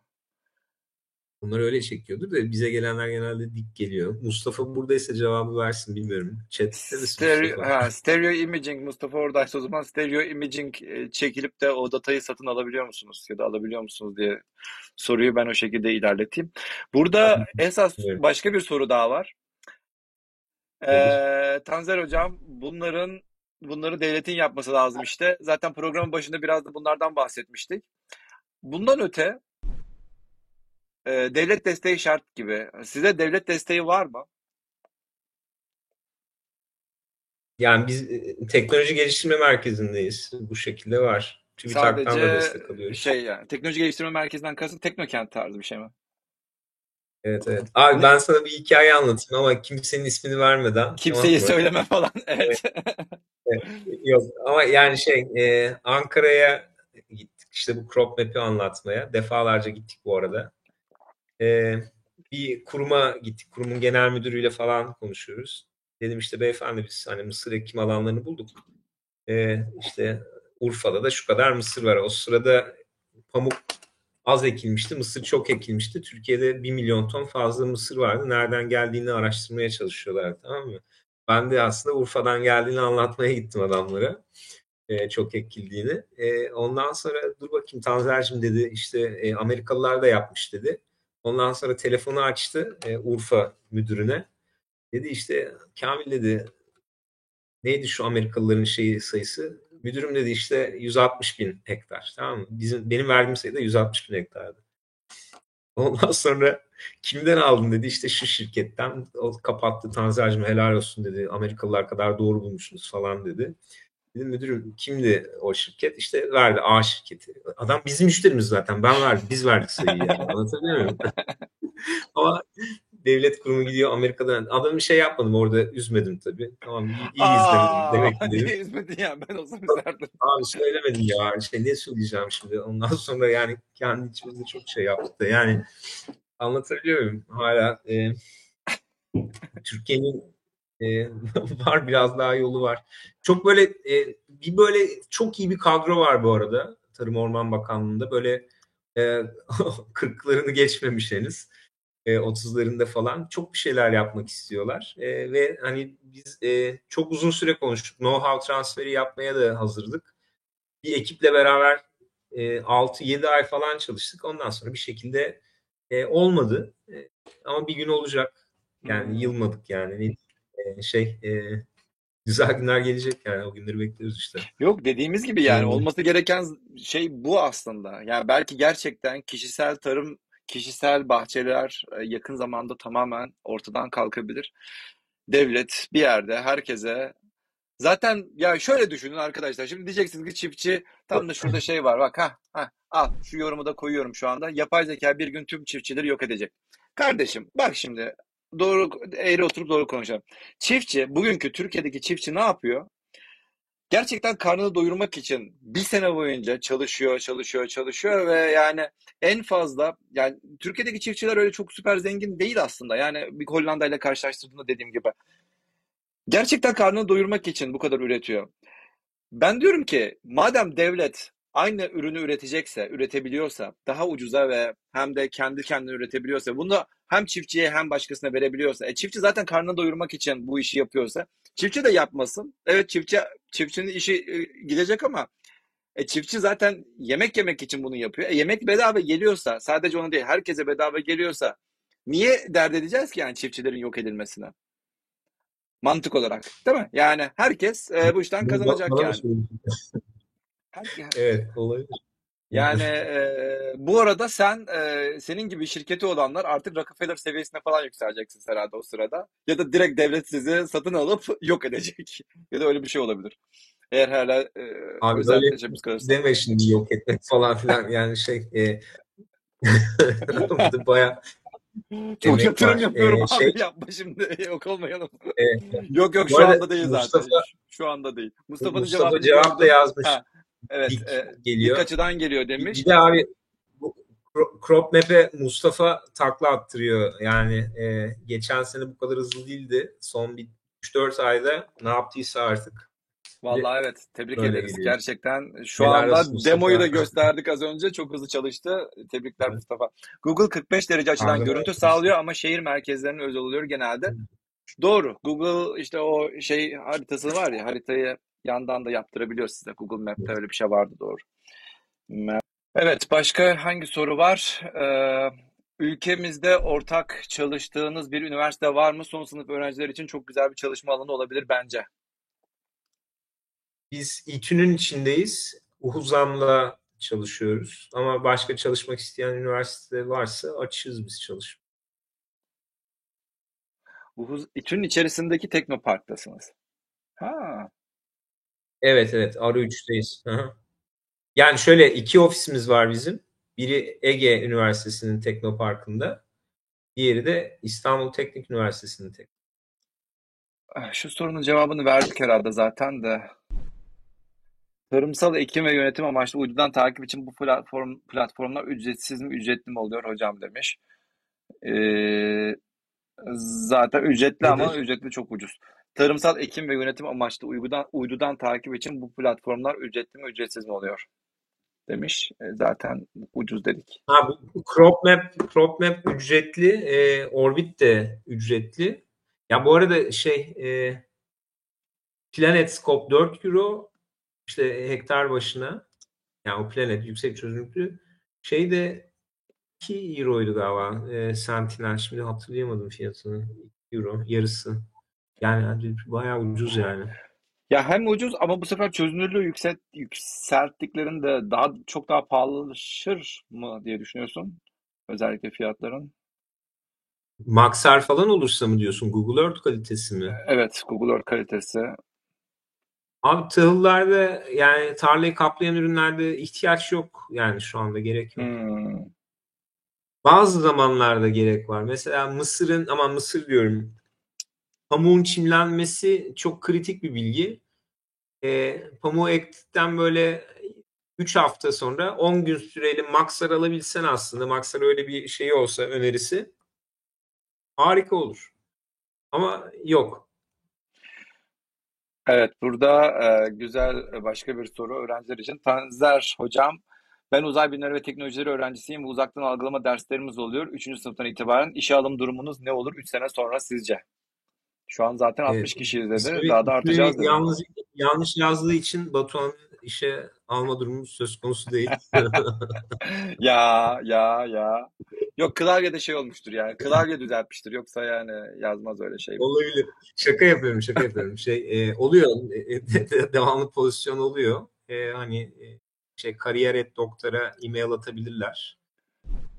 Bunlar öyle çekiyordur da bize gelenler genelde dik geliyor. Mustafa buradaysa cevabı versin bilmiyorum. Chat'te misin Stereo, Mustafa? ha, stereo imaging Mustafa oradaysa o zaman stereo imaging e, çekilip de o datayı satın alabiliyor musunuz ya da alabiliyor musunuz diye soruyu ben o şekilde ilerleteyim. Burada esas Evet. başka bir soru daha var. Ee, Tanzer hocam bunların bunları devletin yapması lazım işte. Zaten programın başında biraz da bunlardan bahsetmiştik. Bundan öte e, devlet desteği şart gibi. Size devlet desteği var mı? Yani biz e, teknoloji geliştirme merkezindeyiz. Bu şekilde var. TÜBİTAK'tan da destek alıyoruz. şey yani teknoloji geliştirme merkezinden kasıt Teknokent tarzı bir şey mi? Evet evet. Abi ben sana bir hikaye anlatayım ama kimsenin ismini vermeden. Kimseyi tamam söyleme falan. Evet. Yok ama yani şey e, Ankara'ya gittik. İşte bu crop map'i anlatmaya. Defalarca gittik bu arada. Ee, bir kuruma gittik. Kurumun genel müdürüyle falan konuşuyoruz. Dedim işte beyefendi biz hani mısır ekim alanlarını bulduk. Ee, işte Urfa'da da şu kadar mısır var. O sırada pamuk az ekilmişti. Mısır çok ekilmişti. Türkiye'de bir milyon ton fazla mısır vardı. Nereden geldiğini araştırmaya çalışıyorlar tamam mı? Ben de aslında Urfa'dan geldiğini anlatmaya gittim adamlara. Ee, çok ekildiğini. Ee, ondan sonra dur bakayım Tanzer'cim dedi işte e, Amerikalılar da yapmış dedi. Ondan sonra telefonu açtı e, Urfa müdürüne. Dedi işte Kamil dedi neydi şu Amerikalıların şeyi sayısı? Müdürüm dedi işte 160 bin hektar. Tamam mı? Bizim, benim verdiğim sayı da 160 bin hektardı. Ondan sonra kimden aldın dedi işte şu şirketten o kapattı Tanzer'cim helal olsun dedi. Amerikalılar kadar doğru bulmuşsunuz falan dedi. Dedim müdürüm kimdi o şirket? İşte verdi A şirketi. Adam bizim müşterimiz zaten. Ben verdim. Biz verdik sayıyı yani. Anlatabiliyor muyum? Ama devlet kurumu gidiyor Amerika'dan. Adamı şey yapmadım orada üzmedim tabii. Tamam iyi, iyi Aa, izlemedim demek ki dedim. niye üzmedin ya? Ben olsam üzerdim. Abi söylemedim ya. İşte ne söyleyeceğim şimdi. Ondan sonra yani kendi içimizde çok şey yaptık da. Yani anlatabiliyor muyum? Hala e, Türkiye'nin e, var biraz daha yolu var. Çok böyle e, bir böyle çok iyi bir kadro var bu arada Tarım Orman Bakanlığı'nda. Böyle e, 40'larını geçmemiş henüz. E, 30'larında falan çok bir şeyler yapmak istiyorlar. E, ve hani biz e, çok uzun süre konuştuk. Know-how transferi yapmaya da hazırdık. Bir ekiple beraber e, 6-7 ay falan çalıştık. Ondan sonra bir şekilde e, olmadı. E, ama bir gün olacak. Yani Hmm. yılmadık yani. E, şey e, güzel günler gelecek yani. O günleri bekliyoruz işte. Yok dediğimiz gibi yani olması gereken şey bu aslında. Yani belki gerçekten kişisel tarım, kişisel bahçeler e, yakın zamanda tamamen ortadan kalkabilir. Devlet bir yerde herkese zaten ya şöyle düşünün arkadaşlar. Şimdi diyeceksiniz ki çiftçi tam da şurada şey var bak ha ha al şu yorumu da koyuyorum şu anda. Yapay zeka bir gün tüm çiftçileri yok edecek. Kardeşim bak şimdi doğru eğri oturup doğru konuşalım. Çiftçi bugünkü Türkiye'deki çiftçi ne yapıyor? Gerçekten karnını doyurmak için bir sene boyunca çalışıyor, çalışıyor, çalışıyor ve yani en fazla yani Türkiye'deki çiftçiler öyle çok süper zengin değil aslında. Yani bir Hollanda ile karşılaştırdığımda dediğim gibi. Gerçekten karnını doyurmak için bu kadar üretiyor. Ben diyorum ki madem devlet aynı ürünü üretecekse, üretebiliyorsa, daha ucuza ve hem de kendi kendine üretebiliyorsa, bunu hem çiftçiye hem başkasına verebiliyorsa, e çiftçi zaten karnını doyurmak için bu işi yapıyorsa, çiftçi de yapmasın. Evet çiftçi çiftçinin işi e, gidecek ama e, çiftçi zaten yemek yemek için bunu yapıyor. E, yemek bedava geliyorsa, sadece onu değil, herkese bedava geliyorsa, niye dert edeceğiz ki yani çiftçilerin yok edilmesine? Mantık olarak, değil mi? Yani herkes e, bu işten kazanacak yani. Her- Evet olabilir. Yani e, bu arada sen e, senin gibi şirketi olanlar artık Rockefeller seviyesine falan yükseleceksiniz herhalde o sırada. Ya da direkt devlet sizi satın alıp yok edecek. Ya da öyle bir şey olabilir. Eğer hala e, Abi özel kalırsa. deme şimdi yok etmek falan filan yani şey e, baya Çok yatırım var. yapıyorum E, abi şey yapma şimdi yok olmayalım. e, Yok yok şu anda değil zaten. Mustafa Şu anda değil. Mustafa'nın Mustafa cevabını cevap da yazmış. Ha, evet Dik e, dik geliyor. açıdan geliyor demiş. bir de abi bu cro- crop map'e Mustafa takla attırıyor. Yani e, geçen sene bu kadar hızlı değildi. Son bir 3-4 ayda ne yaptıysa artık. Vallahi evet tebrik böyle ederiz. geliyor. Gerçekten şu Helal anda demoyu da gösterdik az önce. Çok hızlı çalıştı. Tebrikler Mustafa. Google 45 derece açıdan Ağzına görüntü sağlıyor ama şehir merkezlerine özel oluyor genelde. Doğru. Google işte o şey haritası var ya haritayı yandan da yaptırabiliyor size. Google Map'te öyle bir şey vardı doğru. Evet başka hangi soru var? Ee, ülkemizde ortak çalıştığınız bir üniversite var mı? Son sınıf öğrenciler için çok güzel bir çalışma alanı olabilir bence. Biz İTÜ'nün içindeyiz. Uhuzam'la çalışıyoruz. Ama başka çalışmak isteyen üniversite varsa açığız biz çalışmaya. Uhuz, İTÜ'nün içerisindeki Teknopark'tasınız. Ha. Evet evet Arı 3'teyiz. Hı hı. Yani şöyle iki ofisimiz var bizim. Biri Ege Üniversitesi'nin Teknoparkı'nda. Diğeri de İstanbul Teknik Üniversitesi'nin tek. Ah, Şu sorunun cevabını verdik herhalde zaten de. Tarımsal ekim ve yönetim amaçlı uydudan takip için bu platform platformlar ücretsiz mi ücretli mi oluyor hocam demiş. Ee, zaten ücretli Nedir? ama ücretli çok ucuz. Tarımsal ekim ve yönetim amaçlı uydudan, uydudan takip için bu platformlar ücretli mi ücretsiz mi oluyor? Demiş. E, zaten ucuz dedik. Ha, bu Crop Map, Crop Map ücretli, e, Orbit de ücretli. Ya bu arada şey e, Planet Scope 4 euro işte hektar başına yani o Planet yüksek çözünürlüklü şey de 2 euroydu galiba e, Sentinel şimdi hatırlayamadım fiyatını 2 euro yarısı yani bayağı ucuz yani. Ya hem ucuz ama bu sefer çözünürlüğü yükselt, yükselttiklerinde daha çok daha pahalılaşır mı diye düşünüyorsun? Özellikle fiyatların. Maxar falan olursa mı diyorsun? Google Earth kalitesi mi? Evet, Google Earth kalitesi. Abi tahıllarda yani tarlayı kaplayan ürünlerde ihtiyaç yok. Yani şu anda gerek yok. Hmm. Bazı zamanlarda gerek var. Mesela mısırın ama mısır diyorum pamuğun çimlenmesi çok kritik bir bilgi. E, pamuğu ektikten böyle 3 hafta sonra 10 gün süreli maksar alabilsen aslında maksar öyle bir şey olsa önerisi harika olur. Ama yok. Evet, burada e, güzel başka bir soru öğrenciler için. Tanzer hocam, ben uzay bilimleri ve teknolojileri öğrencisiyim uzaktan algılama derslerimiz oluyor. Üçüncü sınıftan itibaren işe alım durumunuz ne olur 3 sene sonra sizce? Şu an zaten 60 Evet. kişi izledi. İsmi- Daha da artacağız dedi. Yalnız, yanlış yazdığı için Batuhan'ı işe alma durumu söz konusu değil. Ya ya ya. Yok klavyede şey olmuştur yani. Klavye düzeltmiştir. Yoksa yani yazmaz öyle şey. Olabilir. Şaka yapıyorum, şaka yapıyorum. Şey e, oluyor, e, e, devamlı pozisyon oluyor. E, hani e, şey kariyer et doktora e-mail atabilirler.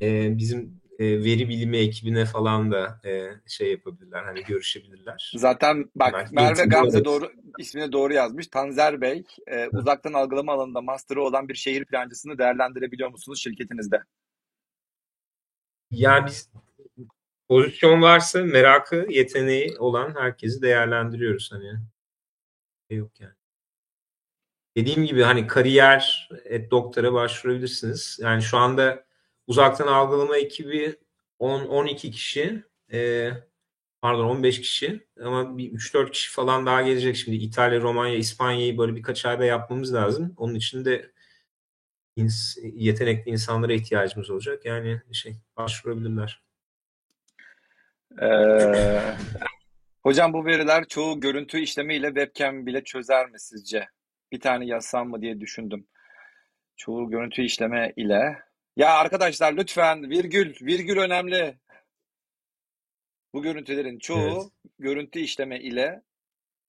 E, bizim e, veri bilimi ekibine falan da e, şey yapabilirler, hani görüşebilirler. Zaten bak Merve Gamze olarak. doğru ismini doğru yazmış. Tanzer Bey, e, uzaktan algılama alanında master'ı olan bir şehir plancısını değerlendirebiliyor musunuz şirketinizde? Yani biz pozisyon varsa merakı, yeteneği olan herkesi değerlendiriyoruz hani. Şey Yok yani. Dediğim gibi hani kariyer et doktora başvurabilirsiniz. Yani şu anda uzaktan algılama ekibi 10 12 kişi e, pardon 15 kişi ama bir 3-4 kişi falan daha gelecek şimdi İtalya, Romanya, İspanya'yı böyle birkaç ayda yapmamız lazım. Onun için de ins- yetenekli insanlara ihtiyacımız olacak. Yani şey başvurabilirler. Ee, hocam bu veriler çoğu görüntü işleme ile webcam bile çözer mi sizce? Bir tane yazsam mı diye düşündüm. Çoğu görüntü işleme ile. Ya arkadaşlar lütfen virgül, virgül önemli. Bu görüntülerin çoğu Evet. görüntü işleme ile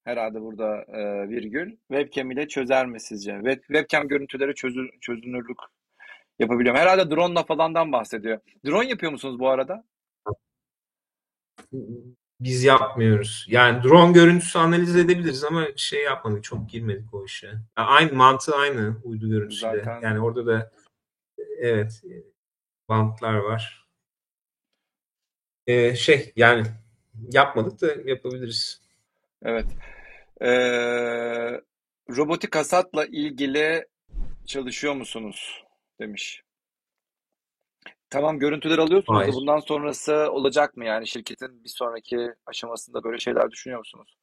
herhalde burada e, virgül webcam ile çözer mi sizce? Web, webcam görüntüleri çözü, çözünürlük yapabiliyor. mu? Herhalde drone'la falandan bahsediyor. Drone yapıyor musunuz bu arada? Biz yapmıyoruz. Yani drone görüntüsü analiz edebiliriz ama şey yapmadık. Çok girmedik o işe. Yani aynı mantığı aynı uydu görüntüsüyle. Zaten- Yani orada da evet bantlar var. Ee, şey yani yapmadık da yapabiliriz. Evet. Ee, robotik hasatla ilgili çalışıyor musunuz? Demiş. Tamam görüntüler alıyorsunuz da bundan sonrası olacak mı yani şirketin bir sonraki aşamasında böyle şeyler düşünüyor musunuz?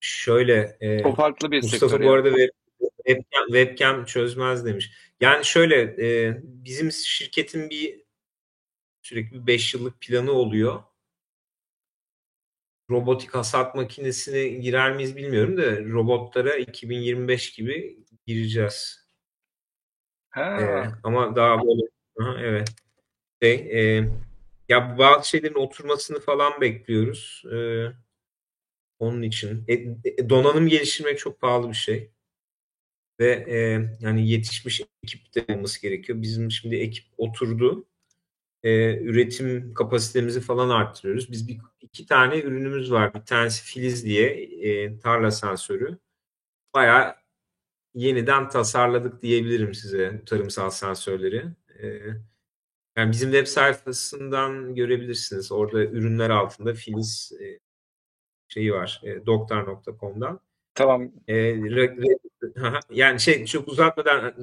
Şöyle e, O farklı bir Mustafa sektör bu arada web, webcam, webcam çözmez demiş. Yani şöyle e, bizim şirketin bir sürekli 5 yıllık planı oluyor. Robotik hasat makinesine girer miyiz bilmiyorum da robotlara 2025 gibi gireceğiz. Ha, E, ama daha böyle Aha, evet. Şey, e, ya bazı şeylerin oturmasını falan bekliyoruz. E, onun için. E, e, donanım geliştirmek çok pahalı bir şey. Ve e, yani yetişmiş ekip de olması gerekiyor. Bizim şimdi ekip oturdu. E, üretim kapasitemizi falan arttırıyoruz. Biz bir iki tane ürünümüz var. Bir tanesi Filiz diye e, tarla sensörü. Bayağı yeniden tasarladık diyebilirim size tarımsal sensörleri. E, yani bizim web sayfasından görebilirsiniz. Orada ürünler altında Filiz e, şeyi var. E, doktor.com'dan. Tamam. E, re, yani şey çok uzatmadan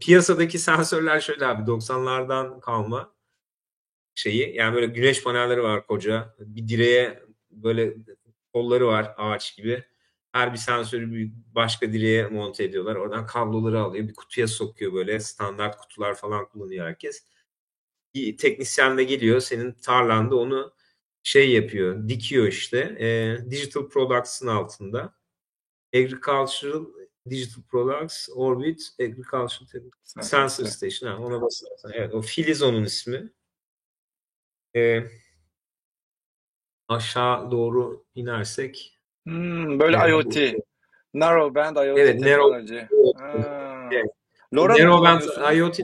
piyasadaki sensörler şöyle abi 90'lardan kalma şeyi. Yani böyle güneş panelleri var koca bir direğe böyle kolları var ağaç gibi. Her bir sensörü bir başka direğe monte ediyorlar. Oradan kabloları alıyor bir kutuya sokuyor böyle. Standart kutular falan kullanıyor herkes. Bir teknisyen de geliyor senin tarlanda onu şey yapıyor dikiyor işte. E, Digital Products'ın altında Agricultural Digital Products Orbit Agricultural Sensor Station ha, ona basarsan. Evet o Filiz onun ismi. E, aşağı doğru inersek. Hmm, böyle evet, IoT bu, Narrow Band IoT evet, teknoloji. narrow, evet. LoRa narrow Band IoT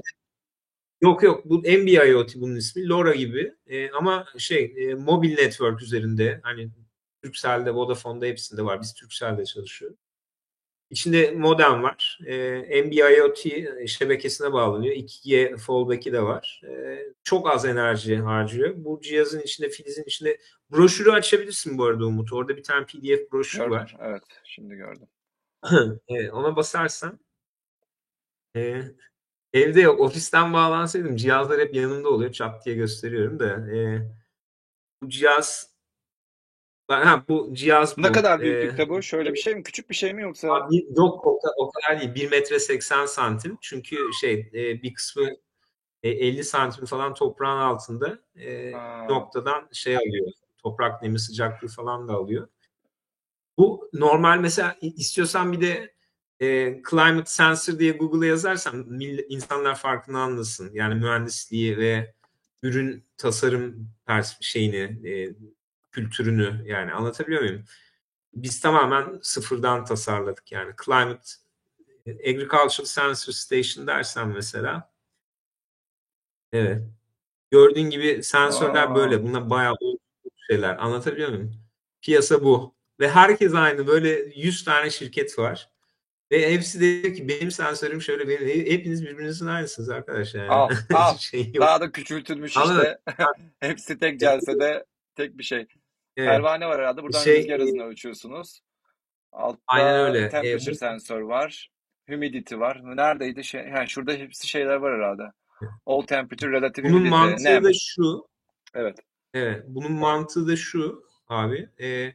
Yok yok bu MB IoT bunun ismi. LoRa gibi. E, ama şey e, mobil network üzerinde hani Turkcell'de, Vodafone'da hepsinde var. Biz Turkcell'de çalışıyoruz. İçinde modem var. E, NB-IoT şebekesine bağlanıyor. 2G fallback'i de var. E, çok az enerji harcıyor. Bu cihazın içinde, filizin içinde broşürü açabilirsin bu arada Umut. Orada bir tane PDF broşür gördüm. var. Evet, şimdi gördüm. e, ona basarsan e, evde yok. Ofisten bağlansaydım cihazlar hep yanımda oluyor. Çat diye gösteriyorum da. E, bu cihaz Ha, bu cihaz bu. Ne kadar büyüklükte ee, bu? Şöyle bir şey mi? Küçük bir şey mi yoksa? Yok o, o kadar değil. 1 metre 80 santim. Çünkü şey e, bir kısmı e, 50 santim falan toprağın altında e, noktadan şey alıyor. Toprak nemi sıcaklığı falan da alıyor. Bu normal mesela istiyorsan bir de e, climate sensor diye Google'a yazarsan insanlar farkını anlasın. Yani mühendisliği ve ürün tasarım şeyini e, kültürünü yani anlatabiliyor muyum? Biz tamamen sıfırdan tasarladık yani. Climate Agricultural Sensor Station dersen mesela evet. Gördüğün gibi sensörler Aa. böyle. Bunlar bayağı şeyler. Anlatabiliyor muyum? Piyasa bu. Ve herkes aynı. Böyle 100 tane şirket var. Ve hepsi de diyor ki benim sensörüm şöyle benim. Hepiniz birbirinizin aynısınız arkadaşlar. Yani. Al, al. şey Daha da küçültülmüş işte. hepsi tek celsede tek bir şey. Evet. Pervane var herhalde. Buradan şey, rüzgar hızını ölçüyorsunuz. Altta aynen öyle. temperature e, sensör var. Humidity var. Neredeydi? Şey, yani şurada hepsi şeyler var herhalde. All temperature, relative Bunun humidity. mantığı ne? da şu. Evet. Evet. Bunun mantığı da şu abi. E,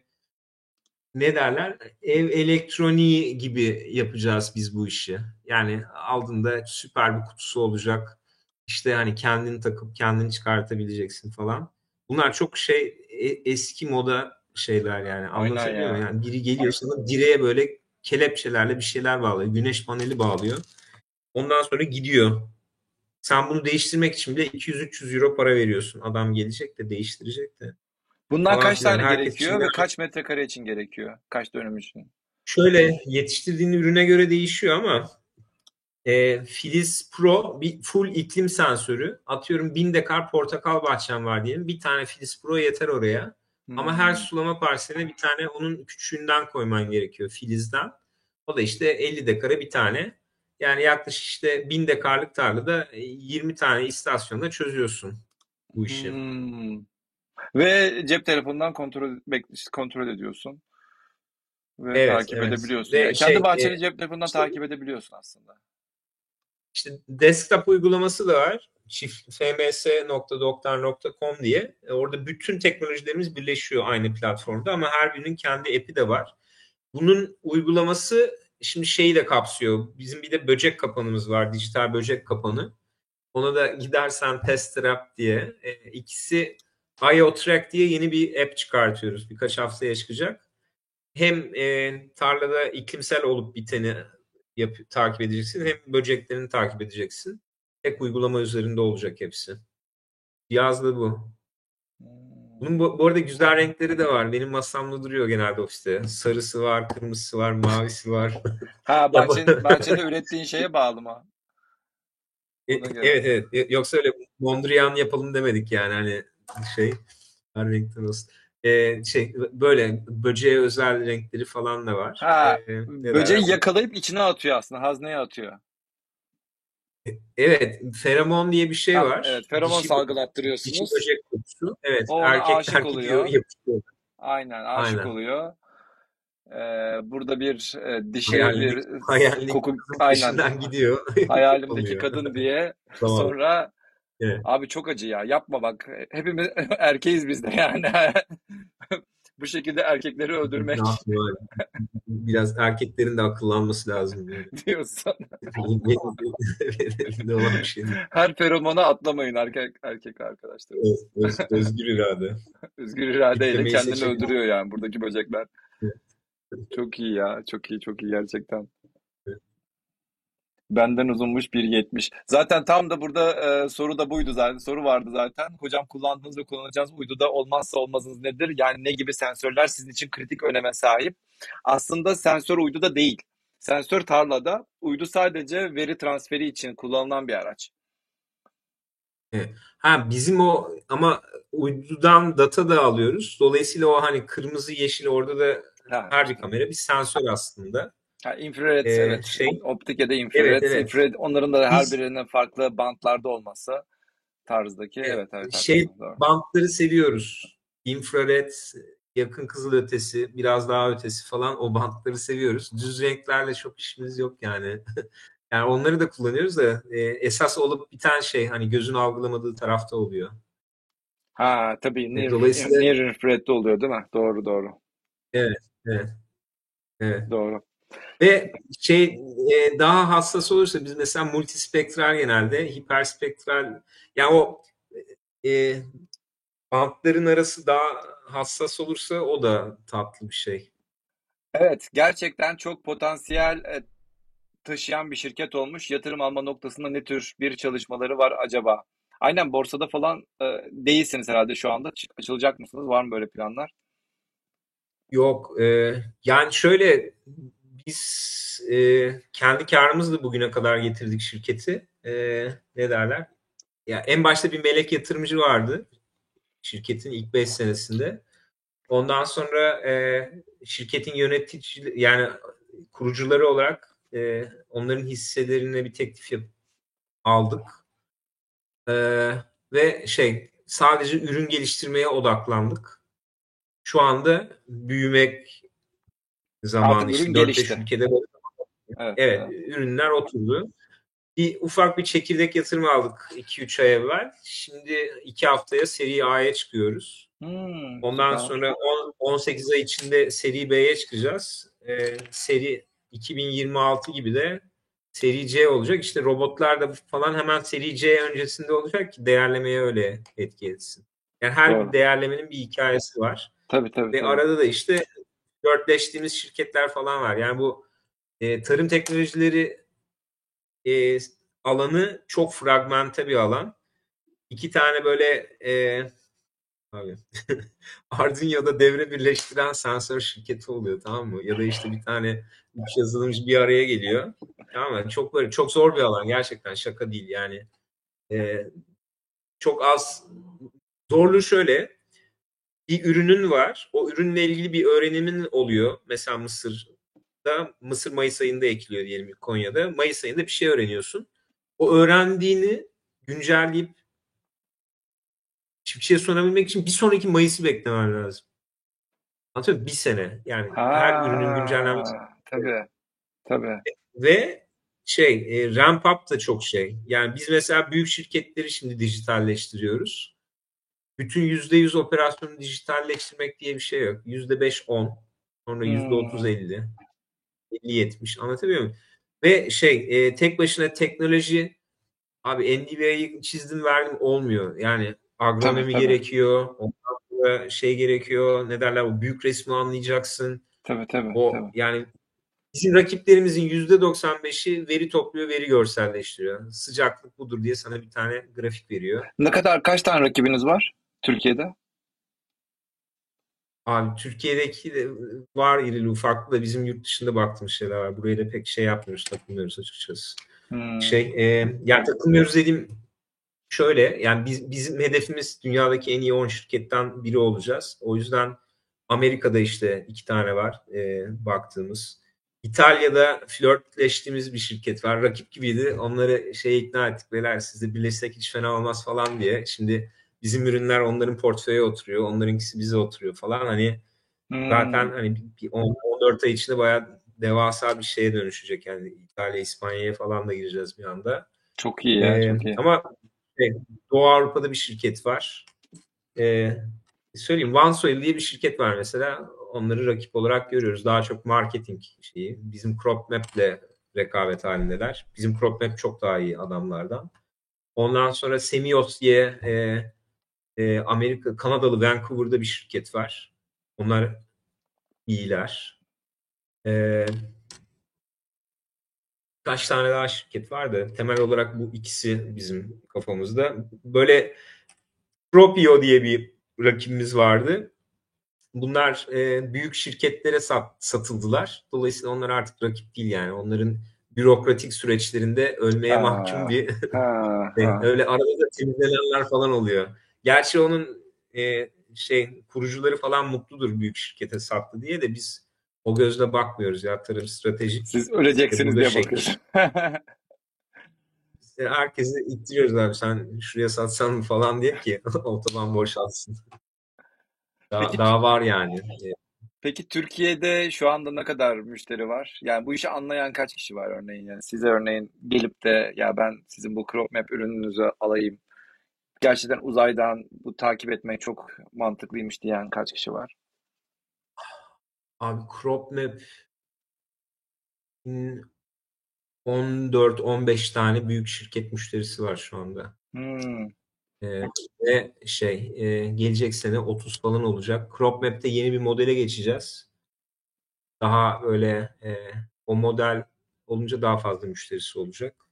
ne derler? Ev elektroniği gibi yapacağız biz bu işi. Yani aldığında süper bir kutusu olacak. İşte hani kendini takıp kendini çıkartabileceksin falan. Bunlar çok şey e, eski moda şeyler yani. Anlatabiliyor muyum? Ya. Yani biri geliyor sana direğe böyle kelepçelerle bir şeyler bağlıyor. Güneş paneli bağlıyor. Ondan sonra gidiyor. Sen bunu değiştirmek için bile 200-300 euro para veriyorsun. Adam gelecek de değiştirecek de. Bundan Falan kaç tane gerekiyor ve kaç metrekare için gerekiyor? Kaç dönüm için? Şöyle yetiştirdiğin ürüne göre değişiyor ama e, Filiz Pro bir full iklim sensörü. Atıyorum 1000 dekar portakal bahçem var diyelim. Bir tane Filiz Pro yeter oraya. Hmm. Ama her hmm. sulama parseline bir tane onun küçüğünden koyman gerekiyor Filiz'den. O da işte 50 dekara bir tane. Yani yaklaşık işte 1000 dekarlık tarlada 20 tane istasyonda çözüyorsun bu işi. Hmm. Ve cep telefonundan kontrol kontrol ediyorsun. Ve evet, takip evet. edebiliyorsun. Ve yani şey, kendi bahçeni e, cep telefonundan işte, takip edebiliyorsun aslında. İşte desktop uygulaması da var. fms.doktor.com diye. E, orada bütün teknolojilerimiz birleşiyor aynı platformda ama her birinin kendi app'i de var. Bunun uygulaması şimdi şeyi de kapsıyor. Bizim bir de böcek kapanımız var. Dijital böcek kapanı. Ona da gidersen Tester App diye. E, ikisi IoTrack diye yeni bir app çıkartıyoruz. Birkaç haftaya çıkacak. Hem e, tarlada iklimsel olup biteni yap, takip edeceksin hem böceklerini takip edeceksin. Tek uygulama üzerinde olacak hepsi. Yazdı bu. Hmm. Bunun bu, bu arada güzel renkleri de var. Benim masamda duruyor genelde ofiste. Sarısı var, kırmızısı var, mavisi var. Ha bahçede, bahçede ürettiğin şeye bağlı mı? E, evet evet. Yoksa öyle Mondrian yapalım demedik yani hani şey her renkten olsun e, şey böyle böceğe özel renkleri falan da var. Ha, e, böceği yakalayıp içine atıyor aslında, hazneye atıyor. Evet, feromon diye bir şey ha, var. Evet, feromon dişi, salgılattırıyorsunuz. Dişi böcek kokusu. Evet, o erkek aşık erkek oluyor. Yapıyor. Aynen, aşık Aynen. oluyor. e, burada bir e, dişi Hayalindeki, bir hayalindeki koku aynen gidiyor. hayalimdeki kadın diye Tamam. sonra Evet. abi çok acı ya yapma bak hepimiz erkeğiz biz de yani bu şekilde erkekleri öldürmek? Biraz erkeklerin de akıllanması lazım. Yani. diyorsun. Elinde olan bir şey. Her feromona atlamayın erkek erkek arkadaşlar. Öz, öz, özgür irade. Özgür iradeyle Kitlemeyi kendini seçelim. öldürüyor yani buradaki böcekler. Evet. Çok iyi ya. Çok iyi, çok iyi gerçekten. Benden uzunmuş 1.70. Zaten tam da burada e, soru da buydu zaten. Soru vardı zaten. Hocam kullandığınız ve kullanacağınız uyduda olmazsa olmazınız nedir? Yani ne gibi sensörler sizin için kritik öneme sahip? Aslında sensör uyduda değil. Sensör tarlada. Uydu sadece veri transferi için kullanılan bir araç. Ha bizim o ama uydudan data da alıyoruz. Dolayısıyla o hani kırmızı yeşil orada da her bir kamera bir sensör aslında. Ha, infrared Ee, evet. şey Optik ya da infrared. evet evet. Infrared onların da her Biz birinin farklı bantlarda olması tarzdaki. e, Evet evet şey. Doğru. bantları seviyoruz. Infrared, yakın kızıl ötesi, biraz daha ötesi falan o bantları seviyoruz. Düz renklerle çok işimiz yok yani. Yani onları da kullanıyoruz da e, esas olup biten şey hani gözün algılamadığı tarafta oluyor. Ha tabii E, near, dolayısıyla near infrared'de oluyor değil mi? Doğru doğru. evet, evet, evet. Doğru. Ve şey e, daha hassas olursa biz mesela multispektral genelde hiperspektral yani o e, bantların arası daha hassas olursa o da tatlı bir şey. Evet gerçekten çok potansiyel e, taşıyan bir şirket olmuş. Yatırım alma noktasında ne tür bir çalışmaları var acaba? Aynen borsada falan e, değilsiniz herhalde şu anda. Açılacak mısınız? Var mı böyle planlar? Yok e, yani şöyle biz e, kendi karımızla bugüne kadar getirdik şirketi. E, ne derler? Ya en başta bir melek yatırımcı vardı şirketin ilk 5 senesinde. Ondan sonra e, şirketin yönetici yani kurucuları olarak e, onların hisselerine bir teklif yap- aldık. E, ve şey sadece ürün geliştirmeye odaklandık. Şu anda büyümek zamanı Artık işte ürün 4-5 gelişti. ülkede Evet, evet evet. ürünler oturdu. Bir ufak bir çekirdek yatırımı aldık 2-3 ay evvel. Şimdi 2 haftaya seri A'ya çıkıyoruz. Hmm, Ondan süper. sonra on- 18 ay içinde seri B'ye çıkacağız. Ee, seri 2026 gibi de seri C olacak. İşte robotlar da falan hemen seri C öncesinde olacak ki değerlemeye öyle etki etsin. Yani her Doğru. bir değerlemenin bir hikayesi var. Tabii tabii Ve tabii. arada da işte dörtleştiğimiz şirketler falan var. Yani bu e, tarım teknolojileri e, alanı çok fragmente bir alan. İki tane böyle e, abi Arduino'da devre birleştiren sensör şirketi oluyor tamam mı? Ya da işte bir tane üç yazılımcı bir araya geliyor. Tamam mı? Çok böyle çok zor bir alan gerçekten şaka değil yani. E, çok az zorluğu şöyle bir ürünün var. O ürünle ilgili bir öğrenimin oluyor. Mesela Mısır'da Mısır Mayıs ayında ekiliyor diyelim Konya'da. Mayıs ayında bir şey öğreniyorsun. O öğrendiğini güncelleyip hiçbir şey sunabilmek için bir sonraki Mayıs'ı beklemen lazım. Anlatıyor muyum? Bir sene. Yani her ürünün güncellenmesi. Ha, tabii tabii. Ve şey e, ramp up da çok şey. Yani biz mesela büyük şirketleri şimdi dijitalleştiriyoruz. Bütün yüzde yüz operasyonu dijitalleştirmek diye bir şey yok. Yüzde beş on, sonra yüzde otuz Hmm, elli, elli yetmiş. Anlatabiliyor muyum? Ve şey e, tek başına teknoloji abi NDVI'yi çizdim verdim olmuyor. Yani tabii agronomi tabii. gerekiyor. Ondan sonra şey gerekiyor. Ne derler? O büyük resmi anlayacaksın. Tabii tabii O tabii. yani bizim rakiplerimizin yüzde 95'i veri topluyor, veri görselleştiriyor. Sıcaklık budur diye sana bir tane grafik veriyor. Ne kadar kaç tane rakibiniz var Türkiye'de? Abi Türkiye'deki de var irili ufaklı da bizim yurt dışında baktığımız şeyler var. Buraya da pek şey yapmıyoruz, takılmıyoruz açıkçası. Hmm, Şey, e, yani takılmıyoruz dediğim şöyle, yani biz, bizim hedefimiz dünyadaki en iyi 10 şirketten biri olacağız. O yüzden Amerika'da işte iki tane var e, baktığımız. İtalya'da flörtleştiğimiz bir şirket var. Rakip gibiydi. Onları şeye ikna ettik. Beyler sizle birleşsek hiç fena olmaz falan diye. Şimdi bizim ürünler onların portföye oturuyor. Onlarınkisi bize oturuyor falan. Hani Hmm. Zaten hani bir 10, 14 ay içinde bayağı devasa bir şeye dönüşecek. Yani İtalya, İspanya'ya falan da gireceğiz bir anda. Çok iyi ya, Ee, çok iyi. ama şey, Doğu Avrupa'da bir şirket var. Ee, söyleyeyim OneSoil diye bir şirket var mesela. Onları rakip olarak görüyoruz. Daha çok marketing şeyi. Bizim CropMap'le rekabet halindeler. Bizim CropMap çok daha iyi adamlardan. Ondan sonra Semios diye e, e, Amerika, Kanadalı Vancouver'da bir şirket var. Onlar iyiler. E, kaç tane daha şirket var da temel olarak bu ikisi bizim kafamızda. Böyle Propio diye bir rakibimiz vardı. Bunlar e, büyük şirketlere sat, satıldılar. Dolayısıyla onlar artık rakip değil yani. Onların bürokratik süreçlerinde ölmeye Ha, mahkum bir ha, ha. öyle arada da temizlenenler falan oluyor. Gerçi onun e, şey kurucuları falan mutludur büyük şirkete sattı diye de biz o gözle bakmıyoruz. Yatırım stratejik. Siz öleceksiniz diye şey- bakıyorsun. İşte herkesi ittiriyoruz abi sen şuraya satsan mı falan diye ki otoban boşalsın. Daha, Peki- daha var yani. Peki Türkiye'de şu anda ne kadar müşteri var? Yani bu işi anlayan kaç kişi var örneğin? Yani size örneğin gelip de ya ben sizin bu CropMap ürününüzü alayım. Gerçekten uzaydan bu takip etmek çok mantıklıymış diyen kaç kişi var? Abi CropMap 14-15 tane büyük şirket müşterisi var şu anda. Hmm, Ee, ve şey e, gelecek sene 30 falan olacak. CropMap'te yeni bir modele geçeceğiz. Daha böyle e, o model olunca daha fazla müşterisi olacak.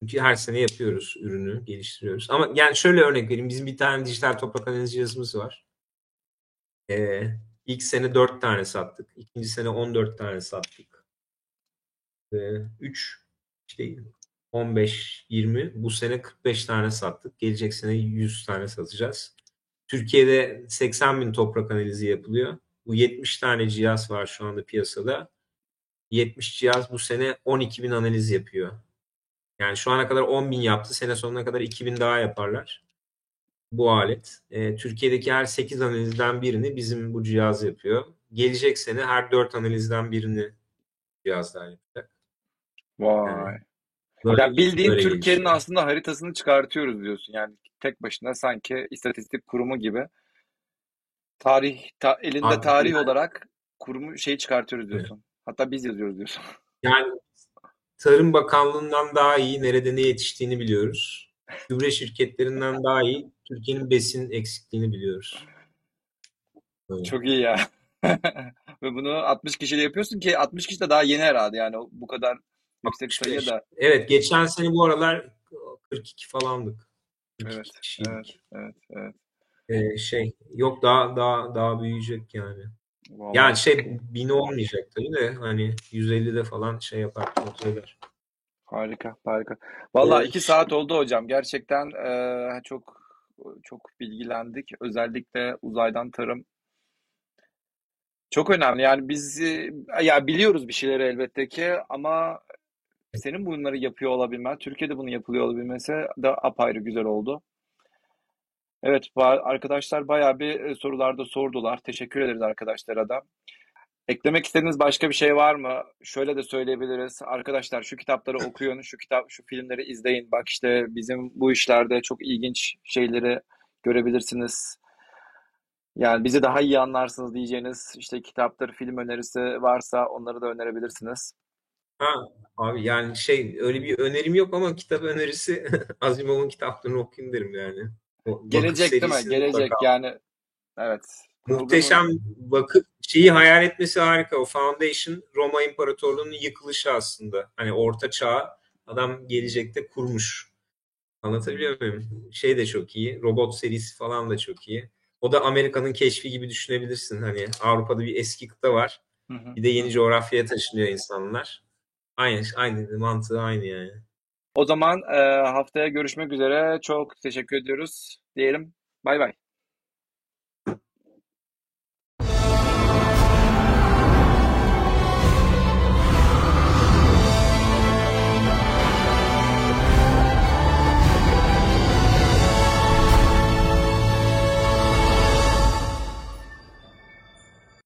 Çünkü her sene yapıyoruz ürünü, geliştiriyoruz. Ama yani şöyle örnek vereyim. Bizim bir tane dijital toprak analizi cihazımız var. Ee, ilk sene 4 tane sattık. İkinci sene 14 tane sattık. Ee, 3 işte 15-20 bu sene 45 tane sattık. Gelecek sene 100 tane satacağız. Türkiye'de 80 bin toprak analizi yapılıyor. Bu 70 tane cihaz var şu anda piyasada. 70 cihaz bu sene 12 bin analiz yapıyor. Yani şu ana kadar 10 bin yaptı. Sene sonuna kadar 2 bin daha yaparlar. Bu alet. Ee, Türkiye'deki her 8 analizden birini bizim bu cihaz yapıyor. Gelecek sene her 4 analizden birini cihazlar yapacak. vay. Böyle, Ya bildiğin böyle Türkiye'nin gelişiyor. aslında haritasını çıkartıyoruz diyorsun. Yani tek başına sanki istatistik kurumu gibi tarih ta- elinde Abi, tarih yani- olarak kurumu şey çıkartıyoruz diyorsun. Hatta biz yazıyoruz diyorsun. Yani Tarım Bakanlığı'ndan daha iyi nerede ne yetiştiğini biliyoruz. Gübre şirketlerinden daha iyi Türkiye'nin besin eksikliğini biliyoruz. Böyle. Çok iyi ya. Ve bunu 60 kişiyle yapıyorsun ki 60 kişi de daha yeni herhalde yani bu kadar yüksek sayıya da Evet geçen sene bu aralar 42 falandık. 42 Evet, kişiydik. evet, evet, evet. Ee, şey yok daha daha daha büyüyecek yani. Vallahi Yani şey çok iyi. bin olmayacak tabii de hani 150'de falan şey yapar eder. Harika, harika. Vallahi Evet. iki saat oldu hocam. Gerçekten eee, çok çok bilgilendik. Özellikle uzaydan tarım çok önemli. Yani biz e, ya biliyoruz bir şeyleri elbette ki ama senin bunları yapıyor olabilmen, Türkiye'de bunu yapılıyor olabilmesi de apayrı güzel oldu. Evet, arkadaşlar bayağı bir e, sorularda sordular. Teşekkür ederiz arkadaşlara da. Eklemek istediğiniz başka bir şey var mı? Şöyle de söyleyebiliriz. Arkadaşlar şu kitapları okuyun, şu kitap, şu filmleri izleyin. Bak işte bizim bu işlerde çok ilginç şeyleri görebilirsiniz. Yani bizi daha iyi anlarsınız diyeceğiniz işte kitaptır, film önerisi varsa onları da önerebilirsiniz. Ha, abi yani şey öyle bir önerim yok ama kitap önerisi Asimov'un kitaplarını okuyun derim yani. Gelecek değil mi? Gelecek mutlaka. yani. Evet. Muhteşem vakıf şeyi hayal etmesi harika. O Foundation Roma İmparatorluğu'nun yıkılışı aslında. Hani orta çağ adam gelecekte kurmuş. Anlatabiliyor muyum? Şey de çok iyi. Robot serisi falan da çok iyi. O da Amerika'nın keşfi gibi düşünebilirsin. Hani Avrupa'da bir eski kıta var. Hı hı. Bir de yeni coğrafyaya taşınıyor insanlar. Aynı aynı mantığı aynı yani. O zaman e, haftaya görüşmek üzere. Çok teşekkür ediyoruz diyelim. Bay bay.